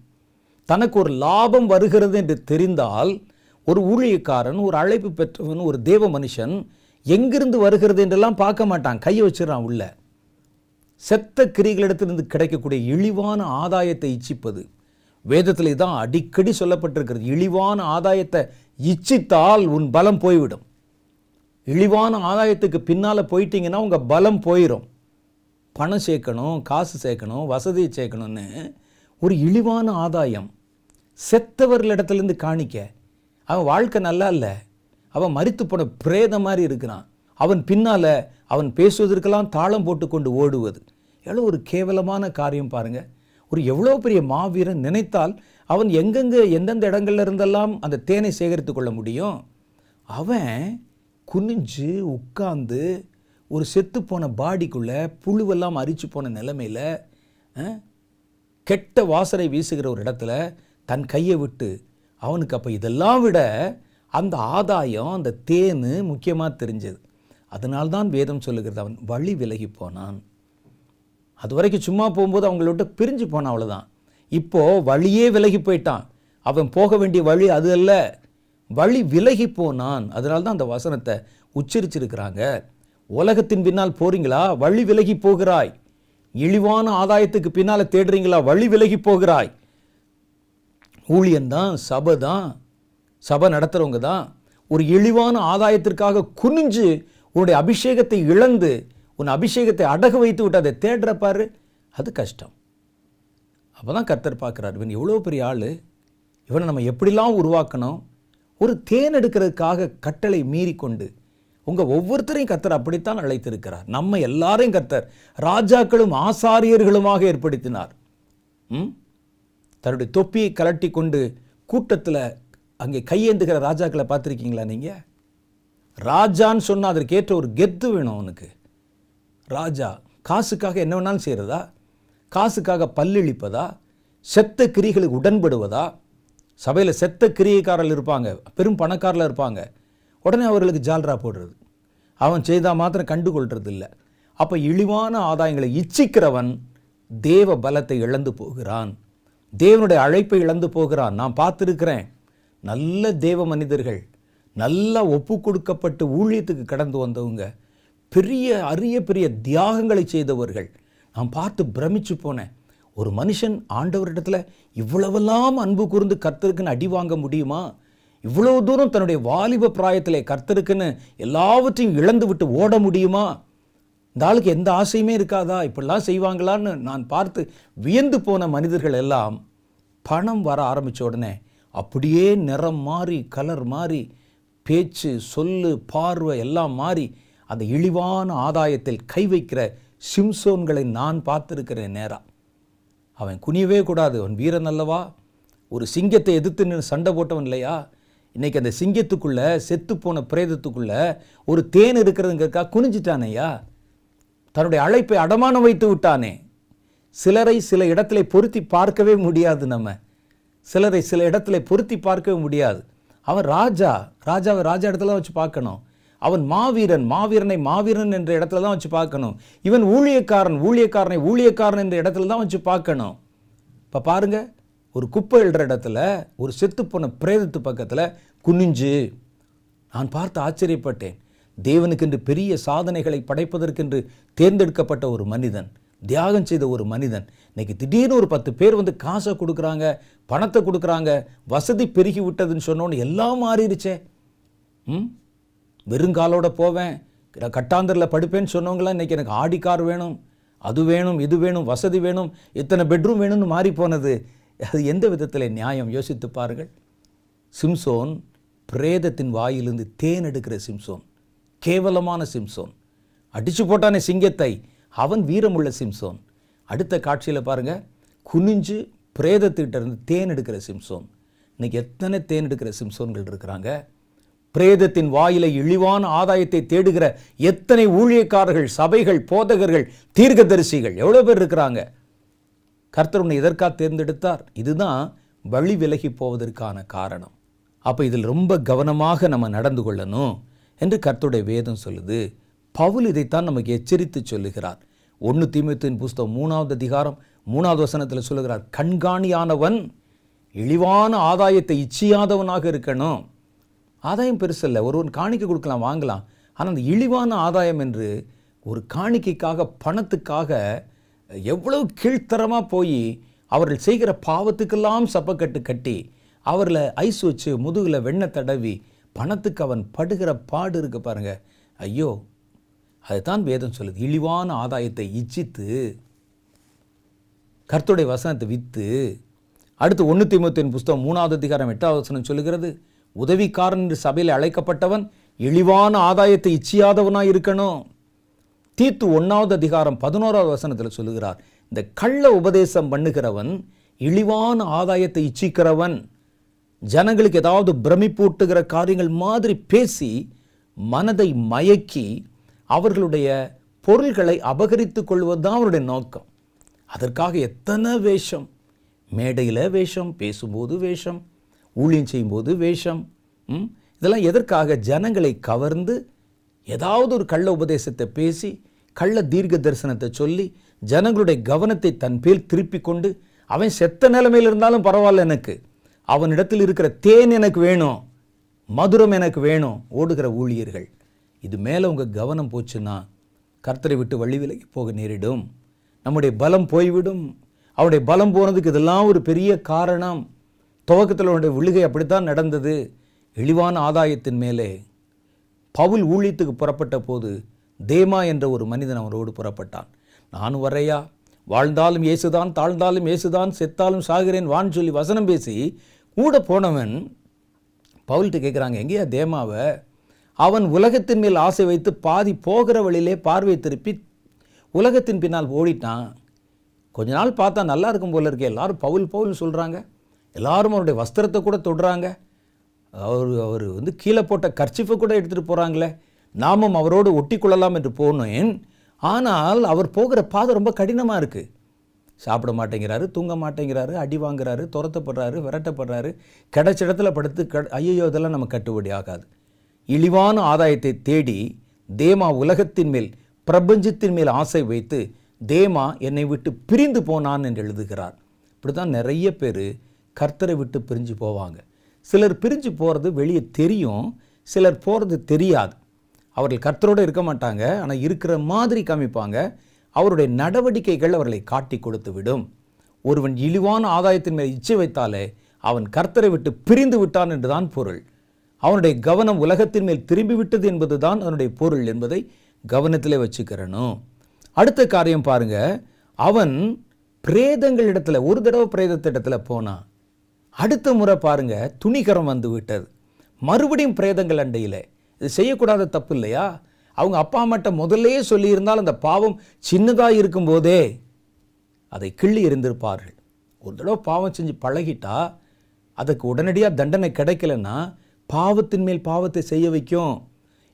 தனக்கு ஒரு லாபம் வருகிறது என்று தெரிந்தால் ஒரு ஊழியக்காரன் ஒரு அழைப்பு பெற்றவன் ஒரு தேவ மனுஷன் எங்கிருந்து வருகிறது என்றெல்லாம் பார்க்க மாட்டான். கையை வச்சிடறான் உள்ள. செத்த கிரிகளிடத்திலிருந்து கிடைக்கக்கூடிய இழிவான ஆதாயத்தை இச்சிப்பது. வேதத்தில் தான் அடிக்கடி சொல்லப்பட்டிருக்கிறது இழிவான ஆதாயத்தை இச்சித்தால் உன் பலம் போய்விடும். இழிவான ஆதாயத்துக்கு பின்னால் போயிட்டீங்கன்னா உங்கள் பலம் போயிடும் பணம் சேர்க்கணும் காசு சேர்க்கணும் வசதி சேர்க்கணும்னு ஒரு இழிவான ஆதாயம். செத்தவர்களிடத்துலேருந்து காணிக்க. அவன் வாழ்க்கை நல்லா இல்லை. அவன் மறித்து போன பிரேத மாதிரி இருக்கிறான். அவன் பின்னால் அவன் பேசுவதற்கெல்லாம் தாளம் போட்டு கொண்டு ஓடுவது. எவ்வளோ ஒரு கேவலமான காரியம் பாருங்கள் ஒரு எவ்வளோ பெரிய மாவீரன் நினைத்தால் அவன் எங்கெங்கே எந்தெந்த இடங்கள்ல இருந்தெல்லாம் அந்த தேனை சேகரித்து கொள்ள முடியும்? அவன் குனிஞ்சு உட்காந்து ஒரு செத்து போன பாடிக்குள்ளே புழுவெல்லாம் அரிச்சு போன நிலமையில் கெட்ட வாசனை வீசுகிற ஒரு இடத்துல தன் கையை விட்டு அவனுக்கு அப்போ இதெல்லாம் விட அந்த ஆதாயம் அந்த தேனு முக்கியமாக தெரிஞ்சது. அதனால்தான் வேதம் சொல்லுகிறது அவன் வழி விலகி போனான். அது வரைக்கும் சும்மா போகும்போது அவங்கள விட்டு பிரிஞ்சு போனான் அவ்வளோதான் இப்போது வழியே விலகி போயிட்டான். அவன் போக வேண்டிய வழி அது அல்ல. வழி விலகி போனான். அதனால தான் அந்த வசனத்தை உச்சரிச்சிருக்கிறாங்க. உலகத்தின் பின்னால் போறீங்களா? வழி விலகி போகிறாய். இழிவான ஆதாயத்துக்கு பின்னால் தேடுறீங்களா? வழி விலகி போகிறாய். ஊழியன்தான் சபை தான் சபை நடத்துகிறவங்க தான் ஒரு இழிவான ஆதாயத்திற்காக குனிஞ்சு உன்னுடைய அபிஷேகத்தை இழந்து உன் அபிஷேகத்தை அடகு வைத்து விட்டு அதை தேடுற அது கஷ்டம். அப்போ தான் கர்த்தர் பார்க்குறாரு இவன் எவ்வளோ பெரிய ஆள்? இவனை நம்ம எப்படிலாம் உருவாக்கணும்? ஒரு தேன் எடுக்கிறதுக்காக கட்டளை மீறி கொண்டு உங்கள் ஒவ்வொருத்தரையும் கத்தர் அப்படித்தான் அழைத்திருக்கிறார். நம்ம எல்லாரையும் கர்த்தர் ராஜாக்களும் ஆசாரியர்களுமாக ஏற்படுத்தினார். ம்? தன்னுடைய தொப்பியை கலட்டி கொண்டு கூட்டத்தில் அங்கே கையேந்துகிற ராஜாக்களை பார்த்துருக்கீங்களா நீங்கள் ராஜான்னு சொன்னால் அதற்கேற்ற ஒரு கெத்து வேணும் அவனுக்கு. ராஜா காசுக்காக என்ன வேணாலும் செய்கிறதா காசுக்காக பல்லிழிப்பதா செத்த கிரிகளுக்கு உடன்படுவதா? சபையில் செத்த கிரியைக்காரர்கள் இருப்பாங்க பெரும் பணக்காரில் இருப்பாங்க. உடனே அவர்களுக்கு ஜால்ரா போடுறது. அவன் செய்தால் மாத்திரம் கண்டுகொள்றது இல்லை அப்போ இழிவான ஆதாயங்களை இச்சிக்கிறவன் தேவ பலத்தை இழந்து போகிறான். தேவனுடைய அழைப்பை இழந்து போகிறான். நான் பார்த்துருக்கிறேன். நல்ல தேவ மனிதர்கள் நல்லா ஒப்பு கொடுக்கப்பட்டு ஊழியத்துக்கு கடந்து வந்தவங்க பெரிய அரிய பெரிய தியாகங்களை செய்தவர்கள். நான் பார்த்து பிரமிச்சு போனேன். ஒரு மனுஷன் ஆண்டவரிடத்தில் இவ்வளவெல்லாம் அன்பு கூர்ந்து கர்த்தருக்குன்னு அடி வாங்க முடியுமா? இவ்வளோ தூரம் தன்னுடைய வாலிப பிராயத்திலே கர்த்தருக்குன்னு எல்லாவற்றையும் இழந்து விட்டு ஓட முடியுமா? இந்த ஆளுக்கு எந்த ஆசையுமே இருக்காதா? இப்படிலாம் செய்வாங்களான்னு நான் பார்த்து வியந்து போன மனிதர்கள் எல்லாம் பணம் வர ஆரம்பித்த உடனே அப்படியே நிறம் மாறி கலர் மாறி பேச்சு சொல்லு பார்வை எல்லாம் மாறி அந்த இழிவான ஆதாயத்தில் கை வைக்கிற சிம்சோன்களை நான் பார்த்துருக்கிறேன் நேராக அவன் குனியவே கூடாது. அவன் வீரன் அல்லவா? ஒரு சிங்கத்தை எதிர்த்து நின்று சண்டை போட்டவன் இல்லையா? இன்னைக்கு அந்த சிங்கத்துக்குள்ளே செத்துப்போன பிரேதத்துக்குள்ளே ஒரு தேன் இருக்கிறதுங்கிறக்கா குனிஞ்சிட்டானையா? தன்னுடைய அழைப்பை அடமானம் வைத்து விட்டானே. சிலரை சில இடத்துல பொருத்தி பார்க்கவே முடியாது நம்ம. சிலரை சில இடத்துல பொருத்தி பார்க்கவே முடியாது. அவன் ராஜா. ராஜாவை ராஜா இடத்துல வச்சு பார்க்கணும். அவன் மாவீரன் மாவீரனை மாவீரன் என்ற இடத்துல தான் வச்சு பார்க்கணும். இவன் ஊழியக்காரன் ஊழியக்காரனை ஊழியக்காரன் என்ற இடத்துல தான் வச்சு பார்க்கணும். இப்போ பாருங்க ஒரு குப்பை எழுற இடத்துல ஒரு செத்துப்போன பிரேதத்து பக்கத்தில் குனிஞ்சு நான் பார்த்து ஆச்சரியப்பட்டேன். தேவனுக்கென்று பெரிய சாதனைகளை படைப்பதற்கென்று தேர்ந்தெடுக்கப்பட்ட ஒரு மனிதன் தியாகம் செய்த ஒரு மனிதன். இன்னைக்கு திடீர்னு ஒரு பத்து பேர் வந்து காசை கொடுக்குறாங்க பணத்தை கொடுக்குறாங்க வசதி பெருகி விட்டதுன்னு சொன்னோன்னு எல்லாம் மாறிடுச்சே. ம்? வெறுங்காலோட போவேன் கட்டாந்தரில் படுப்பேன்னு சொன்னவங்களாம் இன்னைக்கு எனக்கு ஆடி கார் வேணும் அது வேணும் இது வேணும் வசதி வேணும் இத்தனை பெட்ரூம் வேணும்னு மாறி போனது. அது எந்த விதத்தில் நியாயம்? யோசித்து பாருங்கள். சிம்சோன் பிரேதத்தின் வாயிலிருந்து தேன் எடுக்கிற சிம்சோன் கேவலமான சிம்சோன். அடித்து போட்டானே சிங்கத்தை அவன் வீரமுள்ள சிம்சோன். அடுத்த காட்சியில் பாருங்க குனிஞ்சு பிரேதத்திட்ட இருந்து தேன் எடுக்கிற சிம்சோன். இன்றைக்கி எத்தனை தேன் எடுக்கிற சிம்சோன்கள் இருக்கிறாங்க? பிரேதத்தின் வாயிலை இழிவான ஆதாயத்தை தேடுகிற எத்தனை ஊழியக்காரர்கள் சபைகள் போதகர்கள் தீர்க்கதரிசிகள் எவ்வளோ பேர் இருக்கிறாங்க? கர்த்தர் உன்னை எதற்காக தேர்ந்தெடுத்தார்? இதுதான் வழி விலகி போவதற்கான காரணம். அப்போ இதில் ரொம்ப கவனமாக நம்ம நடந்து கொள்ளணும் என்று கர்த்தருடைய வேதம் சொல்லுது. பவுல் இதைத்தான் நமக்கு எச்சரித்து சொல்லுகிறார். ஒன்று தீமத்தின் புஸ்தகம் மூணாவது அதிகாரம் மூணாவது வசனத்தில் சொல்லுகிறார் கண்காணியானவன் இழிவான ஆதாயத்தை இச்சியாதவனாக இருக்கணும். ஆதாயம் பெருசல்ல ஒருவன் காணிக்கை கொடுக்கலாம் வாங்கலாம். ஆனால் அந்த இழிவான ஆதாயம் என்று ஒரு காணிக்கைக்காக பணத்துக்காக எவ்வளவு கீழ்த்தரமாக போய் அவர்கள் செய்கிற பாவத்துக்கெல்லாம் சப்பக்கட்டு கட்டி அவர்களை ஐஸ் வச்சு முதுகில் வெண்ணெய் தடவி பணத்துக்கு அவன் படுகிற பாடு இருக்கு பாருங்க. ஐயோ அதுதான் வேதம் சொல்லுது. இழிவான ஆதாயத்தை இச்சித்து கர்த்துடைய வசனத்தை விற்று அடுத்து ஒன்று திமுத்தின் புஸ்தகம் மூணாவது அதிகாரம் எட்டாவது வசனம் சொல்லுகிறது. உதவிக்காரன் என்று சபையில் அழைக்கப்பட்டவன் இழிவான ஆதாயத்தை இச்சியாதவனாக இருக்கணும். தீத்து ஒன்றாவது அதிகாரம் பதினோராவது வசனத்தில் சொல்லுகிறார். இந்த கள்ள உபதேசம் பண்ணுகிறவன் இழிவான ஆதாயத்தை இச்சிக்கிறவன் ஜனங்களுக்கு ஏதாவது பிரமிப்பூட்டுகிற காரியங்கள் மாதிரி பேசி மனதை மயக்கி அவர்களுடைய பொருள்களை அபகரித்துக்கொள்வது தான் அவருடைய நோக்கம். அதற்காக எத்தனை வேஷம்? மேடையில் வேஷம் பேசும்போது வேஷம் ஊழியம் செய்யும்போது வேஷம் ம்? இதெல்லாம் எதற்காக? ஜனங்களை கவர்ந்து ஏதாவது ஒரு கள்ள உபதேசத்தை பேசி கள்ள தீர்க்க தரிசனத்தை சொல்லி ஜனங்களுடைய கவனத்தை தன் பேர் திருப்பி கொண்டு அவன் செத்த நிலைமையில் இருந்தாலும் பரவாயில்ல எனக்கு. அவனிடத்தில் இருக்கிற தேன் எனக்கு வேணும் மதுரம் எனக்கு வேணும் ஓடுகிற ஊழியர்கள். இது மேலே உங்கள் கவனம் போச்சுன்னா கர்த்தரை விட்டு வழி விலகி போக நேரிடும். நம்முடைய பலம் போய்விடும். அவருடைய பலம் போனதுக்கு இதெல்லாம் ஒரு பெரிய காரணம். துவக்கத்தில் அவனுடைய விழுகை அப்படித்தான் நடந்தது. இழிவான ஆதாயத்தின் மேலே பவுல் ஊழியத்துக்கு புறப்பட்ட போது தேமா என்ற ஒரு மனிதன் அவரோடு புறப்பட்டான். நானும் வரையா வாழ்ந்தாலும் இயேசுதான் தாழ்ந்தாலும் இயேசுதான் செத்தாலும் சாகிறேன் வான்னு சொல்லி வசனம் பேசி கூட போனவன் பவுல்கிட்ட கேட்குறாங்க எங்கேயா தேமாவை? அவன் உலகத்தின் மேல் ஆசை வைத்து பாதி போகிற வழியிலே பார்வை திருப்பி உலகத்தின் பின்னால் ஓடிட்டான். கொஞ்ச நாள் பார்த்தா நல்லா இருக்கும் போல இருக்கே எல்லாரும் பவுல் பவுல்னு சொல்கிறாங்க எல்லாரும் அவருடைய வஸ்திரத்தை கூட தொடுறாங்க. அவர் அவர் வந்து கீழே போட்ட கர்ச்சிஃபை கூட எடுத்துகிட்டு போகிறாங்களே நாமும் அவரோடு ஒட்டி கொள்ளலாம் என்று போனேன். ஆனால் அவர் போகிற பாதை ரொம்ப கடினமாக இருக்குது சாப்பிட மாட்டேங்கிறாரு தூங்க மாட்டேங்கிறாரு அடி வாங்குறாரு துரத்தப்படுறாரு விரட்டப்படுறாரு. கிடைச்ச இடத்துல படுத்து க ஐயோ இதெல்லாம் நம்ம கட்டுப்படி ஆகாது. இழிவான ஆதாயத்தை தேடி தேமா உலகத்தின் மேல் பிரபஞ்சத்தின் மேல் ஆசை வைத்து தேமா என்னை விட்டு பிரிந்து போனான் என்று எழுதுகிறார். இப்படி தான் நிறைய பேர் கர்த்தரை விட்டு பிரிஞ்சு போவாங்க. சிலர் பிரிஞ்சு போகிறது வெளியே தெரியும் சிலர் போகிறது தெரியாது. அவர்கள் கர்த்தரோடு இருக்க மாட்டாங்க ஆனால் இருக்கிற மாதிரி காமிப்பாங்க. அவருடைய நடவடிக்கைகள் அவர்களை காட்டி கொடுத்து விடும். ஒருவன் இழிவான ஆதாயத்தின் மேல் இச்சை வைத்தாலே அவன் கர்த்தரை விட்டு பிரிந்து விட்டான் என்றுதான் பொருள். அவனுடைய கவனம் உலகத்தின் மேல் திரும்பி விட்டது என்பதுதான் அவனுடைய பொருள் என்பதை கவனத்திலே வச்சுக்கிறணும். அடுத்த காரியம் பாருங்க. அவன் பிரேதங்கள் இடத்துல ஒரு தடவை பிரேதத்திடத்தில் போனான். அடுத்த முறை பாருங்கள் துணிகரம் வந்து விட்டது. மறுபடியும் பிரேதங்கள் அண்டையில். இது செய்யக்கூடாத தப்பு இல்லையா? அவங்க அப்பா அம்மாட்ட முதல்லயே சொல்லியிருந்தால் அந்த பாவம் சின்னதாக இருக்கும்போதே அதை கிள்ளி எறிந்திருப்பார்கள். ஒரு தடவை பாவம் செஞ்சு பழகிட்டா அதுக்கு உடனடியாக தண்டனை கிடைக்கலன்னா பாவத்தின் மேல் பாவத்தை செய்ய வைக்கும்.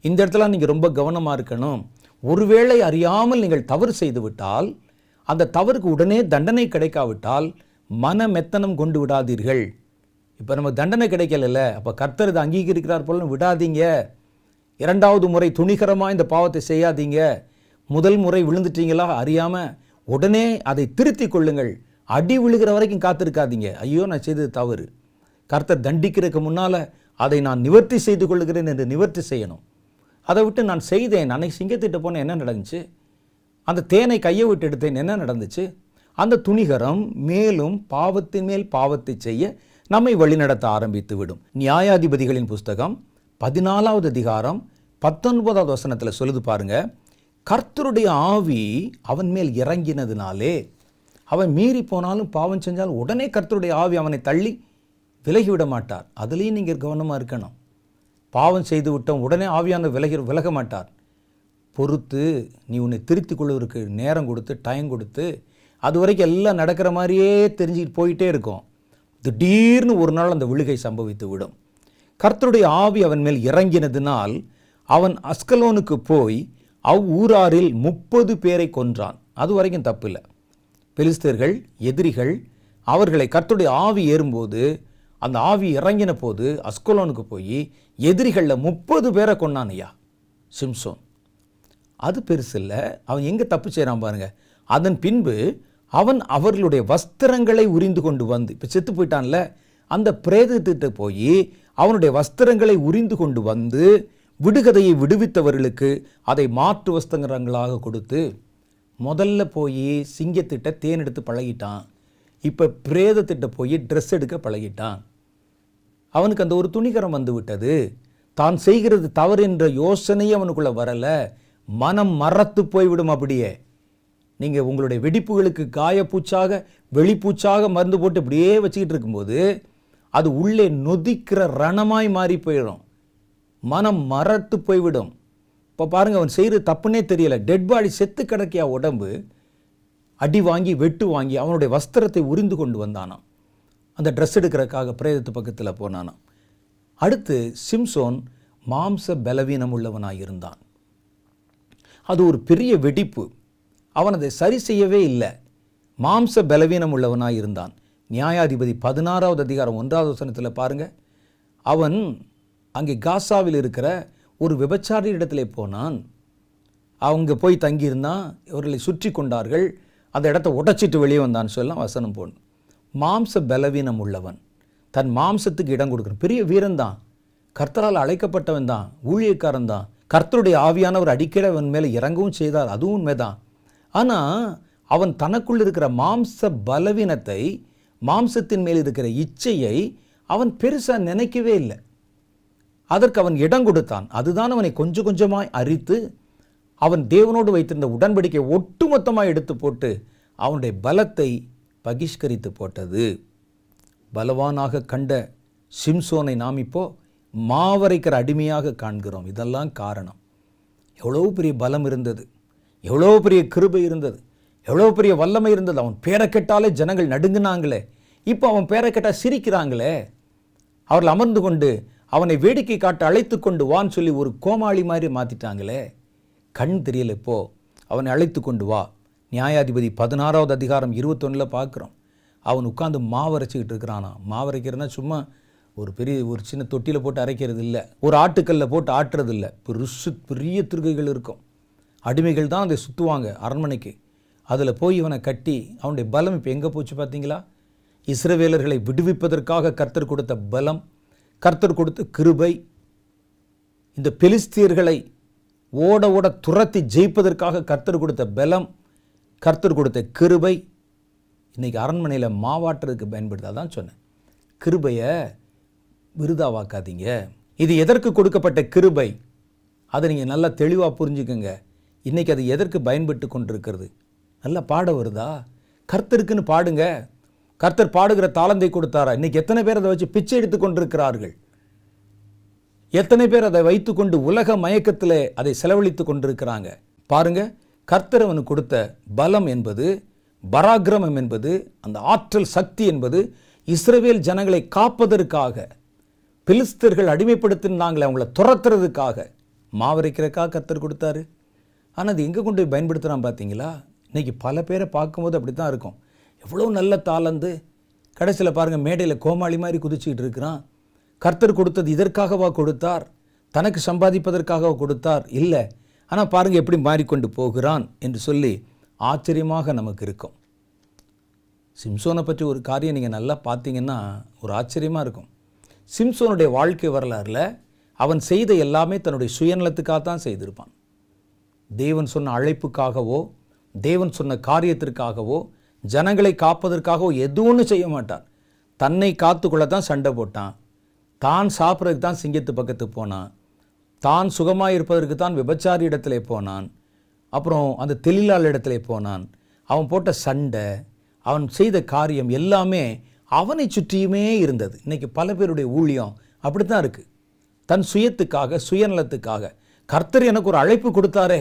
இந்த இடத்துல நீங்கள் ரொம்ப கவனமாக இருக்கணும். ஒருவேளை அறியாமல் நீங்கள் தவறு செய்துவிட்டால் அந்த தவறுக்கு உடனே தண்டனை கிடைக்காவிட்டால் மன மெத்தனம் கொண்டு விடாதீர்கள். இப்போ நம்ம தண்டனை கிடைக்கலல்ல. அப்போ கர்த்தர் இதை அங்கீகரிக்கிறார் போல விடாதீங்க. இரண்டாவது முறை துணிகரமாக இந்த பாவத்தை செய்யாதீங்க. முதல் முறை விழுந்துட்டீங்களா அறியாமல் உடனே அதை திருத்தி கொள்ளுங்கள். அடி விழுகிற வரைக்கும் காத்திருக்காதீங்க. ஐயோ நான் செய்தது தவறு. கர்த்தர் தண்டிக்கிறதுக்கு முன்னால் அதை நான் நிவர்த்தி செய்து கொள்கிறேன் என்று நிவர்த்தி செய்யணும். அதை விட்டு நான் செய்தேன். அன்னைக்கு சிங்கத்திட்ட போனேன் என்ன நடந்துச்சு? அந்த தேனை கையை விட்டு எடுத்தேன். என்ன நடந்துச்சு? அந்த துணிகரம் மேலும் பாவத்தின் மேல் பாவத்தை செய்ய நம்மை வழிநடத்த ஆரம்பித்து விடும் நியாயாதிபதிகளின் புஸ்தகம் பதினாலாவது அதிகாரம் பத்தொன்பதாவது வசனத்தில் சொல்லுது பாருங்க கர்த்தருடைய ஆவி அவன் மேல் இறங்கினதுனாலே அவன் மீறி போனாலும் பாவம் செஞ்சால் உடனே கர்த்தருடைய ஆவி அவனை தள்ளி விலகிவிட மாட்டார். அதுலேயும் நீங்கள் கவனமாக இருக்கணும். பாவம் செய்து விட்டோம் உடனே ஆவியான விலகி விலக மாட்டார். பொறுத்து நீ உன்னை திருத்திக் கொள்வதற்கு நேரம் கொடுத்து டைம் கொடுத்து அது வரைக்கும் எல்லாம் நடக்கிற மாதிரியே தெரிஞ்சுக்கிட்டு போயிட்டே இருக்கும். திடீர்னு ஒரு நாள் அந்த விழுகை சம்பவித்து விடும். கர்த்தருடைய ஆவி அவன் மேல் இறங்கினதினால் அவன் அஸ்கலோனுக்கு போய் அவ் ஊராரில் முப்பது பேரை கொன்றான். அது வரைக்கும் தப்பில்லை. பெலிஸ்தர்கள் எதிரிகள் அவர்களை கர்த்தருடைய ஆவி ஏறும்போது அந்த ஆவி இறங்கின போது அஸ்கலோனுக்கு போய் எதிரிகளில் முப்பது பேரை கொன்னான் ஐயா சிம்சோன். அது பெருசு இல்லை. அவன் எங்கே தப்பு செய்கிறான் பாருங்கள் அதன் பின்பு அவன் அவர்களுடைய வஸ்திரங்களை உரிந்து கொண்டு வந்து இப்போ செத்து போயிட்டான்ல அந்த பிரேதத்திட்ட போய் அவனுடைய வஸ்திரங்களை உரிந்து கொண்டு வந்து விடுகதையை விடுவித்தவர்களுக்கு அதை மாற்று வஸ்திரங்களாக கொடுத்து முதல்ல போய் சிங்கத்திட்ட தேன் எடுத்து பழகிட்டான். இப்போ பிரேதத்திட்ட போய் ட்ரெஸ் எடுக்க பழகிட்டான். அவனுக்கு அந்த ஒரு துணிகரம் வந்து விட்டது. தான் செய்கிறது தவறு என்ற யோசனையே அவனுக்குள்ளே வரலை. மனம் மறத்து போய்விடும் அப்படியே. நீங்கள் உங்களுடைய வெடிப்புகளுக்கு காயப்பூச்சாக வெளிப்பூச்சாக மருந்து போட்டு இப்படியே வச்சுக்கிட்டு இருக்கும்போது அது உள்ளே நொதிக்கிற ரணமாய் மாறி போயிடும். மனம் மறத்து போய்விடும். இப்போ பாருங்கள் அவன் செய்கிறது தப்புன்னே தெரியலை. டெட் பாடி செத்து கிடக்கியா உடம்பு அடி வாங்கி வெட்டு வாங்கி அவனுடைய வஸ்திரத்தை உரிந்து கொண்டு வந்தானாம். அந்த ட்ரெஸ் எடுக்கிறக்காக பிரேதத்து பக்கத்தில் போனானாம். அடுத்து சிம்சோன் மாம்ச பலவீனம் உள்ளவனாக இருந்தான் அது ஒரு பெரிய வெடிப்பு. அவன் அதை சரி செய்யவே இல்லை. மாம்ச பலவீனம் உள்ளவனாக இருந்தான். நியாயாதிபதி பதினாறாவது அதிகாரம் ஒன்றாவது வசனத்தில் பாருங்க. அவன் அங்கே காசாவில் இருக்கிற ஒரு விபச்சாரி இடத்திலே போனான். அவங்க போய் தங்கியிருந்தான் இவர்களை சுற்றி கொண்டார்கள். அந்த இடத்த உடைச்சிட்டு வெளியே வந்தான்னு சொல்லலாம் வசனம் போன் மாம்ச பலவீனம் உள்ளவன் தன் மாம்சத்துக்கு இடம் கொடுக்குறான் பெரிய வீரன் தான். கர்த்தரால் அழைக்கப்பட்டவன் தான். ஊழியக்காரன் தான். கர்த்தருடைய ஆவியானவர் அடிக்கடி அவன் மேலே இறங்கவும் செய்தார். அதுவும் உண்மைதான். ஆனால் அவன் தனக்குள் இருக்கிற மாம்ச பலவீனத்தை மாம்சத்தின் மேல் இருக்கிற இச்சையை அவன் பெருசாக நினைக்கவே இல்லை. அதற்கு அவன் இடம் கொடுத்தான். அதுதான் அவனை கொஞ்சம் கொஞ்சமாய் அரித்து அவன் தேவனோடு வைத்திருந்த உடன்படிக்கை ஒட்டுமொத்தமாக எடுத்து போட்டு அவனுடைய பலத்தை பகிஷ்கரித்து போட்டது. பலவானாக கண்ட சிம்சோனை நாம் இப்போ மாவரைக்கிற அடிமையாக காண்கிறோம். இதெல்லாம் காரணம். எவ்வளோ பெரிய பலம் இருந்தது. எவ்வளோ பெரிய கிருபை இருந்தது. எவ்வளோ பெரிய வல்லமை இருந்தது. அவன் பேரை கேட்டாலே ஜனங்கள் நடுங்கினாங்களே. இப்போ அவன் பேரை கேட்டால் சிரிக்கிறாங்களே. அவர்கள் அமர்ந்து கொண்டு அவனை வேடிக்கை காட்ட அழைத்து கொண்டு வான்னு சொல்லி ஒரு கோமாளி மாதிரி மாற்றிட்டாங்களே கண் தெரியல இப்போ. அவனை அழைத்து கொண்டு வா. நியாயாதிபதி பதினாறாவது அதிகாரம் இருபத்தொன்னில் பார்க்குறோம். அவன் உட்காந்து மாவு அரைச்சிக்கிட்டு இருக்கிறானா? மாவு அரைக்கிறதுனா சும்மா ஒரு பெரிய ஒரு சின்ன தொட்டியில் போட்டு அரைக்கிறது இல்லை ஒரு ஆட்டுக்கல்ல போட்டு ஆட்டுறது இல்லை பெருசு பெரிய திருகைகள் இருக்கும். அடிமைகள் தான் அதை சுற்றுவாங்க அரண்மனைக்கு. அதில் போய் இவனை கட்டி அவனுடைய பலம் இப்போ எங்கே போச்சு பார்த்தீங்களா இஸ்ரவேலர்களை விடுவிப்பதற்காக கர்த்தர் கொடுத்த பலம் கர்த்தர் கொடுத்த கிருபை இந்த பெலிஸ்தியர்களை ஓட ஓட துரத்தி ஜெயிப்பதற்காக கர்த்தர் கொடுத்த பலம் கர்த்தர் கொடுத்த கிருபை. இன்றைக்கி அரண்மனையில் மாவாட்டுறதுக்கு பயன்படுத்தாதான் சொன்னேன். கிருபையை விருதாவாக்காதீங்க. இது எதற்கு கொடுக்கப்பட்ட கிருபை? அதை நீங்கள் நல்லா தெளிவாக புரிஞ்சுக்கோங்க. இன்றைக்கி அது எதற்கு பயன்பட்டு கொண்டிருக்கிறது? நல்லா பாட வருதா? கர்த்தருக்குன்னு பாடுங்க. கர்த்தர் பாடுகிற தாளந்தை கொடுத்தாரா? இன்றைக்கி எத்தனை பேர் அதை வச்சு பிச்சை எடுத்து கொண்டிருக்கிறார்கள்? எத்தனை பேர் அதை வைத்துக்கொண்டு உலக மயக்கத்தில் அதை செலவழித்து கொண்டிருக்கிறாங்க? பாருங்க கர்த்தர் அவனுக்கு கொடுத்த பலம் என்பது பராக்கிரமம் என்பது அந்த ஆற்றல் சக்தி என்பது இஸ்ரவேல் ஜனங்களை காப்பதற்காக பிலிஸ்தர்கள் அடிமைப்படுத்தினாங்களே அவங்கள துரத்துறதுக்காக. மாவரைக்கிறக்காக கர்த்தர் கொடுத்தாரு. ஆனால் அது எங்கே கொண்டு போய் பயன்படுத்துகிறான் பார்த்தீங்களா இன்னைக்கு பல பேரை பார்க்கும்போது அப்படி தான் இருக்கும். எவ்வளோ நல்ல தாளந்து கடைசியில் பாருங்கள் மேடையில் கோமாளி மாதிரி குதிச்சுக்கிட்டு இருக்கிறான். கர்த்தர் கொடுத்தது இதற்காகவா கொடுத்தார்? தனக்கு சம்பாதிப்பதற்காகவா கொடுத்தார்? இல்லை. ஆனால் பாருங்கள் எப்படி மாறிக்கொண்டு போகிறான் என்று சொல்லி ஆச்சரியமாக நமக்கு இருக்கும். சிம்சோனை பற்றி ஒரு காரியம் நீங்கள் நல்லா பார்த்தீங்கன்னா ஒரு ஆச்சரியமாக இருக்கும். சிம்சோனுடைய வாழ்க்கை வரலாறில் அவன் செய்த எல்லாமே தன்னுடைய சுயநலத்துக்காக தான் செய்திருப்பான். தேவன் சொன்ன அழைப்புக்காகவோ தேவன் சொன்ன காரியத்திற்காகவோ ஜனங்களை காப்பதற்காகவோ எதுவும் செய்ய மாட்டான். தன்னை காத்துக்கொள்ள தான் சண்டை போட்டான். தான் சாப்பிட்றதுக்கு தான் சிங்கத்து பக்கத்து போனான். தான் சுகமாக இருப்பதற்கு தான் விபச்சாரி இடத்துல போனான். அப்புறம் அந்த தெளிலாளர் இடத்துல போனான். அவன் போட்ட சண்டை அவன் செய்த காரியம் எல்லாமே அவனை சுற்றியுமே இருந்தது. இன்றைக்கி பல பேருடைய ஊழியம் அப்படி தான் இருக்குது தன் சுயத்துக்காக சுயநலத்துக்காக. கர்த்தர் எனக்கு ஒரு அழைப்பு கொடுத்தாரே.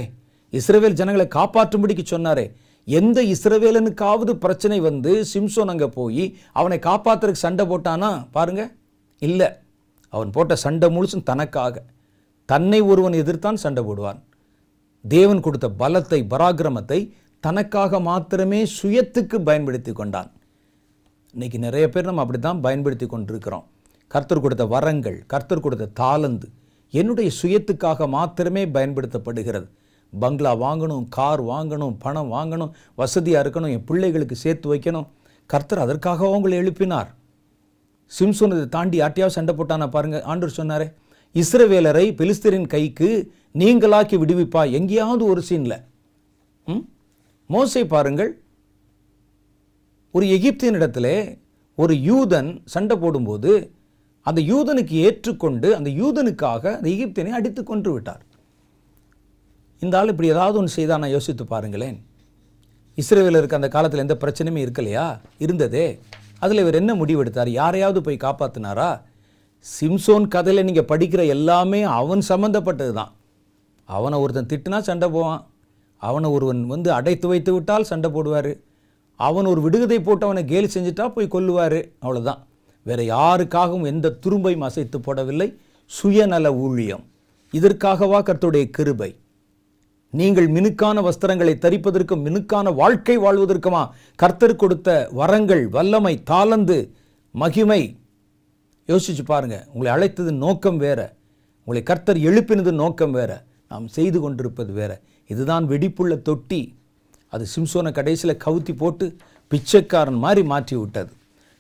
இஸ்ரவேல் ஜனங்களை காப்பாற்றும்படிக்கு சொன்னாரே. எந்த இஸ்ரவேலனுக்காவது பிரச்சனை வந்து சிம்சோன் அங்கே போய் அவனை காப்பாத்துறதுக்கு சண்டை போட்டானா? பாருங்க. இல்லை. அவன் போட்ட சண்டை முழுசும் தனக்காக. தன்னை ஒருவன் எதிர்த்தான் சண்டை போடுவான். தேவன் கொடுத்த பலத்தை பராக்கிரமத்தை தனக்காக மாத்திரமே சுயத்துக்கு பயன்படுத்தி கொண்டான். இன்னைக்கு நிறைய பேர் நம்ம அப்படி தான் பயன்படுத்தி கொண்டிருக்கிறோம். கர்த்தர் கொடுத்த வரங்கள் கர்த்தர் கொடுத்த தாளந்து என்னுடைய சுயத்துக்காக மாத்திரமே பயன்படுத்தப்படுகிறது. பங்களா வாங்கணும் கார் வாங்கணும் பணம் வாங்கணும் வசதியாக இருக்கணும் என் பிள்ளைகளுக்கு சேர்த்து வைக்கணும். கர்த்தர் அதற்காக உங்களை எழுப்பினார். சிம்சோன் இதை தாண்டி யார்ட்டையாவது சண்டை போட்டான பாருங்கள் ஆண்டவர் சொன்னாரே இஸ்ரவேலரை பெலிஸ்தரின் கைக்கு நீங்களாக்கி விடுவிப்பா எங்கேயாவது ஒரு சீனில். ம்? மோசை பாருங்கள் ஒரு எகிப்தியனிடத்திலே ஒரு யூதன் சண்டை போடும்போது அந்த யூதனுக்கு ஏற்றுக்கொண்டு அந்த யூதனுக்காக அந்த எகிப்தியனை அடித்து கொன்று விட்டார். இந்த ஆள் இப்படி ஏதாவது ஒன்று செய்தால் நான் யோசித்து பாருங்களேன். இஸ்ரேவேலருக்கு அந்த காலத்தில் எந்த பிரச்சனையுமே இருக்கலையா? இருந்ததே. அதில் இவர் என்ன முடிவெடுத்தார்? யாரையாவது போய் காப்பாற்றினாரா சிம்சோன் கதையில் நீங்கள் படிக்கிற எல்லாமே அவன் சம்மந்தப்பட்டது தான் அவனை ஒருத்தன் திட்டுனா சண்டை போவான். அவனை ஒருவன் வந்து அடைத்து வைத்து விட்டால் சண்டை போடுவார். அவன் ஒரு விடுகதை போட்டு அவனை கேலி செஞ்சுட்டா போய் கொல்லுவார். அவ்வளோதான் வேறு யாருக்காகவும் எந்த துரும்பையும் அசைத்து போடவில்லை. சுயநல ஊழியம். இதற்காகவா கருத்துடைய கிருபை. நீங்கள் மினுக்கான வஸ்திரங்களை தரிப்பதற்கும் மினுக்கான வாழ்க்கை வாழ்வதற்குமா? கர்த்தர் கொடுத்த வரங்கள் வல்லமை தாளந்து மகிமை. யோசிச்சு பாருங்க. உங்களை அழைத்தது நோக்கம் வேற. உங்களை கர்த்தர் எழுப்பினது நோக்கம் வேற. நாம் செய்து கொண்டிருப்பது வேற. இதுதான் வெடிப்புள்ள தொட்டி. அது சிம்சோனை கடைசியில் கவுத்தி போட்டு பிச்சைக்காரன் மாதிரி மாற்றி விட்டது.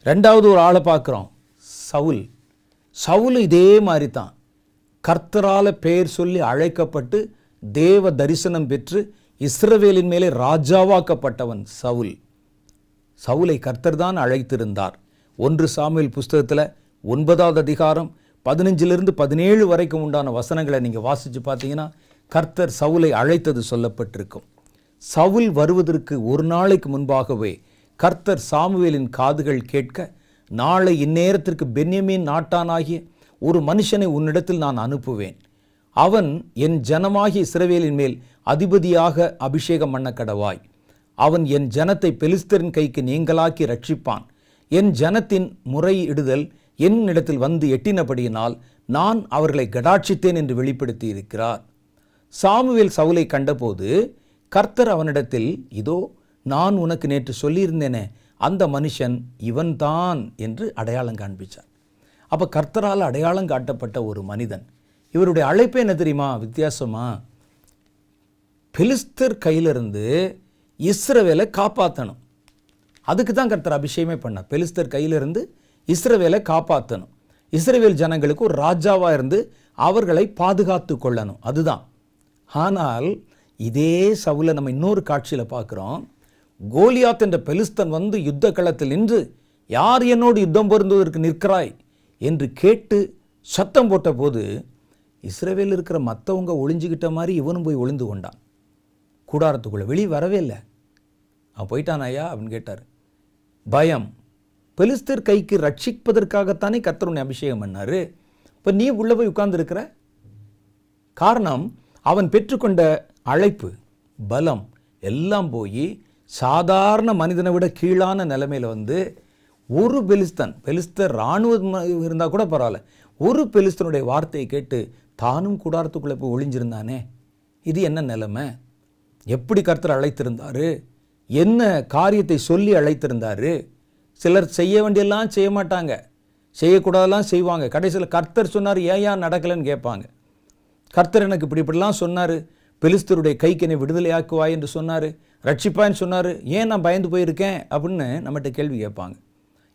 ரெண்டாவது ஒரு ஆளை பார்க்குறோம். சவுல். சவுல் இதே மாதிரி தான். கர்த்தரால் பெயர் சொல்லி அழைக்கப்பட்டு தேவ தரிசனம் பெற்று இஸ்ரவேலின் மேலே ராஜாவாக்கப்பட்டவன் சவுல். சவுலை கர்த்தர் தான் அழைத்திருந்தார். ஒன்று சாமியல் புஸ்தகத்தில் ஒன்பதாவது அதிகாரம் பதினஞ்சிலிருந்து பதினேழு வரைக்கும் உண்டான வசனங்களை நீங்கள் வாசித்து பார்த்தீங்கன்னா கர்த்தர் சவுலை அழைத்தது சொல்லப்பட்டிருக்கும். சவுல் வருவதற்கு ஒரு நாளைக்கு முன்பாகவே கர்த்தர் சாமுவேலின் காதுகள் கேட்க நாளை இந்நேரத்திற்கு பென்யமீன் நாட்டானாகிய ஒரு மனுஷனை உன்னிடத்தில் நான் அனுப்புவேன். அவன் என் ஜனமாகிய இஸ்ரவேலின் மேல் அதிபதியாக அபிஷேகம் பண்ண கடவாய். அவன் என் ஜனத்தை பெலிஸ்தரின் கைக்கு நீங்களாக்கி ரட்சிப்பான் என் ஜனத்தின் முறையிடுதல் என்னிடத்தில் வந்து எட்டினபடியினால் நான் அவர்களை கடாட்சித்தேன் என்று வெளிப்படுத்தி இருக்கிறார் சாமுவேல் சவுலை கண்டபோது கர்த்தர் அவனிடத்தில் இதோ நான் உனக்கு நேற்று சொல்லியிருந்தேனே அந்த மனுஷன் இவன்தான் என்று அடையாளம் காண்பிச்சார். அப்போ கர்த்தரால் அடையாளம் காட்டப்பட்ட ஒரு மனிதன் இவருடைய அழைப்பு என்ன தெரியுமா? வித்தியாசமா? பெலிஸ்தர் கையிலிருந்து இஸ்ரவேலை காப்பாற்றணும் அதுக்கு தான் கர்த்தர் அபிஷேகமே பண்ணார். பெலிஸ்தர் கையிலிருந்து இஸ்ரவேலை காப்பாற்றணும் இஸ்ரவேல் ஜனங்களுக்கு ஒரு ராஜாவாக இருந்து அவர்களை பாதுகாத்து கொள்ளணும். அதுதான். ஆனால் இதே சவுல நம்ம இன்னொரு காட்சியில் பார்க்குறோம். கோலியாத் என்ற பெலிஸ்தன் வந்து யுத்த களத்தில் நின்று யார் என்னோடு யுத்தம் பொருந்துவதற்கு நிற்கிறாய்? என்று கேட்டு சத்தம் போட்ட போது இஸ்ரேவேல் இருக்கிற மற்றவங்க ஒளிஞ்சுக்கிட்ட மாதிரி இவனும் போய் ஒளிந்து கொண்டான். கூடாரத்துக்குள்ளே வெளியே வரவே இல்லை. அவன் போயிட்டான் ஐயா அப்படின்னு கேட்டார். பயம். பெலிஸ்தர் கைக்கு ரட்சிப்பதற்காகத்தானே கர்த்தர் அபிஷேகம் பண்ணார்? இப்போ நீ உள்ளே போய் உட்கார்ந்துருக்கிற? காரணம் அவன் பெற்றுக்கொண்ட அழைப்பு பலம் எல்லாம் போய் சாதாரண மனிதனை விட கீழான நிலைமையில் வந்து ஒரு பெலிஸ்தன் பெலிஸ்தர் இராணுவம் இருந்தால் கூட பரவாயில்ல. ஒரு பெலிஸ்தனுடைய வார்த்தையை கேட்டு தானும் கூடாரத்துக்குள்ளே போய் ஒளிஞ்சிருந்தானே? இது என்ன நிலைமை? எப்படி கர்த்தர் அழைத்திருந்தாரு? என்ன காரியத்தை சொல்லி அழைத்திருந்தாரு? சிலர் செய்ய வேண்டியெல்லாம் செய்ய மாட்டாங்க. செய்யக்கூடாதெல்லாம் செய்வாங்க. கடைசியில் கர்த்தர் சொன்னார் ஏன் ஏன் நடக்கலைன்னு கேட்பாங்க. கர்த்தர் எனக்கு இப்படி இப்படிலாம் சொன்னார். பெலிஸ்தருடைய கைக்கு என்னை விடுதலையாக்குவாய் என்று சொன்னார். ரட்சிப்பான்னு சொன்னார். ஏன் நான் பயந்து போயிருக்கேன்? அப்படின்னு நம்மகிட்ட கேள்வி கேட்பாங்க.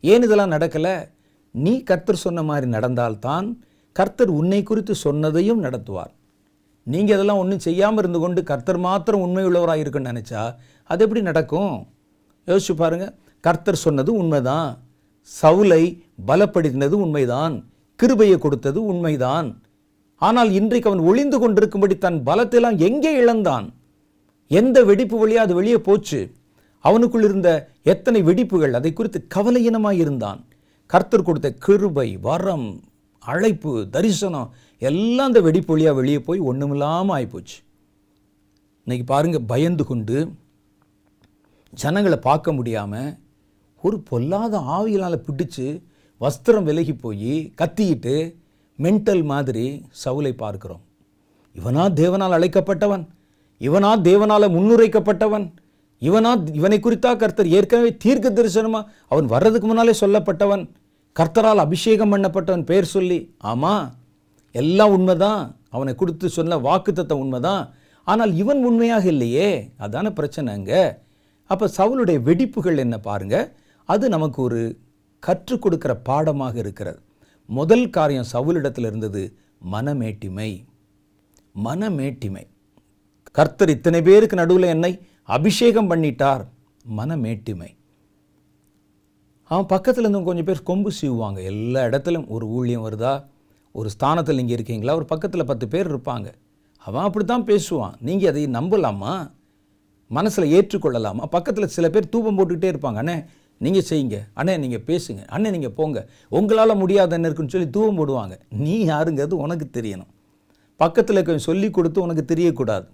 ஏன் இதெல்லாம் நடக்கலை? நீ கர்த்தர் சொன்ன மாதிரி நடந்தால்தான் கர்த்தர் உன்னை குறித்து சொன்னதையும் நடத்துவார். நீங்கள் இதெல்லாம் ஒன்றும் செய்யாமல் இருந்து கொண்டு கர்த்தர் மாத்திரம் உண்மையுள்ளவராக இருக்குன்னு நினச்சா அது எப்படி நடக்கும்? யோசிச்சு பாருங்கள் கர்த்தர் சொன்னது உண்மைதான். சவுலை பலப்படுத்தினது உண்மைதான். கிருபையை கொடுத்தது உண்மைதான். ஆனால் இன்றைக்கு அவன் ஒளிந்து கொண்டிருக்கும்படி தன் பலத்தெல்லாம் எங்கே இழந்தான்? எந்த வெடிப்பு வழியாக அது வெளியே போச்சு? அவனுக்குள் இருந்த எத்தனை வெடிப்புகள் அதை குறித்து கவலையினமாக இருந்தான். கர்த்தர் கொடுத்த கிருபை வரம் அழைப்பு தரிசனம் எல்லாம் அந்த வெடிப்பொழியாக வெளியே போய் ஒன்றுமில்லாமல் ஆகிப்போச்சு இன்னைக்கு பாருங்கள் பயந்து கொண்டு ஜனங்களை பார்க்க முடியாமல் ஒரு பொல்லாத ஆவியினால் பிடிச்சு வஸ்திரம் விலகி போய் கத்திக்கிட்டு மென்டல் மாதிரி சவுலை பார்க்கிறோம். இவனா தேவனால் அழைக்கப்பட்டவன் இவனா தேவனால் முன்னுரைக்கப்பட்டவன் இவனா இவனை குறித்தா கர்த்தர் ஏற்கனவே தீர்க்க தரிசனமாக அவன் வர்றதுக்கு முன்னாலே சொல்லப்பட்டவன். கர்த்தரால் அபிஷேகம் பண்ணப்பட்டவன் பெயர் சொல்லி ஆமாம் எல்லாம் உண்மைதான் அவனை கொடுத்து சொன்ன வாக்குத்தத்தம் உண்மைதான் ஆனால் இவன் உண்மையாக இல்லையே அதான பிரச்சனைங்க அப்போ சவுளுடைய வெடிப்புகள் என்ன பாருங்கள் அது நமக்கு ஒரு கற்றுக் கொடுக்கிற பாடமாக இருக்கிறது. முதல் காரியம் சவுலிடத்தில் இருந்தது மனமேட்டிமை. மனமேட்டிமை. கர்த்தர் இத்தனை பேருக்கு நடுவில் என்னை அபிஷேகம் பண்ணிட்டார் மனமேட்டிமை. அவன் பக்கத்தில் இருந்தும் கொஞ்சம் பேர் கொம்பு சீவுவாங்க. எல்லா இடத்துலையும் ஒரு ஊழியம் வருதா? ஒரு ஸ்தானத்தில் நீங்கள் இருக்கீங்களா? ஒரு பக்கத்தில் பத்து பேர் இருப்பாங்க. அவன் அப்படி தான் பேசுவான். நீங்கள் அதை நம்பலாமா? மனசில் ஏற்றுக்கொள்ளலாமா? பக்கத்தில் சில பேர் தூபம் போட்டுக்கிட்டே இருப்பாங்க. அண்ணே நீங்கள் செய்யுங்க. அண்ணே நீங்கள் பேசுங்க. அண்ணே நீங்கள் போங்க. உங்களால் முடியாத என்ன இருக்குன்னு சொல்லி தூவம் போடுவாங்க. நீ யாருங்கிறது உனக்கு தெரியணும். பக்கத்தில் கொஞ்சம் சொல்லி கொடுத்து உனக்கு தெரியக்கூடாது.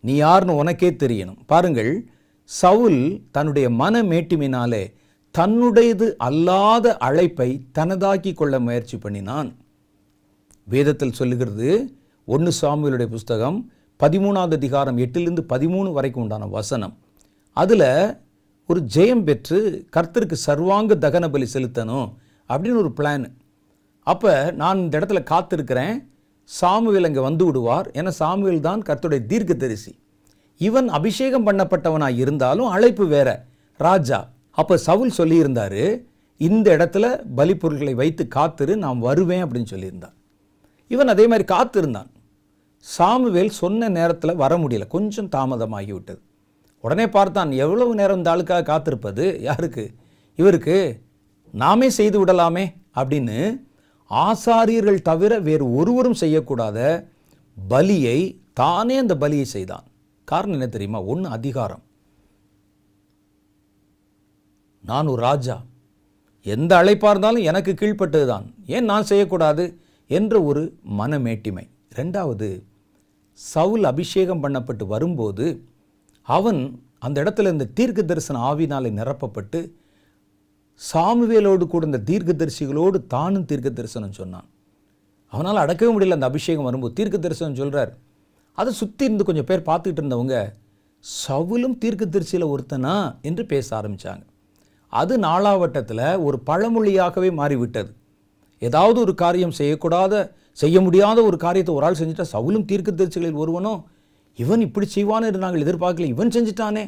நீ யாருன்னு உனக்கே தெரியணும். பாருங்கள் சவுல் தன்னுடைய மன மேட்டுமினாலே தன்னுடையது அல்லாத அழைப்பை தனதாக்கி கொள்ள முயற்சி பண்ணினான். வேதத்தில் சொல்லுகிறது ஒன்று சாமியலுடைய புஸ்தகம் பதிமூணாவது அதிகாரம் எட்டிலிருந்து பதிமூணு வரைக்கும் உண்டான வசனம். அதில் ஒரு ஜெயம் பெற்று கர்த்தருக்கு சர்வாங்க தகன பலி செலுத்தணும் அப்படின்னு ஒரு பிளான் அப்போ நான் இந்த இடத்துல காத்திருக்கிறேன் சாமுவேல் அங்கே வந்து விடுவார். ஏன்னா சாமுவேல் தான் கர்த்தருடைய தீர்க்கதரிசி. இவன் அபிஷேகம் பண்ணப்பட்டவனாக இருந்தாலும் அழைப்பு வேற ராஜா. அப்போ சவுல் சொல்லியிருந்தார் இந்த இடத்துல பலிப்பொருட்களை வைத்து காத்திரு நான் வருவேன் அப்படின்னு சொல்லியிருந்தான் இவன் அதே மாதிரி காத்திருந்தான். சாமுவேல் சொன்ன நேரத்தில் வர முடியல கொஞ்சம் தாமதமாகி விட்டது உடனே பார்த்தான் எவ்வளவு நேரம் இந்த ஆளுக்காக காத்திருப்பது? யாருக்கு? இவருக்கு நாமே செய்து விடலாமே அப்படின்னு ஆசாரியர்கள் தவிர வேறு ஒருவரும் செய்யக்கூடாத பலியை தானே அந்த பலியை செய்தான். காரணம் என்ன தெரியுமா? ஒன்று அதிகாரம். நான் ஒரு ராஜா. எந்த அழைப்பாக இருந்தாலும் எனக்கு கீழ்ப்பட்டது தான் ஏன் நான் செய்யக்கூடாது? என்ற ஒரு மனமேட்டிமை. ரெண்டாவது சவுல் அபிஷேகம் பண்ணப்பட்டு வரும்போது அவன் அந்த இடத்துல இந்த தீர்க்க தரிசன ஆவினாலே நிரப்பப்பட்டு சாமுவேலோடு கூட இந்த தீர்க்க தரிசிகளோடு தானும் தீர்க்க தரிசனம் சொன்னான். அவனால் அடக்கவே முடியல அந்த அபிஷேகம் வரும்போது. தீர்க்க தரிசனம் சொல்கிறார் அதை சுற்றி இருந்து கொஞ்சம் பேர் பார்த்துக்கிட்டு இருந்தவங்க சவுலும் தீர்க்க தரிசியில் ஒருத்தனா? என்று பேச ஆரம்பித்தாங்க அது நாளாவட்டத்தில் ஒரு பழமொழியாகவே மாறிவிட்டது. ஏதாவது ஒரு காரியம் செய்யக்கூடாத செய்ய முடியாத ஒரு காரியத்தை ஒரு ஆள் செஞ்சுட்டா சவுலும் தீர்க்க தரிசிகளில் ஒருவனோ இவன் இப்படி செய்வான்னு நாங்கள் எதிர்பார்க்கல இவன் செஞ்சிட்டானே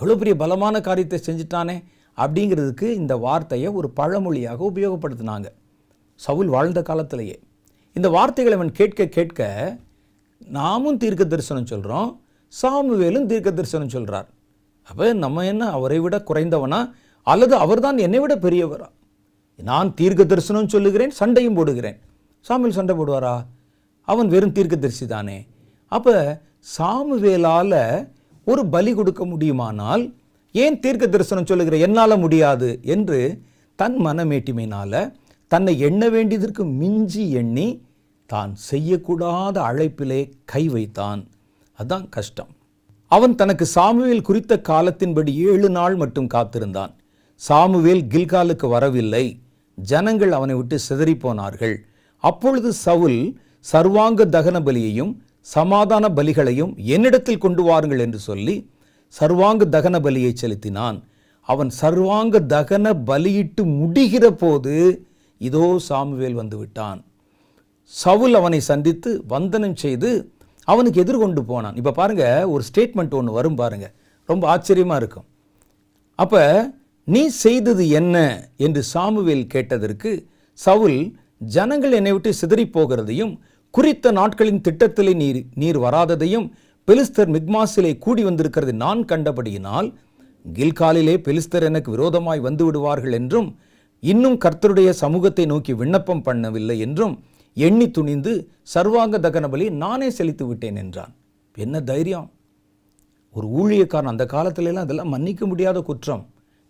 எவ்வளோ பெரிய பலமான காரியத்தை செஞ்சிட்டானே அப்படிங்கிறதுக்கு இந்த வார்த்தையை ஒரு பழமொழியாக உபயோகப்படுத்தினாங்க. சவுல் வாழ்ந்த காலத்திலேயே. இந்த வார்த்தைகளை அவன் கேட்க கேட்க நாமும் தீர்க்க தரிசனம் சொல்கிறோம் சாமுவேலும் தீர்க்க தரிசனம் சொல்கிறார் அப்போ நம்ம என்ன அவரை விட குறைந்தவனா? அல்லது அவர்தான் என்னை விட பெரியவரா? நான் தீர்க்க தரிசனம் சொல்லுகிறேன் சண்டையும் போடுகிறேன். சாமியில் சண்டை போடுவாரா? அவன் வெறும் தீர்க்க தரிசி தானே. அப்போ சாமுவேலால் ஒரு பலி கொடுக்க முடியுமானால் ஏன் தீர்க்க தரிசனம் சொல்லுகிற என்னால் முடியாது என்று தன் மனமேட்டிமையினால் தன்னை எண்ண வேண்டியதற்கு மிஞ்சி எண்ணி தான் செய்யக்கூடாத அழைப்பிலே கை வைத்தான். அதுதான் கஷ்டம். அவன் தனக்கு சாமுவேல் குறித்த காலத்தின்படி ஏழு நாள் மட்டும் காத்திருந்தான். சாமுவேல் கில்காலுக்கு வரவில்லை. ஜனங்கள் அவனை விட்டு சிதறிப் போனார்கள். அப்பொழுது சவுல் சர்வாங்க தகன பலியையும் சமாதான பலிகளையும் என்னிடத்தில் கொண்டு வாருங்கள் என்று சொல்லி சர்வாங்க தகன பலியை செலுத்தினான். அவன் சர்வாங்க தகன பலியிட்டு முடிகிற போது இதோ சாமுவேல் வந்து விட்டான். சவுல் அவனை சந்தித்து வந்தனம் செய்து அவனுக்கு எதிர்கொண்டு போனான். இப்போ பாருங்க ஒரு ஸ்டேட்மெண்ட் ஒன்று வரும் பாருங்கள் ரொம்ப ஆச்சரியமாக இருக்கும். அப்போ நீ செய்தது என்ன? என்று சாமுவேல் கேட்டதற்கு சவுல் ஜனங்கள் என்னை விட்டு சிதறிப் போகிறதையும் குறித்த நாட்களின் திட்டத்திலே நீர் நீர் வராததையும் பெலிஸ்தர் மிக்மாசிலே கூடி வந்திருக்கிறது நான் கண்டபடியினால் கில்காலிலே பெலிஸ்தர் எனக்கு விரோதமாய் வந்து விடுவார்கள் என்றும் இன்னும் கர்த்தருடைய சமூகத்தை நோக்கி விண்ணப்பம் பண்ணவில்லை என்றும் எண்ணி துணிந்து சர்வாங்க தகனபலி நானே செலுத்தி விட்டேன் என்றான். என்ன தைரியம்? ஒரு ஊழியக்காரன் அந்த காலத்திலெல்லாம் அதெல்லாம் மன்னிக்க முடியாத குற்றம்.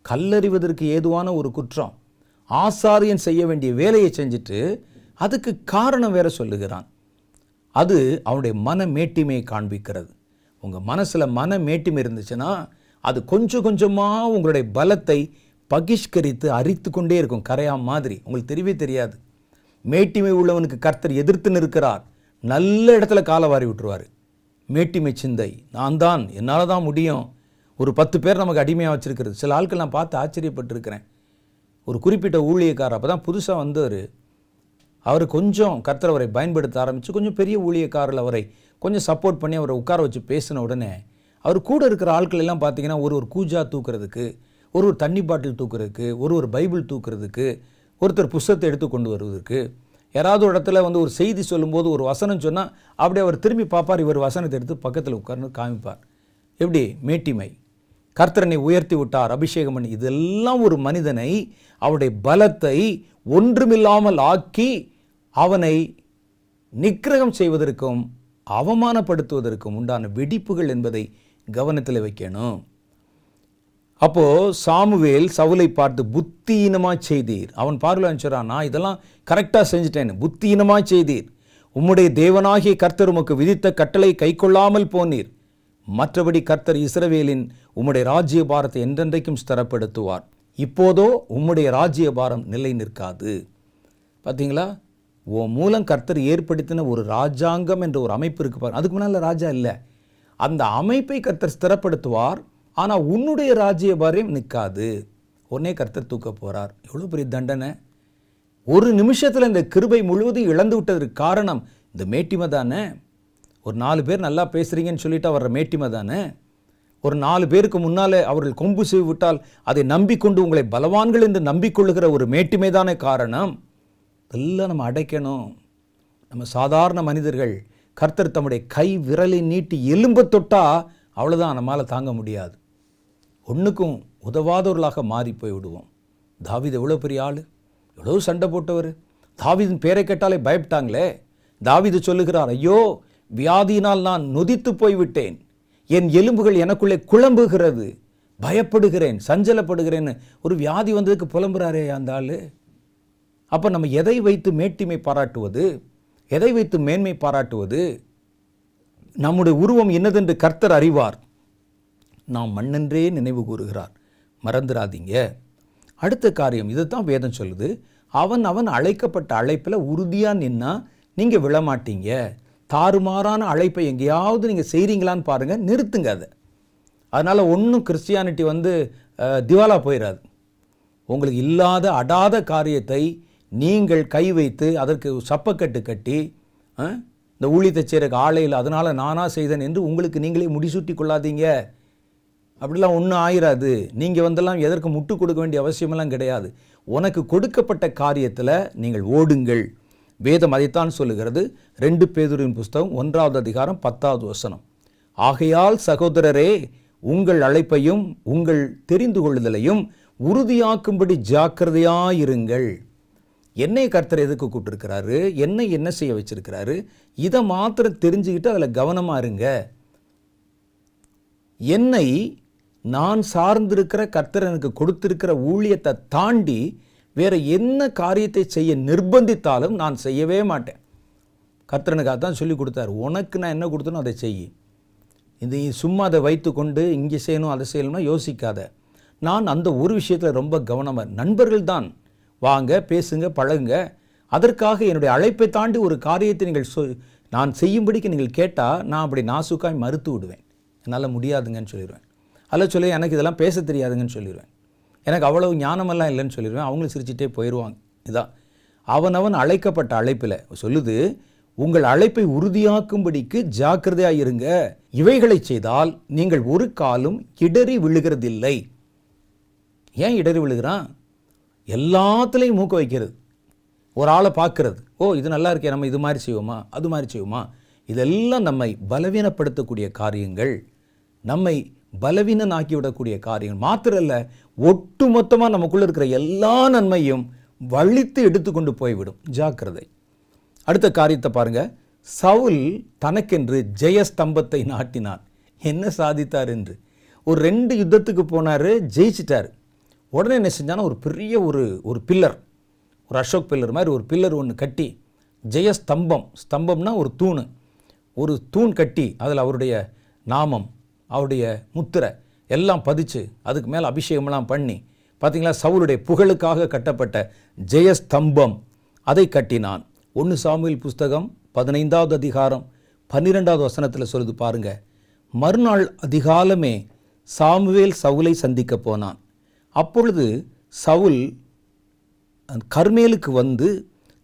கல்லறிவதற்கு ஏதுவான ஒரு குற்றம் ஆசாரியன் செய்ய வேண்டிய வேலையை செஞ்சுட்டு அதுக்கு காரணம் வேற சொல்லுகிறான். அது அவனுடைய மன மேட்டிமையை காண்பிக்கிறது. உங்கள் மனசில் மன மேட்டிமை இருந்துச்சுன்னா அது கொஞ்சம் கொஞ்சமாக உங்களுடைய பலத்தை பகிஷ்கரித்து அரித்து கொண்டே இருக்கும். கரையா மாதிரி. உங்களுக்கு தெரியவே தெரியாது. மேட்டிமை உள்ளவனுக்கு கர்த்தர் எதிர்த்து நிற்கிறார். நல்ல இடத்துல காலை வாரி விட்டுருவார். மேட்டிமை சிந்தை. நான் தான். என்னால் தான் முடியும். ஒரு பத்து பேர் நமக்கு அடிமையாக வச்சுருக்கிறது. சில ஆட்கள் நான் பார்த்து ஆச்சரியப்பட்டிருக்கிறேன். ஒரு குறிப்பிட்ட ஊழியக்காரர் அப்போ தான் புதுசாக வந்தவர். அவர் கொஞ்சம் கர்த்தர் பயன்படுத்த ஆரம்பித்து கொஞ்சம் பெரிய ஊழியக்காரர்கள் அவரை கொஞ்சம் சப்போர்ட் பண்ணி அவரை உட்கார வச்சு பேசின உடனே அவர் கூட இருக்கிற ஆட்கள் எல்லாம் பார்த்தீங்கன்னா ஒரு ஒரு கூஜா தூக்குறதுக்கு ஒரு ஒரு தண்ணி பாட்டில் தூக்குறதுக்கு ஒரு ஒரு பைபிள் தூக்குறதுக்கு ஒருத்தர் புஸ்தத்தை எடுத்து கொண்டு வருவதற்கு யாராவது ஒரு இடத்துல வந்து ஒரு செய்தி சொல்லும்போது ஒரு வசனம் சொன்னால் அப்படியே அவர் திரும்பி பார்ப்பார் இவர் வசனத்தை எடுத்து பக்கத்தில் உட்கார்ந்து காமிப்பார். எப்படி? மேட்டிமை. கர்த்தரனை உயர்த்தி விட்டார் அபிஷேகம் பண்ணி. இதெல்லாம் ஒரு மனிதனை அவருடைய பலத்தை ஒன்றுமில்லாமல் ஆக்கி அவனை நிக்கிரகம் செய்வதற்கும் அவமானப்படுத்துவதற்கும் உண்டான வெடிப்புகள் என்பதை கவனத்தில் வைக்கணும். அப்போது சாமுவேல் சவுலை பார்த்து புத்தியினமாக செய்தீர். அவன் பார்வையில் சொல்றான் நான் இதெல்லாம் கரெக்டாக செஞ்சுட்டேன். புத்தியீனமா செய்தீர். உம்முடைய தேவனாகிய கர்த்தர் உமக்கு விதித்த கட்டளை கைக்கொள்ளாமல் போனீர். மற்றபடி கர்த்தர் இஸ்ரவேலின் உம்முடைய ராஜ்ய பாரத்தை என்றென்றைக்கும் ஸ்திரப்படுத்துவார். இப்போதோ உம்முடைய ராஜ்ய பாரம் நிலை நிற்காது. பார்த்தீங்களா உன் மூலம் கர்த்தர் ஏற்படுத்தின ஒரு ராஜாங்கம் என்ற ஒரு அமைப்பு இருக்கு பாருங்க. அதுக்கு முன்னால் ராஜா இல்லை. அந்த அமைப்பை கர்த்தர் ஸ்திரப்படுத்துவார். ஆனால் உன்னுடைய ராஜ்ய பாரியம் நிற்காது. உடனே கர்த்தர் தூக்க போகிறார் எவ்வளோ பெரிய தண்டனை. ஒரு நிமிஷத்தில் இந்த கிருபை முழுவதும் இழந்து விட்டதற்கு காரணம் இந்த மேட்டிமை தானே? ஒரு நாலு பேர் நல்லா பேசுகிறீங்கன்னு சொல்லிட்டு வர்ற மேட்டிமை தானே? ஒரு நாலு பேருக்கு முன்னாலே அவர்கள் கொம்பு செய்து விட்டால் அதை நம்பிக்கொண்டு உங்களை பலவான்கள் என்று நம்பிக்கொள்ளுகிற ஒரு மேட்டுமே தானே காரணம்? இதெல்லாம் நம்ம அடைக்கணும். நம்ம சாதாரண மனிதர்கள் கர்த்தர் தம்முடைய கை விரலை நீட்டி எலும்ப தொட்டா அவ்வளோதான் நம்மால் தாங்க முடியாது. ஒன்றுக்கும் உதவாதவர்களாக மாறி போய் விடுவோம். தாவீது எவ்வளோ பெரிய ஆள்? எவ்வளோ சண்டை போட்டவர்? தாவிதின் பேரை கேட்டாலே பயப்பட்டாங்களே? தாவிது சொல்லுகிறார் ஐயோ வியாதியினால் நான் நொதித்து போய்விட்டேன். என் எலும்புகள் எனக்குள்ளே குழம்புகிறது. பயப்படுகிறேன் சஞ்சலப்படுகிறேன்னு ஒரு வியாதி வந்ததுக்கு புலம்புறாரே அந்த ஆள். அப்போ நம்ம எதை வைத்து மேட்டிமை பாராட்டுவது? எதை வைத்து மேன்மை பாராட்டுவது? நம்முடைய உருவம் என்னதென்று கர்த்தர் அறிவார். நாம் மண்ணென்றே நினைவு கூறுகிறார். மறந்துடாதீங்க அடுத்த காரியம் இதுதான் வேதம் சொல்லுது. அவன் அவன் அழைக்கப்பட்ட அழைப்பில் உறுதியாக நின்னா நீங்கள் விழமாட்டீங்க. தாறுமாறான அழைப்பை எங்கேயாவது நீங்கள் செய்கிறீங்களான்னு பாருங்கள் நிறுத்துங்க அதை. அதனால் ஒன்றும் கிறிஸ்டியானிட்டி வந்து திவாலா போயிடாது உங்களுக்கு இல்லாத அடாத காரியத்தை நீங்கள் கை வைத்து அதற்கு சப்பக்கட்டு கட்டி இந்த ஊழியத்தை செய்கிறக்கு ஆலையில் அதனால் நானாக செய்தேன் என்று உங்களுக்கு நீங்களே முடிசூட்டி கொள்ளாதீங்க. அப்படிலாம் ஒன்றும் ஆயிராது. நீங்கள் வந்தெல்லாம் எதற்கு முட்டு கொடுக்க வேண்டிய அவசியமெல்லாம் கிடையாது. உனக்கு கொடுக்கப்பட்ட காரியத்தில் நீங்கள் ஓடுங்கள். வேதம் அதைத்தான் சொல்லுகிறது. ரெண்டு பேதுரின் புஸ்தகம் ஒன்றாவது அதிகாரம் பத்தாவது வசனம். ஆகையால் சகோதரரே உங்கள் அழைப்பையும் உங்கள் தெரிந்து கொள்ளுதலையும் உறுதியாக்கும்படி ஜாக்கிரதையாயிருங்கள். என்னை கர்த்தர் எதுக்கு கூப்பிட்டுருக்கிறாரு? என்னை என்ன செய்ய வச்சிருக்கிறாரு? இதை மாத்திரம் தெரிஞ்சுக்கிட்டு அதில் கவனமாக இருங்க. என்னை நான் சார்ந்திருக்கிற கர்த்தர் எனக்கு கொடுத்திருக்கிற ஊழியத்தை தாண்டி வேறு என்ன காரியத்தை செய்ய நிர்பந்தித்தாலும் நான் செய்யவே மாட்டேன். கர்த்தர் தான் சொல்லி கொடுத்தாரு. உனக்கு நான் என்ன கொடுத்தனோ அதை செய். இந்த சும்மா அதை வைத்துக்கொண்டு இங்கே செய்யணும் அதை செய்யணும்னா யோசிக்காத. நான் அந்த ஒரு விஷயத்தில் ரொம்ப கவனமாக நண்பர்கள் தான். வாங்க பேசுங்க பழகுங்க. அதற்காக என்னுடைய அழைப்பை தாண்டி ஒரு காரியத்தை நீங்கள் சொ நான் செய்யும்படிக்கு நீங்கள் கேட்டால் நான் அப்படி நாசுக்காய் மறுத்து விடுவேன். என்னால் முடியாதுங்கன்னு சொல்லிடுவேன் அதில் சொல்லி எனக்கு இதெல்லாம் பேச தெரியாதுங்கன்னு சொல்லிடுவேன் எனக்கு அவ்வளவு ஞானமெல்லாம் இல்லைன்னு சொல்லிடுவேன். அவங்களும் சிரிச்சிட்டே போயிடுவாங்க இதான் அவனவன் அழைக்கப்பட்ட அழைப்பில் சொல்லுது உங்கள் அழைப்பை உறுதியாக்கும்படிக்கு ஜாக்கிரதையாக இருங்க. இவைகளை செய்தால் நீங்கள் ஒரு காலும் இடறி விழுகிறதில்லை. ஏன் இடறி விழுகிறான்? எல்லாத்துலேயும் மூக்க வைக்கிறது. ஒரு ஆளை பார்க்கறது. ஓ இது நல்லா இருக்கே நம்ம இது மாதிரி செய்வோமா? அது மாதிரி செய்வோமா? இதெல்லாம் நம்மை பலவீனப்படுத்தக்கூடிய காரியங்கள். நம்மை பலவீனனாக்கிவிடக்கூடிய காரியங்கள். மாத்திரல்ல ஒட்டு மொத்தமாக நமக்குள்ளே இருக்கிற எல்லா நன்மையும் வழித்து எடுத்துக்கொண்டு போய்விடும். ஜாக்கிரதை. அடுத்த காரியத்தை பாருங்கள் சவுல் தனக்கென்று ஜெயஸ்தம்பத்தை நாட்டினான். என்ன சாதித்தார் என்று? ஒரு ரெண்டு யுத்தத்துக்கு போனார் ஜெயிச்சிட்டார். உடனே என்ன செஞ்சானா ஒரு பெரிய ஒரு ஒரு பில்லர். ஒரு அசோக் பில்லர் மாதிரி ஒரு பில்லர் ஒன்று கட்டி ஜெயஸ்தம்பம். ஸ்தம்பம்னா ஒரு தூண். ஒரு தூண் கட்டி அதில் அவருடைய நாமம். அவருடைய முத்திரை எல்லாம் பதிச்சு அதுக்கு மேலே அபிஷேகம்லாம் பண்ணி பார்த்தீங்களா சவுளுடைய புகழுக்காக கட்டப்பட்ட ஜெயஸ்தம்பம் அதை கட்டினான். ஒன்று சாமுவேல் புஸ்தகம் பதினைந்தாவது அதிகாரம் பன்னிரெண்டாவது வசனத்தில் சொல்லுது பாருங்க. மறுநாள் அதிகாலமே சாமுவேல் சவுலை சந்திக்க போனான். அப்பொழுது சவுல் கர்மேலுக்கு வந்து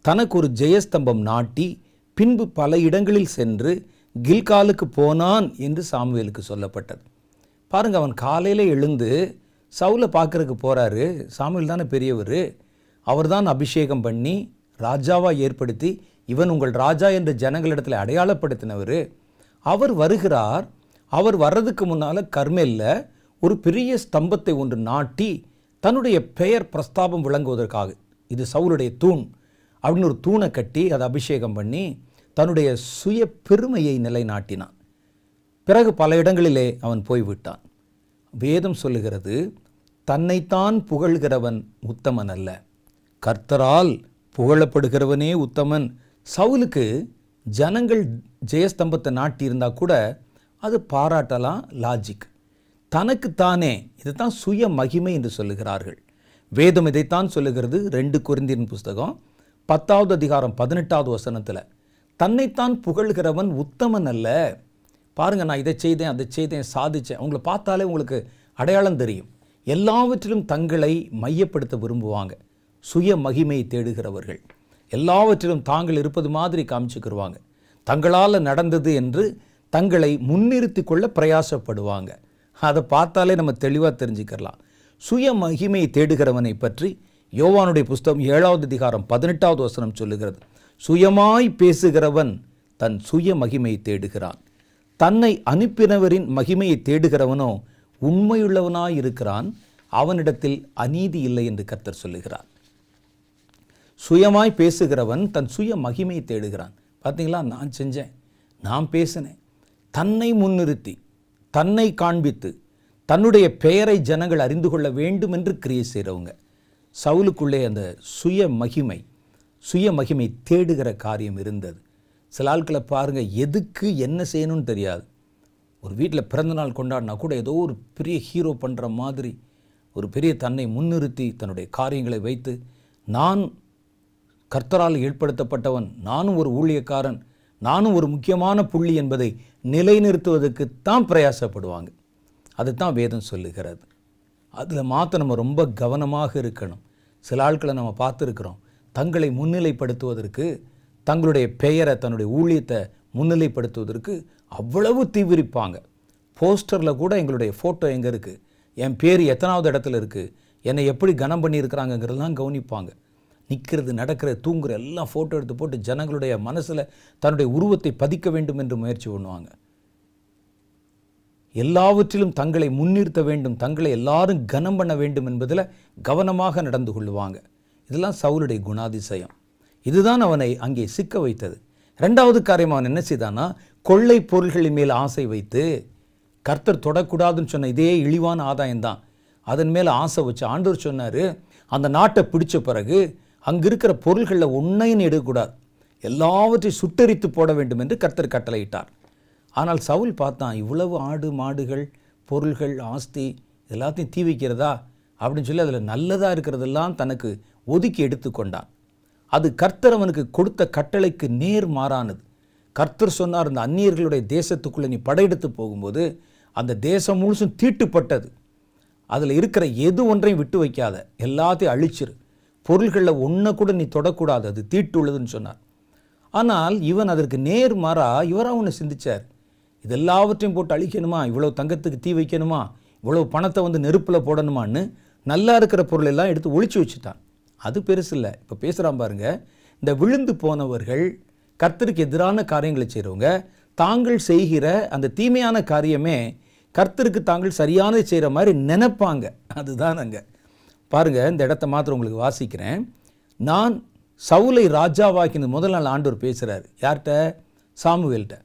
தனக்கு ஒரு ஜெயஸ்தம்பம் நாட்டி பின்பு பல இடங்களில் சென்று கில்காலுக்கு போனான் என்று சாமுவேலுக்கு சொல்லப்பட்டது. பாருங்க அவன் காலையில் எழுந்து சவுலை பார்க்கறதுக்கு போகிறாரு சாமுவேல் தானே பெரியவர். அவர் தான் அபிஷேகம் பண்ணி ராஜாவாக ஏற்படுத்தி இவன் உங்கள் ராஜா என்று ஜனங்களிடத்தில் அடையாளப்படுத்தினவர். அவர் வருகிறார். அவர் வர்றதுக்கு முன்னால் கர்மேலில் ஒரு பெரிய ஸ்தம்பத்தை ஒன்று நாட்டி தன்னுடைய பெயர் பிரஸ்தாபம் விளங்குவதற்காக. இது சவுலுடைய தூண். அப்படின்னு ஒரு தூணை கட்டி அதை அபிஷேகம் பண்ணி தன்னுடைய சுய பெருமையை நிலைநாட்டினான். பிறகு பல இடங்களிலே அவன் போய்விட்டான். வேதம் சொல்லுகிறது தன்னைத்தான் புகழ்கிறவன் உத்தமன் அல்ல. கர்த்தரால் புகழப்படுகிறவனே உத்தமன். சவுலுக்கு ஜனங்கள் ஜெயஸ்தம்பத்தை நாட்டியிருந்தா கூட அது பாராட்டலாம் லாஜிக் தனக்குத்தானே இதுதான் சுய மகிமை என்று சொல்லுகிறார்கள். வேதம் இதைத்தான் சொல்லுகிறது ரெண்டு குருந்தின் புஸ்தகம் பத்தாவது அதிகாரம் பதினெட்டாவது வசனத்தில். தன்னைத்தான் புகழ்கிறவன் உத்தமன் அல்ல. பாருங்க நான் இதை செய்தேன் அதை செய்தேன் சாதித்தேன் அவங்கள பார்த்தாலே உங்களுக்கு அடையாளம் தெரியும். எல்லாவற்றிலும் தங்களை மையப்படுத்த விரும்புவாங்க. சுய மகிமையை தேடுகிறவர்கள். எல்லாவற்றிலும் தாங்கள் இருப்பது மாதிரி காமிச்சுக்கிடுவாங்க தங்களால் நடந்தது என்று தங்களை முன்னிறுத்தி கொள்ள பிரயாசப்படுவாங்க. அதை பார்த்தாலே நம்ம தெளிவாக தெரிஞ்சுக்கலாம் சுய மகிமையை தேடுகிறவனை பற்றி யோவானுடைய புஸ்தகம் ஏழாவது அதிகாரம் பதினெட்டாவது வசனம் சொல்லுகிறது. சுயமாய் பேசுகிறவன் தன் சுய மகிமையை தேடுகிறான். தன்னை அனுப்பினவரின் மகிமையை தேடுகிறவனோ உண்மையுள்ளவனாய் இருக்கிறான். அவனிடத்தில் அநீதி இல்லை என்று கர்த்தர் சொல்லுகிறார். சுயமாய் பேசுகிறவன் தன் சுய மகிமையை தேடுகிறான். பார்த்தீங்களா நான் செஞ்சேன். நான் பேசினேன். தன்னை முன்னிறுத்தி தன்னை காண்பித்து தன்னுடைய பெயரை ஜனங்கள் அறிந்து கொள்ள வேண்டும் என்று கிரியை செய்கிறவங்க. சவுலுக்குள்ளே அந்த சுய மகிமை சுய மகிமை தேடுகிற காரியம் இருந்தது. சில ஆட்களை பாருங்கள் எதுக்கு என்ன செய்யணும்னு தெரியாது. ஒரு வீட்டில் பிறந்தநாள் கொண்டாடினா கூட ஏதோ ஒரு பெரிய ஹீரோ பண்ணுற மாதிரி ஒரு பெரிய தன்னை முன்னிறுத்தி தன்னுடைய காரியங்களை வைத்து நான் கர்த்தரால் ஏற்படுத்தப்பட்டவன் நானும் ஒரு ஊழியக்காரன் நானும் ஒரு முக்கியமான புள்ளி என்பதை நிலைநிறுத்துவதற்கு தான் பிரயாசப்படுவாங்க. அதுதான் வேதம் சொல்லுகிறது. அதில் மாற்ற நம்ம ரொம்ப கவனமாக இருக்கணும். சில ஆட்களை நம்ம பார்த்துருக்குறோம். தங்களை முன்னிலைப்படுத்துவதற்கு தங்களுடைய பெயரை தன்னுடைய ஊழியத்தை முன்னிலைப்படுத்துவதற்கு அவ்வளவு தீவிரிப்பாங்க. போஸ்டரில் கூட எங்களுடைய ஃபோட்டோ எங்கே இருக்குது என் பேர் எத்தனாவது இடத்துல இருக்குது என்னை எப்படி கனம் பண்ணியிருக்கிறாங்கங்கிறதெல்லாம் கவனிப்பாங்க. நிற்கிறது நடக்கிற தூங்குற எல்லாம் ஃபோட்டோ எடுத்து போட்டு ஜனங்களுடைய மனசில் தன்னுடைய உருவத்தை பதிக்க வேண்டும் என்று முயற்சி பண்ணுவாங்க. எல்லாவற்றிலும் தங்களை முன்னிறுத்த வேண்டும் தங்களை எல்லாரும் கனம் பண்ண வேண்டும் என்பதில் கவனமாக நடந்து கொள்ளுவாங்க. இதெல்லாம் சவுளுடைய குணாதிசயம். இதுதான் அவனை அங்கே சிக்க வைத்தது. ரெண்டாவது காரியம் அவன் என்ன செய்தான்னா கொள்ளை பொருள்களின் மேல் ஆசை வைத்து கர்த்தர் தொடக்கூடாதுன்னு சொன்ன இதே இழிவான ஆதாயம்தான். அதன் மேல் ஆசை வச்சு ஆண்டவர் சொன்னார் அந்த நாட்டை பிடிச்ச பிறகு அங்கே இருக்கிற பொருள்களில் ஒன்றையும் எடுக்கக்கூடாது. எல்லாவற்றையும் சுட்டரித்து போட வேண்டும் என்று கர்த்தர் கட்டளையிட்டார். ஆனால் சவுல் பார்த்தான் இவ்வளவு ஆடு மாடுகள் பொருள்கள் ஆஸ்தி எல்லாத்தையும் தீ வைக்கிறதா? அப்படின்னு சொல்லி அதில் நல்லதாக இருக்கிறதெல்லாம் தனக்கு ஒதுக்கி எடுத்துக்கொண்டான் அது கர்த்தர் அவனுக்கு கொடுத்த கட்டளைக்கு நேர் மாறானது. கர்த்தர் சொன்னார் அந்த அந்நியர்களுடைய தேசத்துக்குள்ளே நீ படையெடுத்து போகும்போது அந்த தேசம் முழுசும் தீட்டுப்பட்டது. அதில் இருக்கிற எது ஒன்றையும் விட்டு வைக்காத. எல்லாத்தையும் அழிச்சிரு. பொருள்களில் ஒன்றை கூட நீ தொடக்கூடாது. அது தீட்டு உள்ளதுன்னு சொன்னார். ஆனால் இவன் அதற்கு நேர் மாறா இவராக ஒன்று சிந்திச்சார். இது எல்லாவற்றையும் போட்டு அழிக்கணுமா? இவ்வளோ தங்கத்துக்கு தீ வைக்கணுமா? இவ்வளோ பணத்தை வந்து நெருப்பில் போடணுமான்னு நல்லா இருக்கிற பொருளெல்லாம் எடுத்து ஒழிச்சு வச்சுட்டான். அது பெருசு இல்லை. இப்போ பேசுகிறான் பாருங்க. இந்த விழுந்து போனவர்கள் கர்த்தருக்கு எதிரான காரியங்களை செய்கிறவங்க தாங்கள் செய்கிற அந்த தீமையான காரியமே கர்த்தருக்கு தாங்கள் சரியானதை செய்கிற மாதிரி நினைப்பாங்க. அதுதான் அங்கே. பாருங்கள் இந்த இடத்த மாத்திரம் உங்களுக்கு வாசிக்கிறேன். நான் சவுலை ராஜாவாக்கினது முதல் நாள் ஆண்டவர் பேசுகிறார் யார்கிட்ட? சாமுவேல்கிட்ட.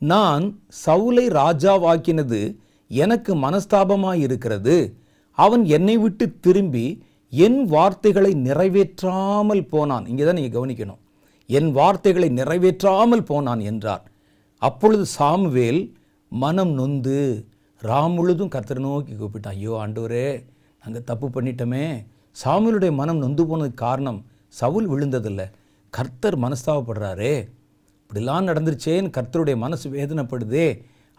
நான் சவுலை ராஜாவாக்கினது எனக்கு மனஸ்தாபமாக இருக்கிறது அவன் என்னை விட்டு திரும்பி என் வார்த்தைகளை நிறைவேற்றாமல் போனான். இங்கே தான் நீங்கள் கவனிக்கணும். என் வார்த்தைகளை நிறைவேற்றாமல் போனான் என்றார். அப்பொழுது சாமுவேல் மனம் நொந்து ராமுழுதும் முழுதும் கர்த்தரை நோக்கி கூப்பிட்டான். ஐயோ ஆண்டவரே நாங்கள் தப்பு பண்ணிட்டோமே. சாமுவேலுடைய மனம் நொந்து போனதுக்கு காரணம் சவுல் விழுந்ததில்லை. கர்த்தர் மனஸ்தாபப்படுறாரே. இப்படிலாம் நடந்துருச்சேன்னு கர்த்தருடைய மனசு வேதனைப்படுதே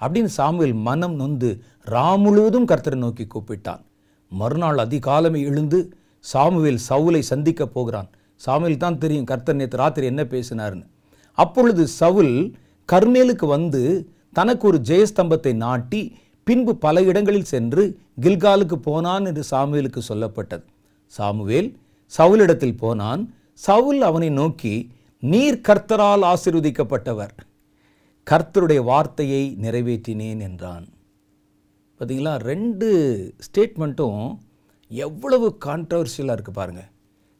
அப்படின்னு சாமுவேல் மனம் நொந்து ராம் முழுவதும் கர்த்தரை நோக்கி கூப்பிட்டான். மறுநாள் அதிகாலமே எழுந்து சாமுவேல் சவுலை சந்திக்க போகிறான். சாமுவேல் தான் தெரியும் கர்த்தர் நேற்று ராத்திரி என்ன பேசினார்னு அப்பொழுது சவுல் கர்மேலுக்கு வந்து தனக்கு ஒரு ஜெயஸ்தம்பத்தை நாட்டி பின்பு பல இடங்களில் சென்று கில்காலுக்கு போனான் என்று சாமுவேலுக்கு சொல்லப்பட்டது. சாமுவேல் சவுலிடத்தில் போனான். சவுல் அவனை நோக்கி நீர் கர்த்தரால் ஆசிர்வதிக்கப்பட்டவர். கர்த்தருடைய வார்த்தையை நிறைவேற்றினேன் என்றான். பார்த்தீங்களா? ரெண்டு ஸ்டேட்மெண்ட்டும் எவ்வளவு கான்ட்ரவர்சியலாக இருக்குது பாருங்கள்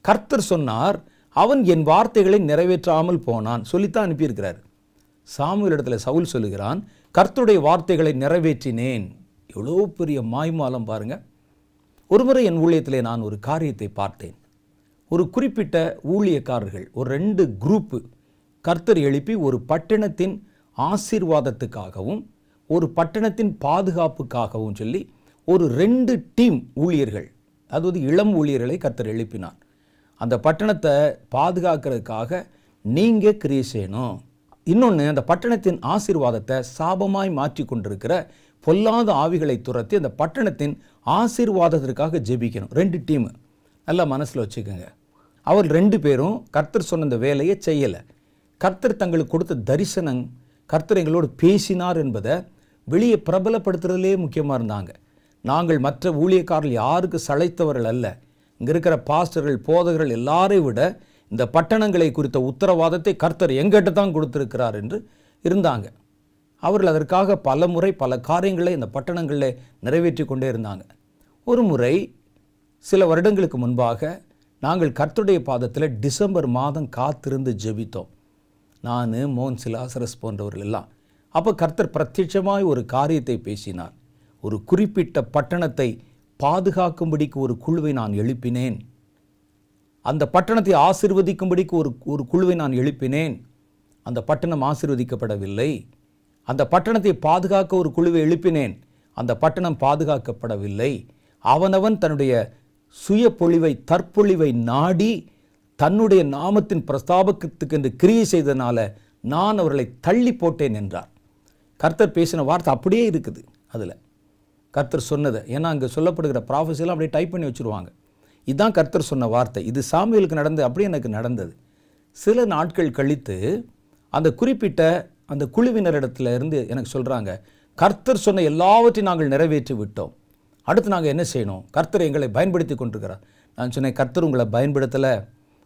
கர்த்தர் சொன்னார் அவன் என் வார்த்தைகளை நிறைவேற்றாமல் போனான். சொல்லித்தான் அனுப்பியிருக்கிறார். சாமுவேல் இடத்துல சவுல் சொல்லுகிறான் கர்த்தருடைய வார்த்தைகளை நிறைவேற்றினேன். எவ்வளோ பெரிய மாய்மாலம் பாருங்கள் ஒருமுறை என் ஊழியத்திலே நான் ஒரு காரியத்தை பார்த்தேன். ஒரு குறிப்பிட்ட ஊழியக்காரர்கள் ஒரு ரெண்டு குரூப்பு கர்த்தர் எழுப்பி ஒரு பட்டணத்தின் ஆசீர்வாதத்துக்காகவும் ஒரு பட்டணத்தின் பாதுகாப்புக்காகவும் சொல்லி ஒரு ரெண்டு டீம் ஊழியர்கள் அதாவது இளம் ஊழியர்களை கர்த்தர் எழுப்பினார். அந்த பட்டணத்தை பாதுகாக்கிறதுக்காக நீங்கள் கிரியை செய்யணும் இன்னொன்று அந்த பட்டணத்தின் ஆசீர்வாதத்தை சாபமாய் மாற்றி கொண்டிருக்கிற பொல்லாத ஆவிகளை துரத்தி அந்த பட்டணத்தின் ஆசீர்வாதத்திற்காக ஜெபிக்கணும். ரெண்டு டீமு. நல்லா மனசில் வச்சுக்கோங்க. அவர் ரெண்டு பேரும் கர்த்தர் சொன்ன அந்த வேலையை செய்யலை. கர்த்தர் தங்களுக்கு கொடுத்த தரிசனம் கர்த்தர் எங்களோடு பேசினார் என்பதை வெளியே பிரபலப்படுத்துறதுலே முக்கியமாக இருந்தாங்க. நாங்கள் மற்ற ஊழியக்காரர்கள் யாருக்கு சளைத்தவர்கள் அல்ல. இங்கே இருக்கிற பாஸ்டர்கள் போதகர்கள் எல்லாரையும் விட இந்த பட்டணங்களை குறித்த உத்தரவாதத்தை கர்த்தர் எங்கிட்ட தான் கொடுத்துருக்கிறார் என்று இருந்தாங்க. அவர்கள் அதற்காக பல முறை பல காரியங்களை இந்த பட்டணங்களில் நிறைவேற்றி கொண்டே இருந்தாங்க. ஒரு முறை சில வருடங்களுக்கு முன்பாக நாங்கள் கர்த்தருடைய பாதத்தில் டிசம்பர் மாதம் காத்திருந்து ஜெபித்தோம். நான் மோகன் சிலாசரஸ் போன்றவர்கள் எல்லாம். அப்போ கர்த்தர் பிரத்யட்சமாய் ஒரு காரியத்தை பேசினார். ஒரு குறிப்பிட்ட பட்டணத்தை பாதுகாக்கும்படிக்கு ஒரு குழுவை நான் எழுப்பினேன். அந்த பட்டணத்தை ஆசிர்வதிக்கும்படிக்கு ஒரு ஒரு குழுவை நான் எழுப்பினேன். அந்த பட்டணம் ஆசிர்வதிக்கப்படவில்லை. அந்த பட்டணத்தை பாதுகாக்க ஒரு குழுவை எழுப்பினேன். அந்த பட்டணம் பாதுகாக்கப்படவில்லை. அவனவன் தன்னுடைய சுய பொழிவை தற்பொழிவை நாடி தன்னுடைய நாமத்தின் பிரஸ்தாபத்துக்கு என்று கிரியை செய்ததனால நான் அவர்களை தள்ளி போட்டேன் என்றார். கர்த்தர் பேசின வார்த்தை அப்படியே இருக்குது அதில். கர்த்தர் சொன்னது. ஏன்னா அங்கே சொல்லப்படுகிற ப்ராஃபஸெல்லாம் அப்படியே டைப் பண்ணி வச்சுருவாங்க. இதுதான் கர்த்தர் சொன்ன வார்த்தை. இது சாமியலுக்கு நடந்தது அப்படியே எனக்கு நடந்தது. சில நாட்கள் கழித்து அந்த குறிப்பிட்ட அந்த குழுவினரிடத்துல இருந்து எனக்கு சொல்கிறாங்க கர்த்தர் சொன்ன எல்லாவற்றையும் நாங்கள் நிறைவேற்றி விட்டோம். அடுத்து நாங்கள் என்ன செய்யணும்? கர்த்தர் எங்களை பயன்படுத்தி கொண்டிருக்கிறார். நான் சொன்னேன் கர்த்தர் உங்களை பயன்படுத்தலை.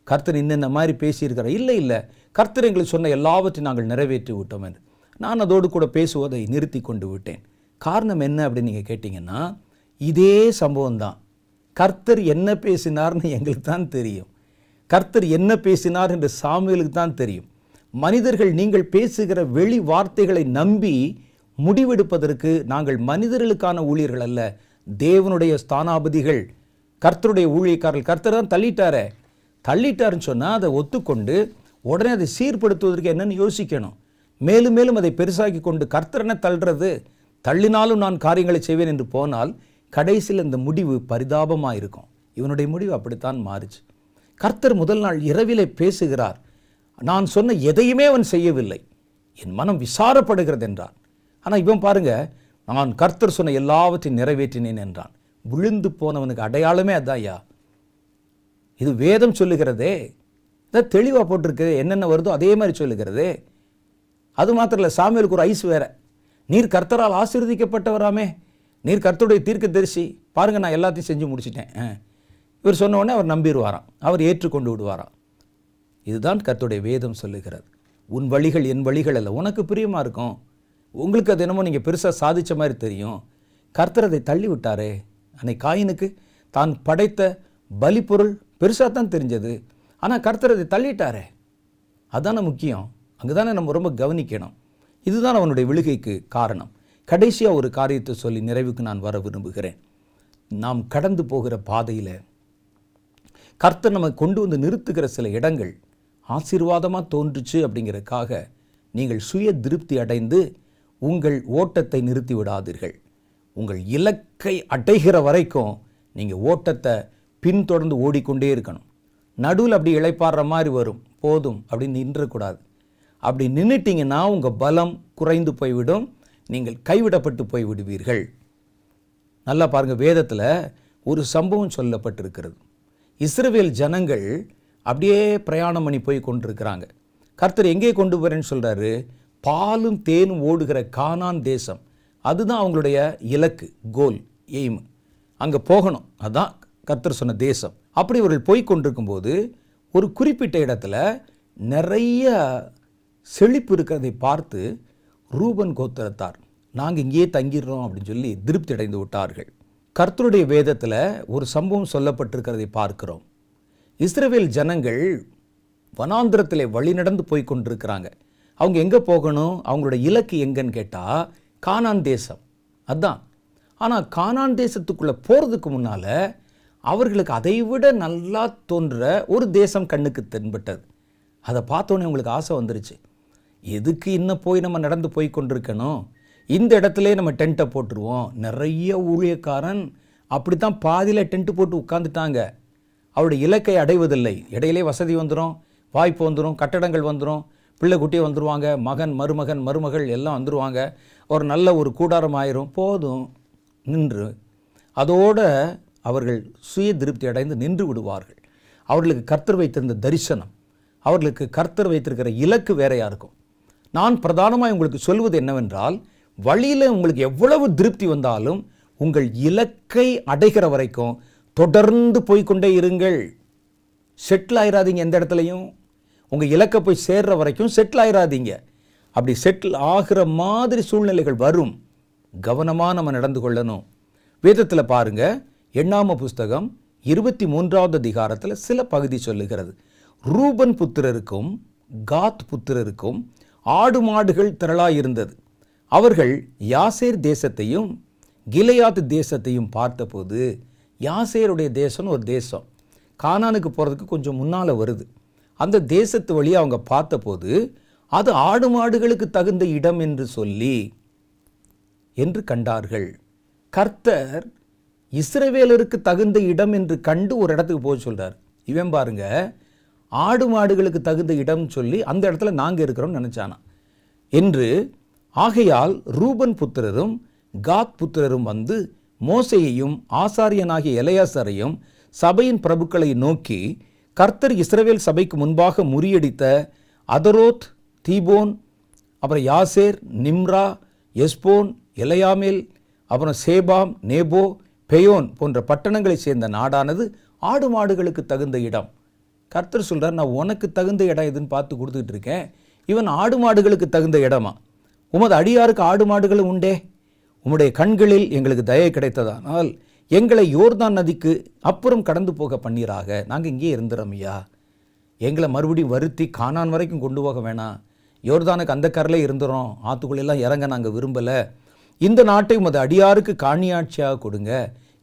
கர்த்தர் இன்னென்ன மாதிரி பேசியிருக்கிறார். இல்லை இல்லை. கர்த்தர் எங்களுக்கு சொன்ன எல்லாவற்றையும் நாங்கள் நிறைவேற்றி விட்டோம் என்று. நான் அதோடு கூட பேசுவதை நிறுத்தி கொண்டு விட்டேன். காரணம் என்ன அப்படின்னு நீங்கள் கேட்டிங்கன்னா இதே சம்பவம் தான் கர்த்தர் என்ன பேசினார்னு எங்களுக்கு தான் தெரியும். கர்த்தர் என்ன பேசினார் என்று சாமியலுக்கு தான் தெரியும். மனிதர்கள் நீங்கள் பேசுகிற வெளி வார்த்தைகளை நம்பி முடிவெடுப்பதற்கு நாங்கள் மனிதர்களுக்கான ஊழியர்கள் அல்ல தேவனுடைய ஸ்தானாபதிகள். கர்த்தருடைய ஊழியக்காரர்கள் கர்த்தர் தான் தள்ளிட்டாரே. தள்ளிட்டாருன்னு சொன்னால் அதை ஒத்துக்கொண்டு உடனே அதை சீர்படுத்துவதற்கு என்னென்னு யோசிக்கணும். மேலும் மேலும் அதை பெருசாக்கி கொண்டு கர்த்தரனை தள்ளுறது? தள்ளினாலும் நான் காரியங்களை செய்வேன் என்று போனால் கடைசியில் இந்த முடிவு பரிதாபமாக இருக்கும். இவனுடைய முடிவு அப்படித்தான் மாறுச்சு. கர்த்தர் முதல் நாள் இரவிலே பேசுகிறார். நான் சொன்ன எதையுமே அவன் செய்யவில்லை. என் மனம் விசாரப்படுகிறது என்றான். ஆனால் இவன் பாருங்க நான் கர்த்தர் சொன்ன எல்லாவற்றையும் நிறைவேற்றினேன் என்றான். விழுந்து போனவனுக்கு அடையாளமே அதாயா இது வேதம் சொல்லுகிறதே. இதை தெளிவாக போட்டிருக்கு. என்னென்ன வருதோ அதே மாதிரி சொல்லுகிறதே. அது மாத்திரம் இல்லை சாமியலுக்கு ஒரு ஐஸ் வேறு. நீர் கர்த்தரால் ஆசீர்வதிக்கப்பட்டவராமே. நீர் கர்த்தருடைய தீர்க்க தரிசி பாருங்கள் நான் எல்லாத்தையும் செஞ்சு முடிச்சிட்டேன். ஆ. இவர் சொன்ன உடனே அவர் நம்பிடுவாராம். அவர் ஏற்றுக்கொண்டு விடுவாராம். இதுதான் கர்த்தருடைய வேதம் சொல்லுகிறது. உன் வழிகள் என் வழிகள் அல்ல. உனக்கு பிரியமாக இருக்கும். உங்களுக்கு அது என்னமோ நீங்கள் பெருசாக சாதித்த மாதிரி தெரியும். கர்த்தர் அதை தள்ளி விட்டாரே அன்னை காயினுக்கு தான் படைத்த பலிப்பொருள் பெருசாக தான் தெரிஞ்சது. ஆனால் கர்த்தர் அதை தள்ளிட்டாரே. அதான முக்கியம். அங்கே தானே நம்ம ரொம்ப கவனிக்கணும். இதுதான் அவனுடைய விழுகைக்கு காரணம். கடைசியாக ஒரு காரியத்தை சொல்லி நிறைவுக்கு நான் வர விரும்புகிறேன். நாம் கடந்து போகிற பாதையில் கர்த்தர் நம்ம கொண்டு வந்து நிறுத்துகிற சில இடங்கள் ஆசீர்வாதமாக தோன்றுச்சு அப்படிங்கிறதுக்காக நீங்கள் சுய திருப்தி அடைந்து உங்கள் ஓட்டத்தை நிறுத்தி விடாதீர்கள். உங்கள் இலக்கை அடைகிற வரைக்கும் நீங்கள் ஓட்டத்தை பின்தொடர்ந்து ஓடிக்கொண்டே இருக்கணும். நடுவில் அப்படி இளைப்பாடுற மாதிரி வரும். போதும். அப்படின்னு நின்றக்கூடாது அப்படி நின்றுட்டீங்கன்னா உங்கள் பலம் குறைந்து போய்விடும். நீங்கள் கைவிடப்பட்டு போய் விடுவீர்கள் நல்லா பாருங்கள் வேதத்தில் ஒரு சம்பவம் சொல்லப்பட்டிருக்கிறது. இஸ்ரேவேல் ஜனங்கள் அப்படியே பிரயாணம் பண்ணி போய் கொண்டிருக்கிறாங்க. கர்த்தர் எங்கே கொண்டு போகிறேன்னு சொல்கிறாரு பாலும் தேனும் ஓடுகிற கானான் தேசம். அதுதான் அவங்களுடைய இலக்கு கோல் எய்ம். அங்கே போகணும். அதுதான் கர்த்தர் சொன்ன தேசம். அப்படி இவர்கள் போய் கொண்டிருக்கும்போது ஒரு குறிப்பிட்ட இடத்துல நிறைய செழிப்பு இருக்கிறதை பார்த்து ரூபன் கோத்திரத்தார் நாங்கள் இங்கேயே தங்கிடுறோம் அப்படின்னு சொல்லி திருப்தி அடைந்து விட்டார்கள். கர்த்தருடைய வேதத்தில் ஒரு சம்பவம் சொல்லப்பட்டிருக்கிறதை பார்க்கிறோம். இஸ்ரேவேல் ஜனங்கள் வனாந்திரத்தில் வழிநடந்து போய் கொண்டிருக்கிறாங்க. அவங்க எங்கே போகணும்? அவங்களோட இலக்கு எங்கன்னு கேட்டால் கானான் தேசம். அதான். ஆனால் கானான் தேசத்துக்குள்ளே போகிறதுக்கு முன்னால் அவர்களுக்கு அதைவிட நல்லா தோன்ற ஒரு தேசம் கண்ணுக்கு தென்பட்டது. அதை பார்த்தோன்னே உங்களுக்கு ஆசை வந்துருச்சு. எதுக்கு இன்னும் போய் நம்ம நடந்து போய் கொண்டிருக்கணும்? இந்த இடத்துல நம்ம டென்ட்டை போட்டுருவோம். நிறைய ஊழியக்காரன் அப்படி தான் பாதியில் டென்ட்டு போட்டு உட்காந்துட்டாங்க அவருடைய இலக்கை அடைவதில்லை. இடையிலே வசதி வந்துடும் வாய்ப்பு வந்துடும் கட்டடங்கள் வந்துடும் பிள்ளை குட்டி வந்துடுவாங்க மகன் மருமகன் மருமகள் எல்லாம் வந்துடுவாங்க ஒரு நல்ல ஒரு கூடாரம் ஆயிரும். போதும் நின்று. அதோட அவர்கள் சுய திருப்தி அடைந்து நின்று விடுவார்கள். அவர்களுக்கு கர்த்தர் வைத்திருந்த தரிசனம் அவர்களுக்கு கர்த்தர் வைத்திருக்கிற இலக்கு வேறையாக இருக்கும். நான் பிரதானமாக உங்களுக்கு சொல்வது என்னவென்றால் வழியில் உங்களுக்கு எவ்வளவு திருப்தி வந்தாலும் உங்கள் இலக்கை அடைகிற வரைக்கும் தொடர்ந்து போய்க்கொண்டே இருங்கள். செட்டில் ஆயிராதீங்க எந்த இடத்துலையும். உங்கள் இலக்கை போய் சேர்ற வரைக்கும் செட்டில் ஆயிராதீங்க. அப்படி செட்டில் ஆகிற மாதிரி சூழ்நிலைகள் வரும். கவனமாக நம்ம நடந்து கொள்ளணும். வேதத்தில் பாருங்கள் எண்ணாம புஸ்தகம் இருபத்தி மூன்றாவது அதிகாரத்தில் சில பகுதி சொல்லுகிறது. ரூபன் புத்திரருக்கும் காத் புத்திரருக்கும் ஆடு மாடுகள் திரளாயிருந்தது அவர்கள் யாசேர் தேசத்தையும் கிலையாத் தேசத்தையும் பார்த்தபோது யாசேருடைய தேசம்னு ஒரு தேசம் கானானுக்கு போகிறதுக்கு கொஞ்சம் முன்னால் வருது. அந்த தேசத்து வழியாக அவங்க பார்த்தபோது அது ஆடு மாடுகளுக்கு தகுந்த இடம் என்று சொல்லி என்று கண்டார்கள். கர்த்தர் இஸ்ரவேலருக்கு தகுந்த இடம் என்று கண்டு ஒரு இடத்துக்கு போக சொல்கிறார் இவன் பாருங்கள் ஆடு மாடுகளுக்கு தகுந்த இடம் சொல்லி அந்த இடத்துல நாங்கள் இருக்கிறோம்னு நினச்சானா? என்று ஆகையால் ரூபன் புத்திரரும் காத் புத்திரரும் வந்து மோசையையும் ஆசாரியனாகிய இளையாசரையும் சபையின் பிரபுக்களை நோக்கி கர்த்தர் இஸ்ரவேல் சபைக்கு முன்பாக முறியடித்த அதரோத் தீபோன் அப்புறம் யாசேர் நிம்ரா எஸ்போன் இளையாமேல் அப்புறம் சேபாம் நேபோ பெயோன் போன்ற பட்டணங்களைச் சேர்ந்த நாடானது ஆடு மாடுகளுக்கு தகுந்த இடம். கர்த்தர் சொல்கிறார் நான் உனக்கு தகுந்த இடம் எதுன்னு பார்த்து கொடுத்துட்டு இருக்கேன். இவன் ஆடு மாடுகளுக்கு தகுந்த இடமா? உமது அடியாருக்கு ஆடு மாடுகளும் உண்டே? உம்முடைய கண்களில் எங்களுக்கு தயை கிடைத்ததானால் எங்களை யோர்தான் நதிக்கு அப்புறம் கடந்து போக பண்ணீராக. நாங்கள் இங்கே இருந்துறோம் ஐயா. எங்களை மறுபடியும் வருத்தி காணான் வரைக்கும் கொண்டு போக வேணாம். யோர்தானுக்கு அந்த கரில் இருந்துறோம். ஆற்றுக்குள்ளெல்லாம் இறங்க நாங்கள் விரும்பலை. இந்த நாட்டை உமது அடியாருக்கு காணியாட்சியாக கொடுங்க.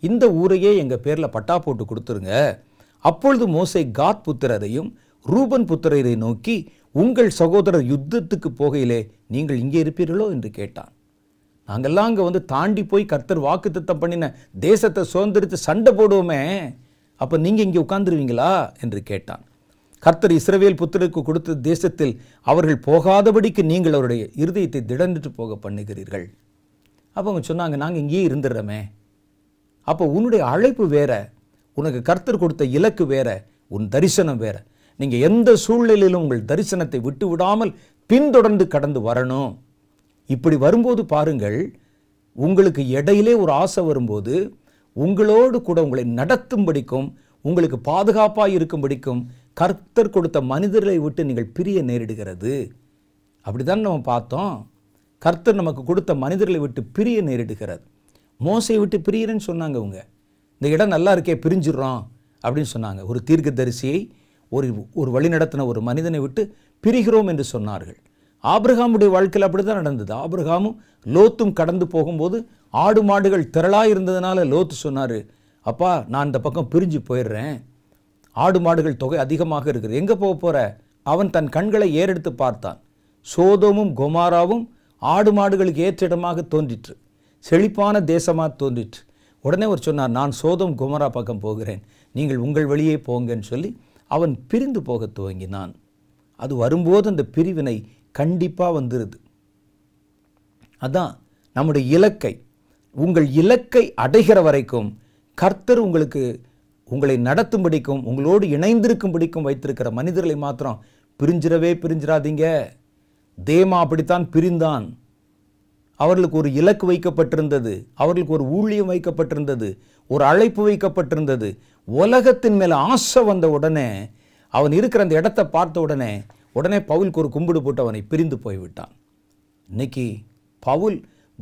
இந்த ஊரையே எங்கள் பேரில் பட்டா போட்டு கொடுத்துருங்க. அப்பொழுது மோசை காத் புத்திரரையும் ரூபன் புத்திரரை நோக்கி உங்கள் சகோதரர் யுத்தத்துக்கு போகையிலே நீங்கள் இங்கே இருப்பீர்களோ? என்று கேட்டான். நாங்கெல்லாம் அங்கே வந்து தாண்டி போய் கர்த்தர் வாக்குத்தத்தம் பண்ணின தேசத்தை சுதந்திரித்து சண்டை போடுவோமே அப்போ நீங்கள் இங்கே உட்கார்ந்துருவீங்களா? என்று கேட்டான். கர்த்தர் இஸ்ரவேல் புத்திரருக்கு கொடுத்த தேசத்தில் அவர்கள் போகாதபடிக்கு நீங்கள் அவருடைய இருதயத்தை திடந்துட்டு போக பண்ணுகிறீர்கள். அப்போ அவங்க சொன்னாங்க நாங்கள் இங்கேயே இருந்துடுறோமே. அப்போ உன்னுடைய அழைப்பு வேற. உனக்கு கர்த்தர் கொடுத்த இலக்கு வேற உன் தரிசனம் வேற. நீங்கள் எந்த சூழ்நிலையிலும் உங்கள் தரிசனத்தை விட்டு விடாமல் பின்தொடர்ந்து கடந்து வரணும். இப்படி வரும்போது பாருங்கள் உங்களுக்கு இடையிலே ஒரு ஆசை வரும்போது உங்களோடு கூட உங்களை நடத்தும்படிக்கும் உங்களுக்கு பாதுகாப்பாக இருக்கும்படிக்கும் கர்த்தர் கொடுத்த மனிதர்களை விட்டு நீங்கள் பிரிய நேரிடுகிறது. அப்படிதான் நம்ம பார்த்தோம். கர்த்தர் நமக்கு கொடுத்த மனிதர்களை விட்டு பிரிய நேரிடுகிறது. மோசை விட்டு பிரியறேன்னு சொன்னாங்க அவங்க இந்த இடம் நல்லா இருக்கே பிரிஞ்சிடுறோம் அப்படின்னு சொன்னாங்க. ஒரு தீர்க்கதரிசியை ஒரு ஒரு வழிநடத்தின ஒரு மனிதனை விட்டு பிரிகிறோம் என்று சொன்னார்கள். ஆபிரகாமுடைய வாழ்க்கையில் அப்படி தான் நடந்தது. ஆபிரகாமும் லோத்தும் கடந்து போகும்போது ஆடு மாடுகள் திரளாக இருந்ததுனால லோத்து சொன்னார் அப்பா நான் இந்த பக்கம் பிரிஞ்சு போயிடுறேன். ஆடு மாடுகள் தொகை அதிகமாக இருக்குது. எங்கே போக போகிற அவன் தன் கண்களை ஏறெடுத்து பார்த்தான். சோதோமும் கொமாராவும் ஆடு மாடுகளுக்கு ஏற்ற இடமாக தோன்றிற்று. செழிப்பான தேசமாக தோன்றிற்று. உடனே அவர் சொன்னார் நான் சோதம் குமரா பக்கம் போகிறேன். நீங்கள் உங்கள் வழியே போங்கன்னு சொல்லி அவன் பிரிந்து போக துவங்கினான். அது வரும்போது அந்த பிரிவினை கண்டிப்பாக வந்துடுது அதான் நம்முடைய இலக்கை. உங்கள் இலக்கை அடைகிற வரைக்கும் கர்த்தர் உங்களுக்கு உங்களை நடத்தும்படிக்கும் உங்களோடு இணைந்திருக்கும்படிக்கும் வைத்திருக்கிற மனிதர்களை மாத்திரம் பிரிஞ்சிடவே பிரிஞ்சிடாதீங்க. தேமா அப்படித்தான் பிரிந்தான். அவர்களுக்கு ஒரு இலக்கு வைக்கப்பட்டிருந்தது. அவர்களுக்கு ஒரு ஊழியம் வைக்கப்பட்டிருந்தது. ஒரு அழைப்பு வைக்கப்பட்டிருந்தது. உலகத்தின் மேலே ஆசை வந்த உடனே அவன் இருக்கிற அந்த இடத்த பார்த்த உடனே உடனே பவுலுக்கு ஒரு கும்பிடு போட்டு அவனை பிரிந்து போய்விட்டான். இன்னைக்கு பவுல்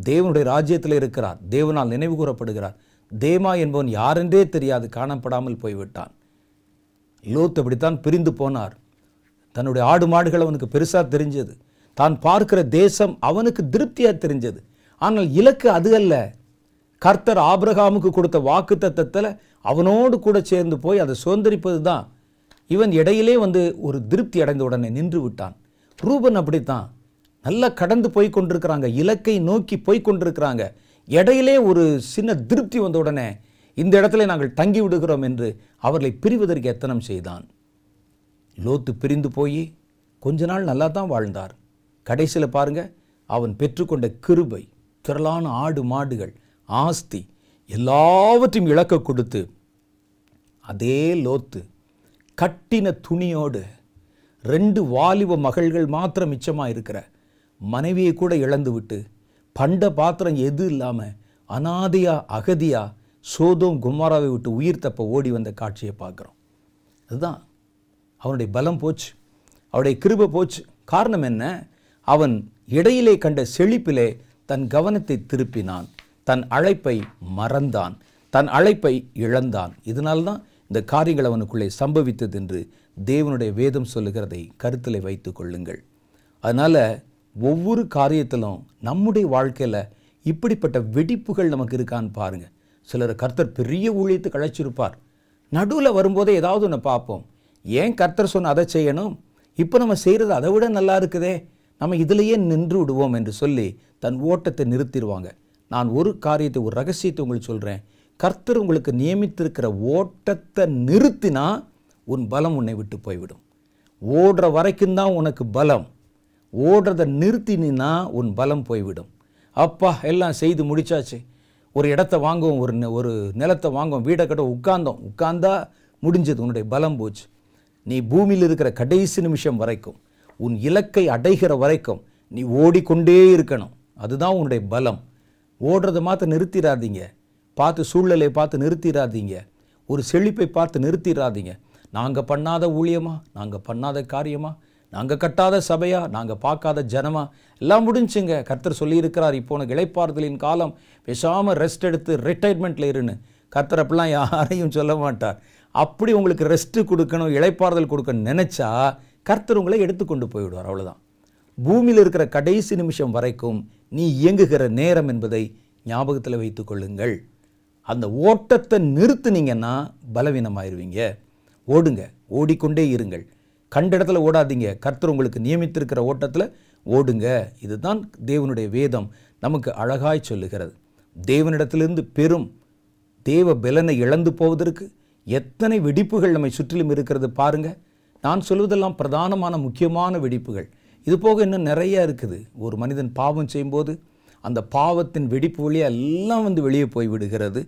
தேவனுடைய ராஜ்யத்தில் இருக்கிறார். தேவனால் நினைவு கூறப்படுகிறார். தேமா என்பவன் யாரென்றே தெரியாது காணப்படாமல் போய்விட்டான். லோத் அப்படித்தான் பிரிந்து போனார். தன்னுடைய ஆடு மாடுகள் அவனுக்கு பெருசாக தெரிஞ்சது. தான் பார்க்கிற தேசம் அவனுக்கு திருப்தியாக தெரிஞ்சது. ஆனால் இலக்கு அது அல்ல. கர்த்தர் ஆபிரகாமுக்கு கொடுத்த வாக்கு தத்தத்தில் அவனோடு கூட சேர்ந்து போய் அதை சுதந்திரிப்பது தான். இவன் இடையிலே வந்து ஒரு திருப்தி அடைந்த உடனே நின்று விட்டான். ரூபன் அப்படித்தான். நல்லா கடந்து போய் கொண்டிருக்கிறாங்க. இலக்கை நோக்கி போய் கொண்டிருக்கிறாங்க. இடையிலே ஒரு சின்ன திருப்தி வந்த உடனே இந்த இடத்துல நாங்கள் தங்கி விடுகிறோம் என்று அவர்களை பிரிவதற்கு எத்தனம் செய்தான். லோத்து பிரிந்து போய் கொஞ்ச நாள் நல்லா தான் வாழ்ந்தார். கடைசியில் பாருங்க அவன் பெற்றுக்கொண்ட கிருபை திரளான ஆடு மாடுகள் ஆஸ்தி எல்லாவற்றையும் இழக்க கொடுத்து அதே லோத்து கட்டின துணியோடு ரெண்டு வாலிப மகள்கள் மாத்திரம் மிச்சமாக இருக்கிற மனைவியை கூட இழந்து விட்டு பண்ட பாத்திரம் எது இல்லாமல் அனாதையா அகதியா சோதோம் குமாராவை விட்டு உயிர் தப்ப ஓடி வந்த காட்சியை பார்க்குறோம். அதுதான் அவனுடைய பலம் போச்சு அவருடைய கிருபை போச்சு. காரணம் என்ன? அவன் இடையிலே கண்ட செழிப்பிலே தன் கவனத்தை திருப்பினான். தன் அழைப்பை மறந்தான். தன் அழைப்பை இழந்தான். இதனால்தான் இந்த காரியங்கள் அவனுக்குள்ளே சம்பவித்தது என்று தேவனுடைய வேதம் சொல்லுகிறதை கருத்தில் வைத்து கொள்ளுங்கள். அதனால் ஒவ்வொரு காரியத்திலும் நம்முடைய வாழ்க்கையில் இப்படிப்பட்ட வெடிப்புகள் நமக்கு இருக்கான்னு பாருங்கள் சிலர் கர்த்தர் பெரிய ஊழியத்துக்கு அழைச்சிருப்பார். நடுவில் வரும்போதே ஏதாவது ஒன்று பார்ப்போம். ஏன் கர்த்தர் சொன்ன அதை செய்யணும்? இப்போ நம்ம செய்கிறது அதை விட நல்லா இருக்குதே. நம்ம இதிலேயே நின்று விடுவோம் என்று சொல்லி தன் ஓட்டத்தை நிறுத்திடுவாங்க. நான் ஒரு காரியத்தை ஒரு ரகசியத்தை உங்களுக்கு சொல்கிறேன் கர்த்தர் உங்களுக்கு நியமித்திருக்கிற ஓட்டத்தை நிறுத்தினா உன் பலம் உன்னை விட்டு போய்விடும். ஓடுற வரைக்கும் தான் உனக்கு பலம். ஓடுறதை நிறுத்தினா உன் பலம் போய்விடும். அப்பா எல்லாம் செய்து முடிச்சாச்சு. ஒரு இடத்த வாங்குவோம் ஒரு ஒரு நிலத்தை வாங்குவோம் வீடை கட்ட உட்கார்ந்தோம். உட்கார்ந்தா முடிஞ்சது உன்னுடைய பலம் போச்சு. நீ பூமியில் இருக்கிற கடைசி நிமிஷம் வரைக்கும். உன் இலக்கை அடைகிற வரைக்கும் நீ ஓடிக்கொண்டே இருக்கணும். அதுதான் உன்னுடைய பலம். ஓடுறதை மாற்ற நிறுத்திடாதீங்க. பார்த்து சூழ்நிலையை பார்த்து நிறுத்திடாதீங்க. ஒரு செழிப்பை பார்த்து நிறுத்திடாதீங்க. நாங்கள் பண்ணாத ஊழியமா? நாங்கள் பண்ணாத காரியமா? நாங்கள் கட்டாத சபையா? நாங்கள் பார்க்காத ஜனமா? எல்லாம் முடிஞ்சுங்க. கர்த்தர் சொல்லியிருக்கிறார் இப்போ உனக்கு இளைப்பாறுதலின் காலம். பேசாமல் ரெஸ்ட் எடுத்து ரிட்டைர்மெண்ட்டில் இருன்னு. கர்த்தர் அப்படிலாம் யாரையும் சொல்ல மாட்டார். அப்படி உங்களுக்கு ரெஸ்ட்டு கொடுக்கணும் இளைப்பாறுதல் கொடுக்க நினச்சா கர்த்தர் உங்களை எடுத்துக்கொண்டு போய்விடுவார். அவ்வளோதான் பூமியில் இருக்கிற கடைசி நிமிஷம் வரைக்கும் நீ இயங்குகிற நேரம் என்பதை ஞாபகத்தில் வைத்து கொள்ளுங்கள். அந்த ஓட்டத்தை நிறுத்துனீங்கன்னா பலவீனமாயிருவீங்க. ஓடுங்க ஓடிக்கொண்டே இருங்கள். கண்ட இடத்துல ஓடாதீங்க. கர்த்தர் உங்களுக்கு நியமித்திருக்கிற ஓட்டத்தில் ஓடுங்க. இதுதான் தேவனுடைய வேதம். நமக்கு அழகாய் சொல்லுகிறது. தேவனிடத்திலிருந்து பெரும் தேவ பலனை இழந்து போவதற்கு எத்தனை வெடிப்புகள் நம்மை சுற்றிலும் இருக்கிறது பாருங்கள் நான் சொல்வதெல்லாம் பிரதானமான முக்கியமான வெடிப்புகள். இது போக இன்னும் நிறைய இருக்குது. ஒரு மனிதன் பாவம் செய்யும்போது அந்த பாவத்தின் வெடிப்பு வழியாக எல்லாம் வந்து வெளியே போய் விடுகிறது.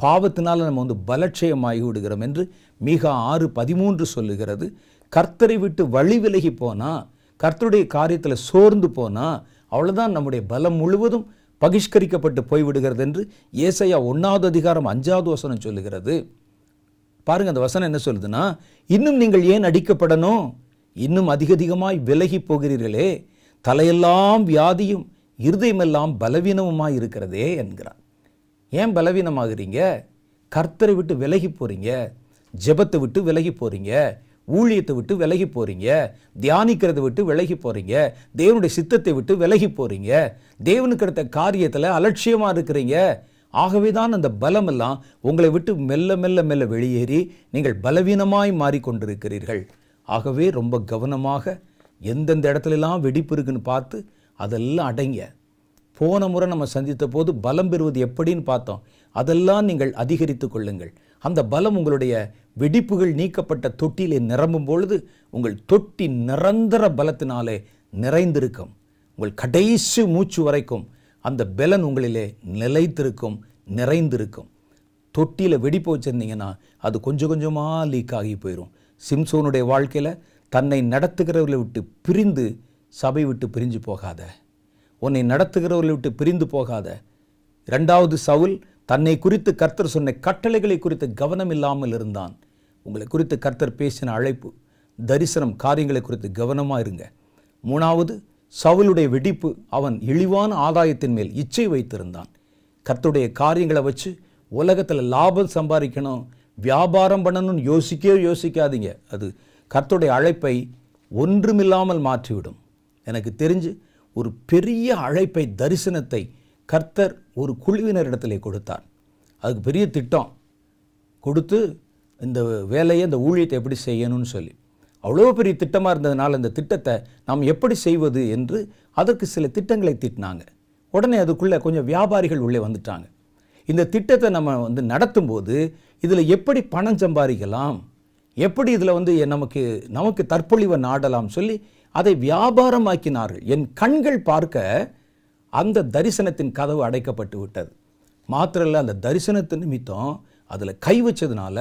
பாவத்தினால் நம்ம வந்து பலட்சயமாகி விடுகிறோம் என்று மிக ஆறு பதிமூன்று சொல்லுகிறது. கர்த்தரை விட்டு வழி விலகி போனால் கர்த்தருடைய காரியத்தில் சோர்ந்து போனால் அவ்வளோதான் நம்முடைய பலம் முழுவதும் பகிஷ்கரிக்கப்பட்டு போய்விடுகிறது என்று ஏசையா ஒன்றாவது அதிகாரம் அஞ்சாவது வசனம் சொல்லுகிறது. பாருங்க அந்த வசனம் என்ன சொல்லுதுன்னா இன்னும் நீங்கள் ஏன் அடிக்கப்படணும்? இன்னும் அதிகதிகமாய் விலகி போகிறீர்களே தலையெல்லாம் வியாதியும் இருதயமெல்லாம் பலவீனமுமாய் இருக்கிறதே என்கிறான். ஏன் பலவீனமாகிறீங்க? கர்த்தரை விட்டு விலகி போகிறீங்க ஜெபத்தை விட்டு விலகி போகிறீங்க ஊழியத்தை விட்டு விலகி போகிறீங்க தியானிக்கிறதை விட்டு விலகி போகிறீங்க தேவனுடைய சித்தத்தை விட்டு விலகி போகிறீங்க தேவனுக்கு அடுத்த காரியத்தில் அலட்சியமாக இருக்கிறீங்க ஆகவே தான் அந்த பலமெல்லாம் உங்களை விட்டு மெல்ல மெல்ல மெல்ல வெளியேறி நீங்கள் பலவீனமாய் மாறிக்கொண்டிருக்கிறீர்கள். ஆகவே ரொம்ப கவனமாக எந்தெந்த இடத்துலலாம் வெடிப்பு இருக்குன்னு பார்த்து அதெல்லாம் அடைங்க. போன முறை நம்ம சந்தித்த போது பலம் பெறுவது எப்படின்னு பார்த்தோம். அதெல்லாம் நீங்கள் அதிகரித்து கொள்ளுங்கள். அந்த பலம் உங்களுடைய வெடிப்புகள் நீக்கப்பட்ட தொட்டியிலே நிரம்பும் பொழுது உங்கள் தொட்டி நிரந்தர பலத்தினாலே நிறைந்திருக்கும். உங்கள் கடைசி மூச்சு வரைக்கும் அந்த பலன் உங்களிலே நிலைத்திருக்கும் நிறைந்திருக்கும். தொட்டியில் வெடிப்பு வச்சுருந்தீங்கன்னா அது கொஞ்சம் கொஞ்சமாக லீக் ஆகி போயிடும் சிம்சோனுடைய வாழ்க்கையில் தன்னை நடத்துகிறவர்களை விட்டு பிரிந்து சபை விட்டு பிரிஞ்சு போகாத. உன்னை நடத்துகிறவர்களை விட்டு பிரிந்து போகாத. ரெண்டாவது சவுல் தன்னை குறித்து கர்த்தர் சொன்ன கட்டளைகளை குறித்து கவனம் இல்லாமல் இருந்தான். உங்களை குறித்து கர்த்தர் பேசின அழைப்பு தரிசனம் காரியங்களை குறித்து கவனமாக இருங்க. மூணாவது சவுலுடைய வெடிப்பு அவன் இழிவான ஆதாயத்தின் மேல் இச்சை வைத்திருந்தான். கர்த்துடைய காரியங்களை வச்சு உலகத்தில் லாபம் சம்பாதிக்கணும் வியாபாரம் பண்ணணும்னு யோசிக்கவே யோசிக்காதீங்க. அது கர்த்துடைய அழைப்பை ஒன்றுமில்லாமல் மாற்றிவிடும். எனக்கு தெரிஞ்சு ஒரு பெரிய அழைப்பை தரிசனத்தை கர்த்தர் ஒரு குழுவினரிடத்திலே கொடுத்தார். அதுக்கு பெரிய திட்டம். கொடுத்து இந்த வேலையை இந்த ஊழியத்தை எப்படி செய்யணும்னு சொல்லி. அவ்வளோ பெரிய திட்டமாக இருந்ததுனால அந்த திட்டத்தை நாம் எப்படி செய்வது என்று அதற்கு சில திட்டங்களை திட்டினாங்க. உடனே அதுக்குள்ளே கொஞ்சம் வியாபாரிகள் உள்ளே வந்துட்டாங்க. இந்த திட்டத்தை நம்ம வந்து நடத்தும்போது இதில் எப்படி பணம் சம்பாதிக்கலாம்? எப்படி இதில் வந்து நமக்கு நமக்கு தற்பொழிவை நாடலாம் சொல்லி அதை வியாபாரமாக்கினார்கள். என் கண்கள் பார்க்க அந்த தரிசனத்தின் கதவு அடைக்கப்பட்டு விட்டது. மாத்திரல்ல அந்த தரிசனத்தின் நிமித்தம் அதில் கை வச்சதுனால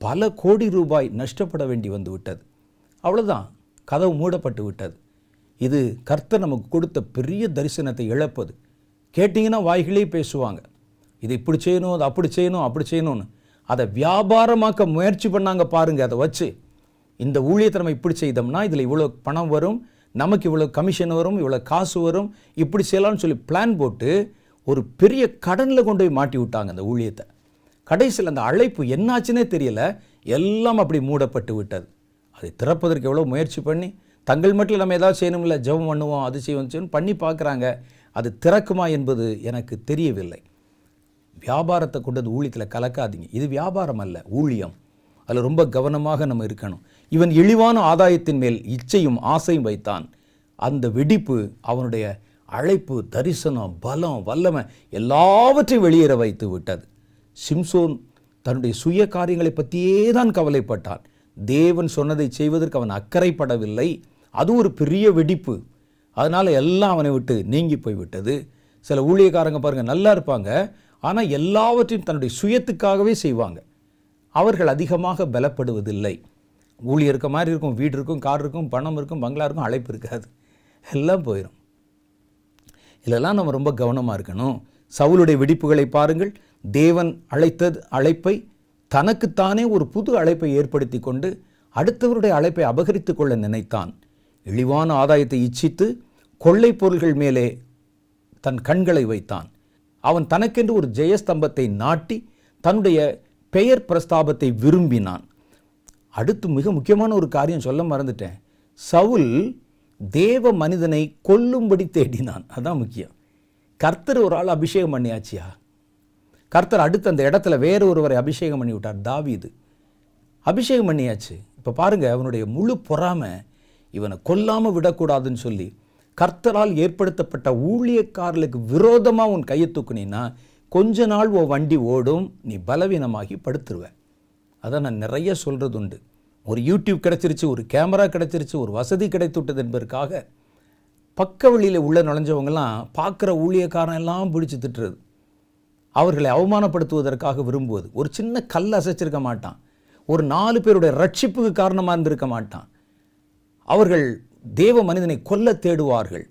பல கோடி ரூபாய் நஷ்டப்பட வேண்டி வந்து விட்டது. அவ்வளோதான் கதவு மூடப்பட்டு விட்டது. இது கர்த்தர் நமக்கு கொடுத்த பெரிய தரிசனத்தை இழப்பது. கேட்டிங்கன்னா வாய்களே பேசுவாங்க. இது இப்படி செய்யணும் அது அப்படி செய்யணும் அப்படி செய்யணும்னு. அதை வியாபாரமாக்க முயற்சி பண்ணாங்க பாருங்கள் அதை வச்சு. இந்த ஊழியத்தை நம்ம இப்படி செய்தோம்னா இதில் இவ்வளோ பணம் வரும் நமக்கு இவ்வளோ கமிஷன் வரும் இவ்வளோ காசு வரும் இப்படி செய்யலாம்னு சொல்லி பிளான் போட்டு ஒரு பெரிய கடனில் கொண்டு போய் மாட்டி விட்டாங்க அந்த ஊழியத்தை. கடைசியில் அந்த அழைப்பு என்னாச்சுன்னே தெரியல. எல்லாம் அப்படி மூடப்பட்டு விட்டது. அதை திறப்பதற்கு எவ்வளோ முயற்சி பண்ணி தங்கள் மட்டும் நம்ம ஏதாவது செய்யணும்ல ஜெபம் பண்ணுவோம் அது செய்வோம் செய்யணும் பண்ணி பார்க்குறாங்க அது திறக்குமா என்பது எனக்கு தெரியவில்லை. வியாபாரத்தை கொண்டு அது ஊழியத்தில் கலக்காதீங்க. இது வியாபாரம் அல்ல ஊழியம். அதில் ரொம்ப கவனமாக நம்ம இருக்கணும். இவன் இழிவான ஆதாயத்தின் மேல் இச்சையும் ஆசையும் வைத்தான். அந்த வெடிப்பு அவனுடைய அழைப்பு தரிசனம் பலம் வல்லமை எல்லாவற்றையும் வெளியேற வைத்து விட்டது. சிம்சோன் தன்னுடைய சுய காரியங்களை பற்றியே தான் கவலைப்பட்டான். தேவன் சொன்னதை செய்வதற்கு அவன் அக்கறைப்படவில்லை. அது ஒரு பெரிய வெடிப்பு. அதனால் எல்லாம் அவனை விட்டு நீங்கி போய்விட்டது. சில ஊழியக்காரங்க பாருங்கள் நல்லா இருப்பாங்க. ஆனால் எல்லாவற்றையும் தன்னுடைய சுயத்துக்காகவே செய்வாங்க. அவர்கள் அதிகமாக பலப்படுவதில்லை. ஊழியர் இருக்க மாதிரி இருக்கும் வீடு இருக்கும் கார் இருக்கும் பணம் இருக்கும் பங்களா இருக்கும் அழைப்பு இருக்காது. எல்லாம் போயிடும் இதெல்லாம் நம்ம ரொம்ப கவனமாக இருக்கணும். சவுளுடைய வெடிப்புகளை பாருங்கள். தேவன் அழைத்தது அழைப்பை தனக்குத்தானே ஒரு புது அழைப்பை ஏற்படுத்தி கொண்டு அடுத்தவருடைய அழைப்பை அபகரித்து கொள்ள நினைத்தான். இழிவான ஆதாயத்தை இச்சித்து கொள்ளை பொருள்கள் மேலே தன் கண்களை வைத்தான். அவன் தனக்கென்று ஒரு ஜெயஸ்தம்பத்தை நாட்டி தன்னுடைய பெயர் பிரஸ்தாபத்தை விரும்பினான். அடுத்து மிக முக்கியமான ஒரு காரியம் சொல்ல மறந்துட்டேன். சவுல் தேவ மனிதனை கொல்லும்படி தேடினான். அதான் முக்கியம். கர்த்தர் ஒரு ஆள் அபிஷேகம் பண்ணியாச்சியா? கர்த்தர் அடுத்து அந்த இடத்துல வேறு ஒருவரை அபிஷேகம் பண்ணி விட்டார் தாவீது. அபிஷேகம் பண்ணியாச்சு. இப்போ பாருங்கள் அவனுடைய முழு பொறாமை இவனை கொல்லாமல் விடக்கூடாதுன்னு சொல்லி கர்த்தரால் ஏற்படுத்தப்பட்ட ஊழியக்காரர்களுக்கு விரோதமாக உன் கையை தூக்குனீன்னா கொஞ்ச நாள் உன் வண்டி ஓடும் நீ பலவீனமாகி படுத்துருவ. அதான் நான் நிறைய சொல்கிறது உண்டு ஒரு யூடியூப் கிடச்சிருச்சு ஒரு கேமரா கிடச்சிருச்சு ஒரு வசதி கிடைத்து விட்டது என்பதற்காக பக்க வழியில் உள்ளே நுழைஞ்சவங்கலாம் பார்க்குற ஊழியக்காரன் எல்லாம் பிடிச்சி திட்டுறது. அவர்களை அவமானப்படுத்துவதற்காக விரும்புவது. ஒரு சின்ன கல் அசைச்சிருக்க மாட்டான். ஒரு நாலு பேருடைய ரட்சிப்புக்கு காரணமாக இருந்திருக்க மாட்டான். அவர்கள் தேவ மனிதனை கொல்ல தேடுவார்கள்.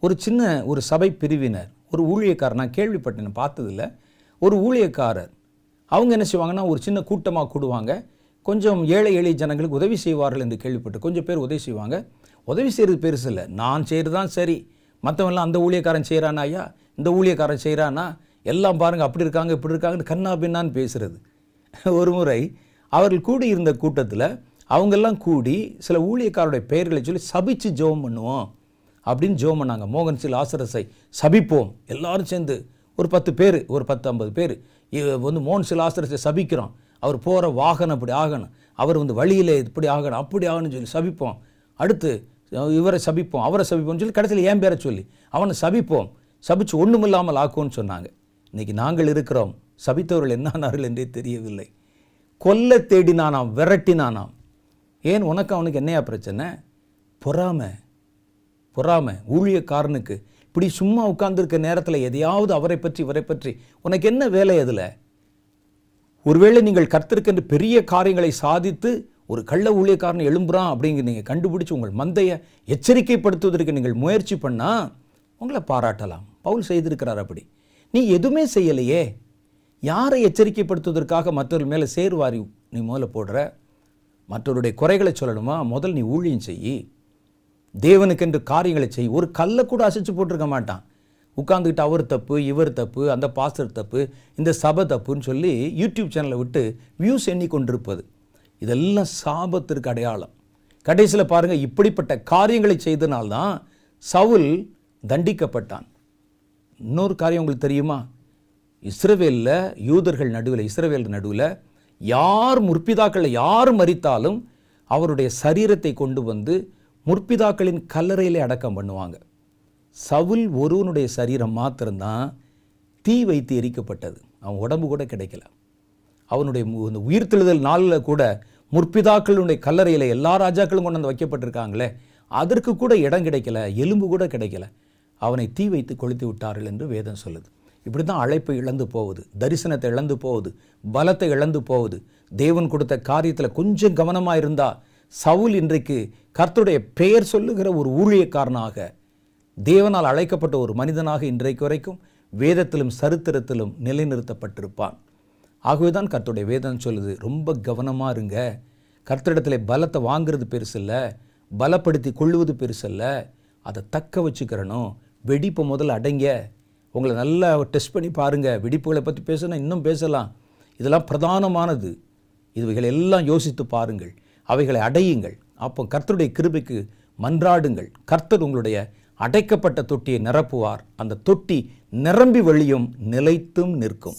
ஒரு சின்ன ஒரு சபை பிரிவினர் ஒரு ஊழியக்காரர் நான் கேள்விப்பட்டேன் பார்த்ததில்ல. ஒரு ஊழியக்காரர் அவங்க என்ன செய்வாங்கன்னா ஒரு சின்ன கூட்டமாக கூடுவாங்க. கொஞ்சம் ஏழை எளிய ஜனங்களுக்கு உதவி செய்வார்கள் என்று கேள்விப்பட்டு கொஞ்சம் பேர் உதவி செய்வாங்க. உதவி செய்கிறது பெருசு இல்லை. நான் செய்கிறது தான் சரி. மற்றவெல்லாம் அந்த ஊழியக்காரன் செய்கிறானா ஐயா? இந்த ஊழியக்காரன் செய்கிறானா எல்லாம் பாருங்கள் அப்படி இருக்காங்க இப்படி இருக்காங்கன்னு கண்ணா பின்னான்னு பேசுகிறது ஒரு முறை அவர்கள் கூடி இருந்த கூட்டத்தில் அவங்கெல்லாம் கூடி சில ஊழியக்காரருடைய பெயர்களை சொல்லி சபிச்சு ஜோம் பண்ணுவோம் அப்படின்னு ஜோம் பண்ணாங்க. மோகன் சில் ஆசரசை சபிப்போம். எல்லாரும் சேர்ந்து ஒரு பத்து பேர் ஒரு பத்து ஐம்பது பேர். வந்து மோகன் சில் ஆசரசை சபிக்கிறோம். அவர் போகிற வாகனம் இப்படி ஆகணும். அவர் வந்து வழியில் இப்படி ஆகணும் அப்படி ஆகணும்னு சொல்லி சபிப்போம். அடுத்து இவரை சபிப்போம் அவரை சபிப்போம்னு சொல்லி கடைசியில் ஏன் பேரை சொல்லி அவனை சபிப்போம். சபிச்சு ஒன்றுமில்லாமல் ஆக்கும்னு சொன்னாங்க. இன்றைக்கி நாங்கள் இருக்கிறோம். சபித்தவர்கள் என்னானார்கள் என்றே தெரியவில்லை. கொல்ல தேடினானாம் விரட்டினானாம். ஏன் உனக்கு அவனுக்கு என்னையா பிரச்சனை? பொறாமை. பொறாமை. ஊழியக்காரனுக்கு. இப்படி சும்மா உட்கார்ந்துருக்க நேரத்தில் எதையாவது அவரை பற்றி இவரை பற்றி. உனக்கு என்ன வேலை அதில்? ஒருவேளை நீங்கள் கர்த்தருக்கென்று பெரிய காரியங்களை சாதித்து ஒரு கள்ள ஊழியக்காரன் எழும்புறான் அப்படிங்கிற நீங்கள் கண்டுபிடிச்சி உங்கள் மந்தையை எச்சரிக்கைப்படுத்துவதற்கு நீங்கள் முயற்சி பண்ணால் உங்களை பாராட்டலாம். பவுல் செய்திருக்கிறார் அப்படி. நீ எதுவுமே செய்யலையே. யாரை எச்சரிக்கைப்படுத்துவதற்காக மற்றவர்கள் மேலே சேர்வாரி நீ முதல்ல போடுற? மற்றவருடைய குறைகளை சொல்லணுமா? முதல் நீ ஊழியம் செய்யி தேவனுக்கென்று காரியங்களை செய். ஒரு கல்லை கூட அசைச்சு போட்டிருக்க மாட்டான். உட்காந்துக்கிட்டு அவர் தப்பு இவர் தப்பு அந்த பாஸ்டர் தப்பு இந்த சபை தப்புன்னு சொல்லி யூடியூப் சேனலை விட்டு வியூஸ் எண்ணி கொண்டிருப்பது இதெல்லாம் சாபத்திற்கு அடையாளம். கடைசியில் பாருங்கள் இப்படிப்பட்ட காரியங்களை செய்தனால்தான் சவுல் தண்டிக்கப்பட்டான். இன்னொரு காரியம் உங்களுக்கு தெரியுமா? இஸ்ரவேலில் யூதர்கள் நடுவில் இஸ்ரவேல் நடுவில் யார் முற்பிதாக்களில் யார் மறித்தாலும் அவருடைய சரீரத்தை கொண்டு வந்து முற்பிதாக்களின் கல்லறையிலே அடக்கம் பண்ணுவாங்க. சவுல் ஒருவனுடைய சரீரம் மாத்திரம்தான் தீ வைத்து எரிக்கப்பட்டது. அவன் உடம்பு கூட கிடைக்கல. அவனுடைய மு- இந்த உயிர்த்தெழுதல் நாளில் கூட முற்பிதாக்களுடைய கல்லறையில் எல்லா ராஜாக்களும் கொண்டு வந்து வைக்கப்பட்டிருக்காங்களே. அதற்கு கூட இடம் கிடைக்கல எலும்பு கூட கிடைக்கல. அவனை தீ வைத்து கொளுத்தி விட்டார்கள் என்று வேதம் சொல்லுது. இப்படி தான் அழைப்பை இழந்து போகுது தரிசனத்தை இழந்து போகுது பலத்தை இழந்து போகுது. தேவன் கொடுத்த காரியத்தில் கொஞ்சம் கவனமாக இருந்தால் சவுல் இன்றைக்கு கர்த்தருடைய பெயர் சொல்லுகிற ஒரு ஊழியக்காரனாக தேவனால் அழைக்கப்பட்ட ஒரு மனிதனாக இன்றைக்கு வரைக்கும் வேதத்திலும் சரித்திரத்திலும் நிலைநிறுத்தப்பட்டிருப்பான். ஆகவே தான் கர்த்தருடைய வேதம் சொல்லுது ரொம்ப கவனமாக இருங்க. கர்த்தரிடத்தில் பலத்தை வாங்குறது பெருசு இல்லை பலப்படுத்தி கொள்ளுவது பெருசில்லை அதை தக்க வச்சுக்கிறனும் வெடிப்பை முதல்ல அடைங்க உங்களை நல்லா டெஸ்ட் பண்ணி பாருங்கள் வெடிப்புகளை பற்றி பேசினா இன்னும் பேசலாம். இதெல்லாம் பிரதானமானது. இவைகளை எல்லாம் யோசித்து பாருங்கள். அவைகளை அடையுங்கள். அப்போ கர்த்தருடைய கிருபைக்கு மன்றாடுங்கள். கர்த்தர் உங்களுடைய அடைக்கப்பட்ட தொட்டியை நிரப்புவார். அந்த தொட்டி நிரம்பி வழியும் நிலைத்தும் நிற்கும்.